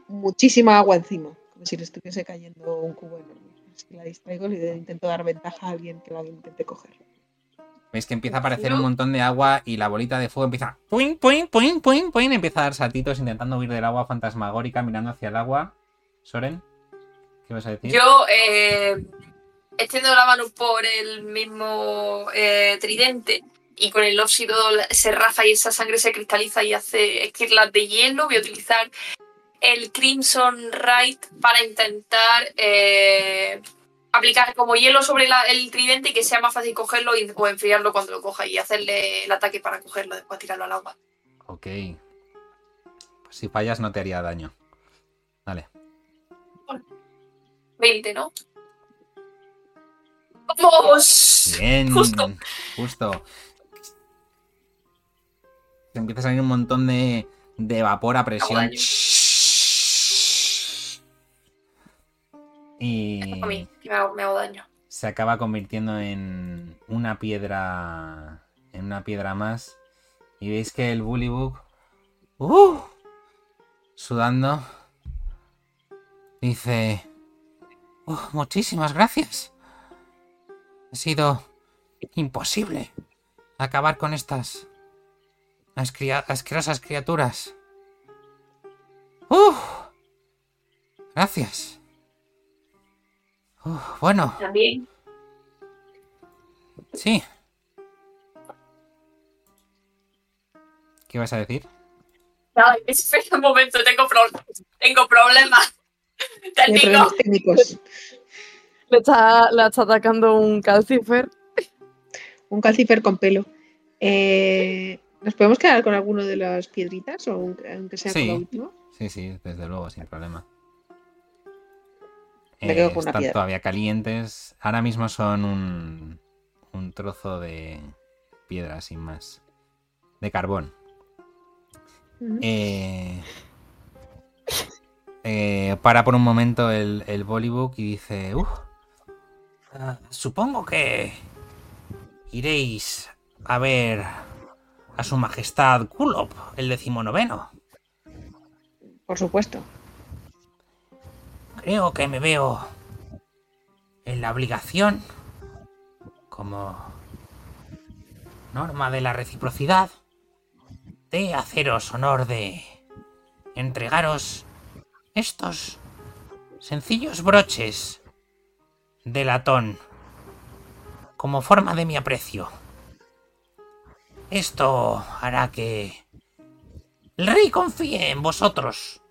muchísima agua encima. Como si le estuviese cayendo un cubo enorme. Si la distraigo, le intento dar ventaja a alguien que la intente coger. Veis que empieza a aparecer un montón de agua y la bolita de fuego empieza. Puin, puin, puin, puin, puin. Empieza a dar saltitos intentando huir del agua fantasmagórica, mirando hacia el agua. Soren, ¿qué vas a decir? Yo eh, extiendo la mano por el mismo eh, tridente y con el óxido se raja y esa sangre se cristaliza y hace esquirlas de hielo. Voy a utilizar el Crimson Right para intentar eh, aplicar como hielo sobre la- el tridente y que sea más fácil cogerlo y, o enfriarlo cuando lo coja y hacerle el ataque para cogerlo después tirarlo al agua. Ok. Pues si fallas no te haría daño. Vale. 20, ¿no? ¡Vamos! Bien. Justo. Justo. Te empieza a salir un montón de, de vapor a presión. Y A mí, me hago, me hago daño. se acaba convirtiendo en una piedra. En una piedra más. Y veis que el Bullybug. ¡Uh! Sudando. Dice. "Oh, muchísimas gracias. Ha sido imposible acabar con estas asquerosas criaturas. ¡Uh! Gracias. Bueno, También. sí. ¿Qué vas a decir? Ay, espera un momento, tengo, pro- tengo problemas técnicos. Le está, la está atacando un calcifer. Un calcifer con pelo. Eh, ¿Nos podemos quedar con alguno de las piedritas o aunque aunque sea con Sí. la última? Sí, sí, desde luego, sin problema. Me quedo Eh, con una están piedra. todavía calientes. Ahora mismo son un, un trozo de piedra sin más. De carbón. Eh, eh, para por un momento el, el Bollywood y dice: "Uf, Ah, supongo que iréis a ver a su majestad Kulop, el decimonoveno. Por supuesto. Creo que me veo en la obligación, como norma de la reciprocidad, de haceros honor de entregaros estos sencillos broches de latón como forma de mi aprecio. Esto hará que el rey confíe en vosotros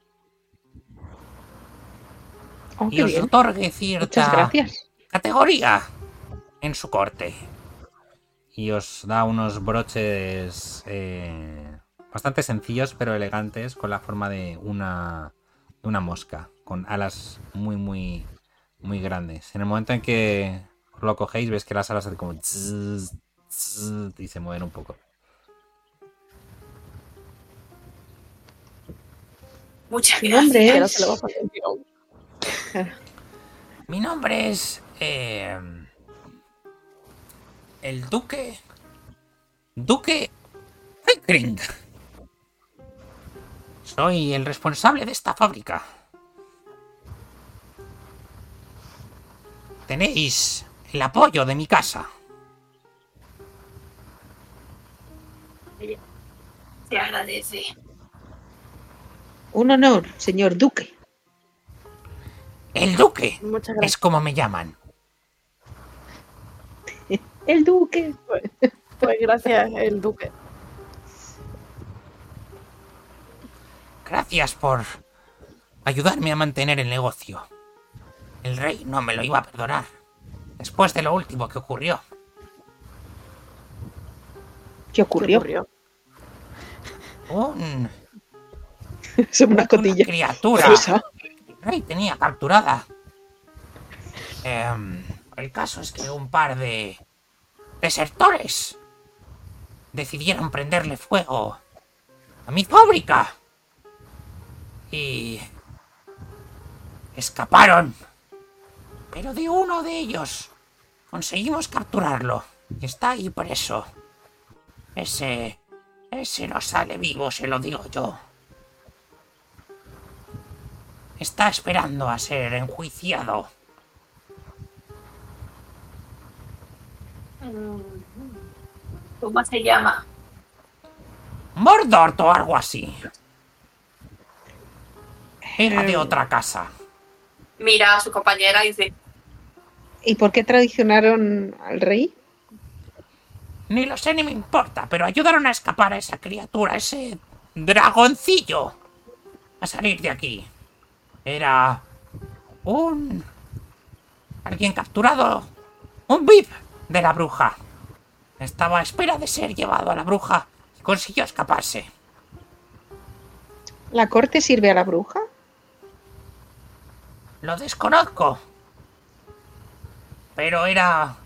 Oh, y os bien. otorgue cierta gracias. categoría en su corte. y os da unos broches eh, bastante sencillos pero elegantes con la forma de una, de una mosca, con alas muy, muy, muy grandes. En el momento en que lo cogéis, ves que las alas hacen como zzz, y se mueven un poco. Muchas Mi gracias. nombre es... Mi nombre es. eh, el Duque. Duque. Soy el responsable de esta fábrica. Tenéis el apoyo de mi casa. Se agradece. Un honor, señor Duque. El Duque Muchas es como me llaman. El Duque. Pues gracias, el duque. Gracias por ayudarme a mantener el negocio. El rey no me lo iba a perdonar. Después de lo último que ocurrió. ¿Qué ¿Qué ocurrió? Un, Es una criatura Rosa. el rey tenía capturada. Em, el caso es que un par de desertores decidieron prenderle fuego a mi fábrica. Y escaparon. Pero de uno de ellos conseguimos capturarlo. Y está ahí preso. Ese... Ese no sale vivo, se lo digo yo. Está esperando a ser enjuiciado. ¿Cómo se llama? Mordort o algo así. Era de otra casa. Mira a su compañera y dice, ¿Y por qué traicionaron al rey? Ni lo sé ni me importa, pero ayudaron a escapar a esa criatura, ese dragoncillo, a salir de aquí. Era un... alguien capturado, un VIP de la bruja. Estaba a espera de ser llevado a la bruja y consiguió escaparse. ¿La corte sirve a la bruja? Lo desconozco. Pero era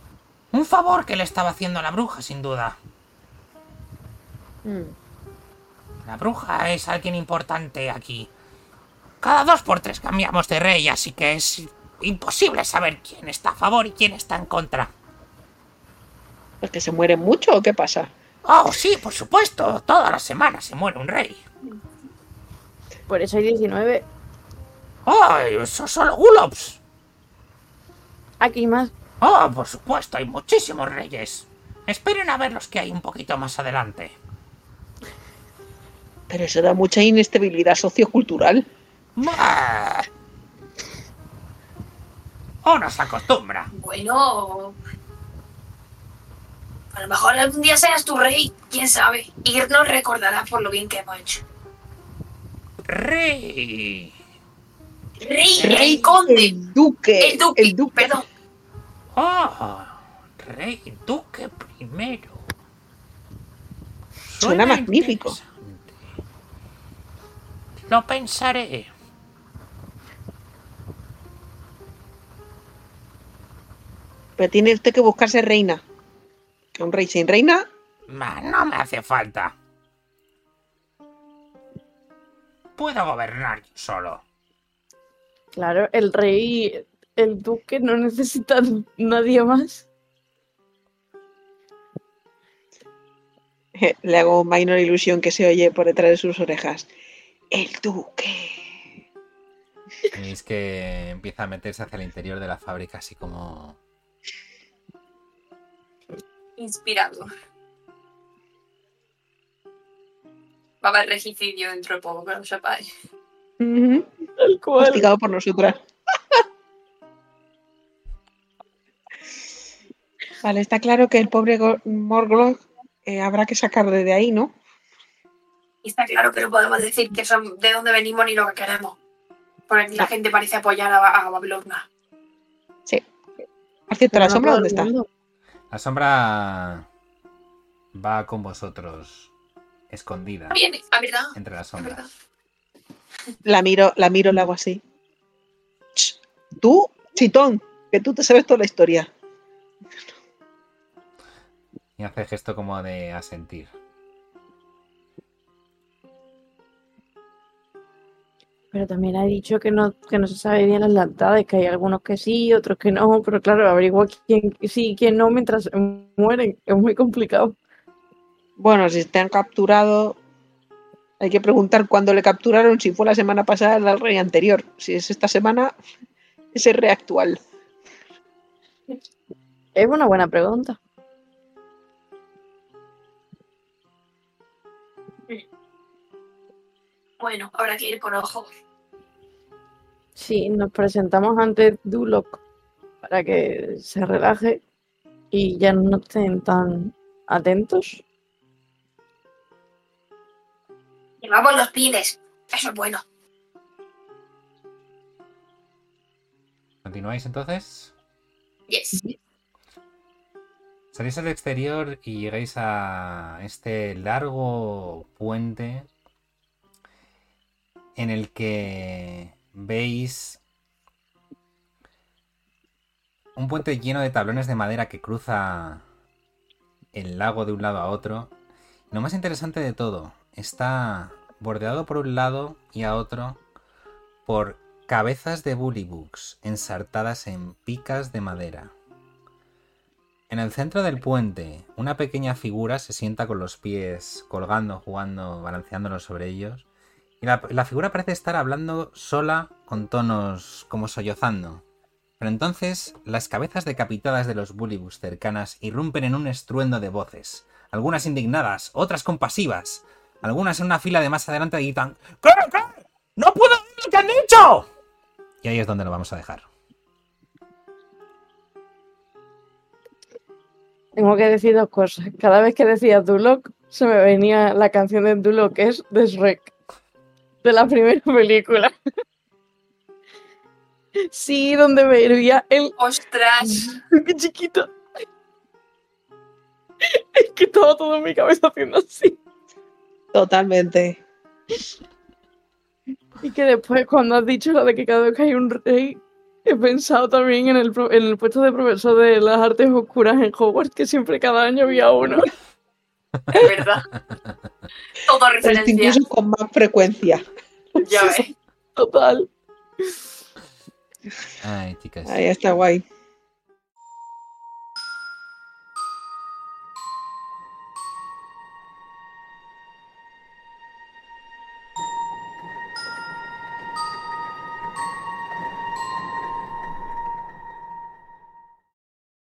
un favor que le estaba haciendo a la bruja, sin duda. Mm. La bruja es alguien importante aquí. Cada dos por tres cambiamos de rey, así que es imposible saber quién está a favor y quién está en contra. ¿Pues que se muere mucho o qué pasa? Oh, sí, por supuesto. Todas las semanas se muere un rey. Por eso hay 19. Oh, eso solo Gulops. Aquí más. Oh, por supuesto, hay muchísimos reyes. Esperen a ver los que hay un poquito más adelante. Pero eso da mucha inestabilidad sociocultural. Bah. Uno se acostumbra. bueno, a lo mejor algún día seas tu rey, quién sabe. Y nos recordará por lo bien que hemos hecho. Rey. Rey, Rey, el conde, El duque. el duque, El duque. perdón. Oh, rey duque primero. Suena magnífico. interesante. Lo pensaré. Pero tiene usted que buscarse reina. Que un rey sin reina, no me hace falta. Puedo gobernar yo solo. Claro, el rey, el duque no necesita nadie más. le hago minor ilusión que se oye por detrás de sus orejas. El duque. Veis que empieza a meterse hacia el interior de la fábrica, así como. Inspirado. Va a haber regicidio dentro de poco, que lo sepáis. Tal cual. Castigado por nosotras. Vale, está claro que el pobre Morgloth eh, habrá que sacarle de ahí, ¿no? Y está claro que no podemos decir que son de dónde venimos ni lo que queremos. Porque la gente parece apoyar a, a Babilonia. Por cierto, ¿la sombra dónde está? La sombra va con vosotros, escondida Viene, a verdad. entre las a verdad. sombras. La miro, la miro, le hago así. Tú, chitón, que tú te sabes toda la historia. Y hace gesto como de asentir. Pero también ha dicho que no, que no se sabe bien las lealtades, que hay algunos que sí, otros que no, pero claro, averigua quién sí y quién no mientras mueren. Es muy complicado. Bueno, si te han capturado, hay que preguntar cuándo le capturaron, si fue la semana pasada o el rey anterior. Si es esta semana, es el rey actual. Es una buena pregunta. Bueno, habrá que ir con ojo. Sí, nos presentamos ante Duloc para que se relaje y ya no estén tan atentos. Llevamos los pines. Eso es bueno. ¿Continuáis entonces? Yes. Salís al exterior y llegáis a este largo puente en el que veis un puente lleno de tablones de madera que cruza el lago de un lado a otro. Lo más interesante de todo, está bordeado por un lado y a otro por cabezas de bullybooks ensartadas en picas de madera. En el centro del puente, una pequeña figura se sienta con los pies colgando, jugando, balanceándolos sobre ellos. Y la, figura parece estar hablando sola con tonos como sollozando. Pero entonces las cabezas decapitadas de los bullybus cercanas irrumpen en un estruendo de voces. Algunas indignadas, otras compasivas. Algunas en una fila de más adelante gritan ¿Qué? ¿Qué? ¡No puedo oír lo que han dicho! Y ahí es donde lo vamos a dejar. Tengo que decir dos cosas. Cada vez que decía Duloc, se me venía la canción de Duloc, que es de Shrek, de la primera película. Sí, donde veía el Ostras. qué chiquito. Es que estaba todo en mi cabeza haciendo así. Totalmente. Y que después, cuando has dicho lo de que cada vez que hay un rey, he pensado también en el, pro- en el puesto de profesor de las artes oscuras en Hogwarts, que siempre cada año había uno. Es verdad. Todo Pero referencia. incluso con más frecuencia. Ya ves. Total. Ay, chicas. Ahí está guay.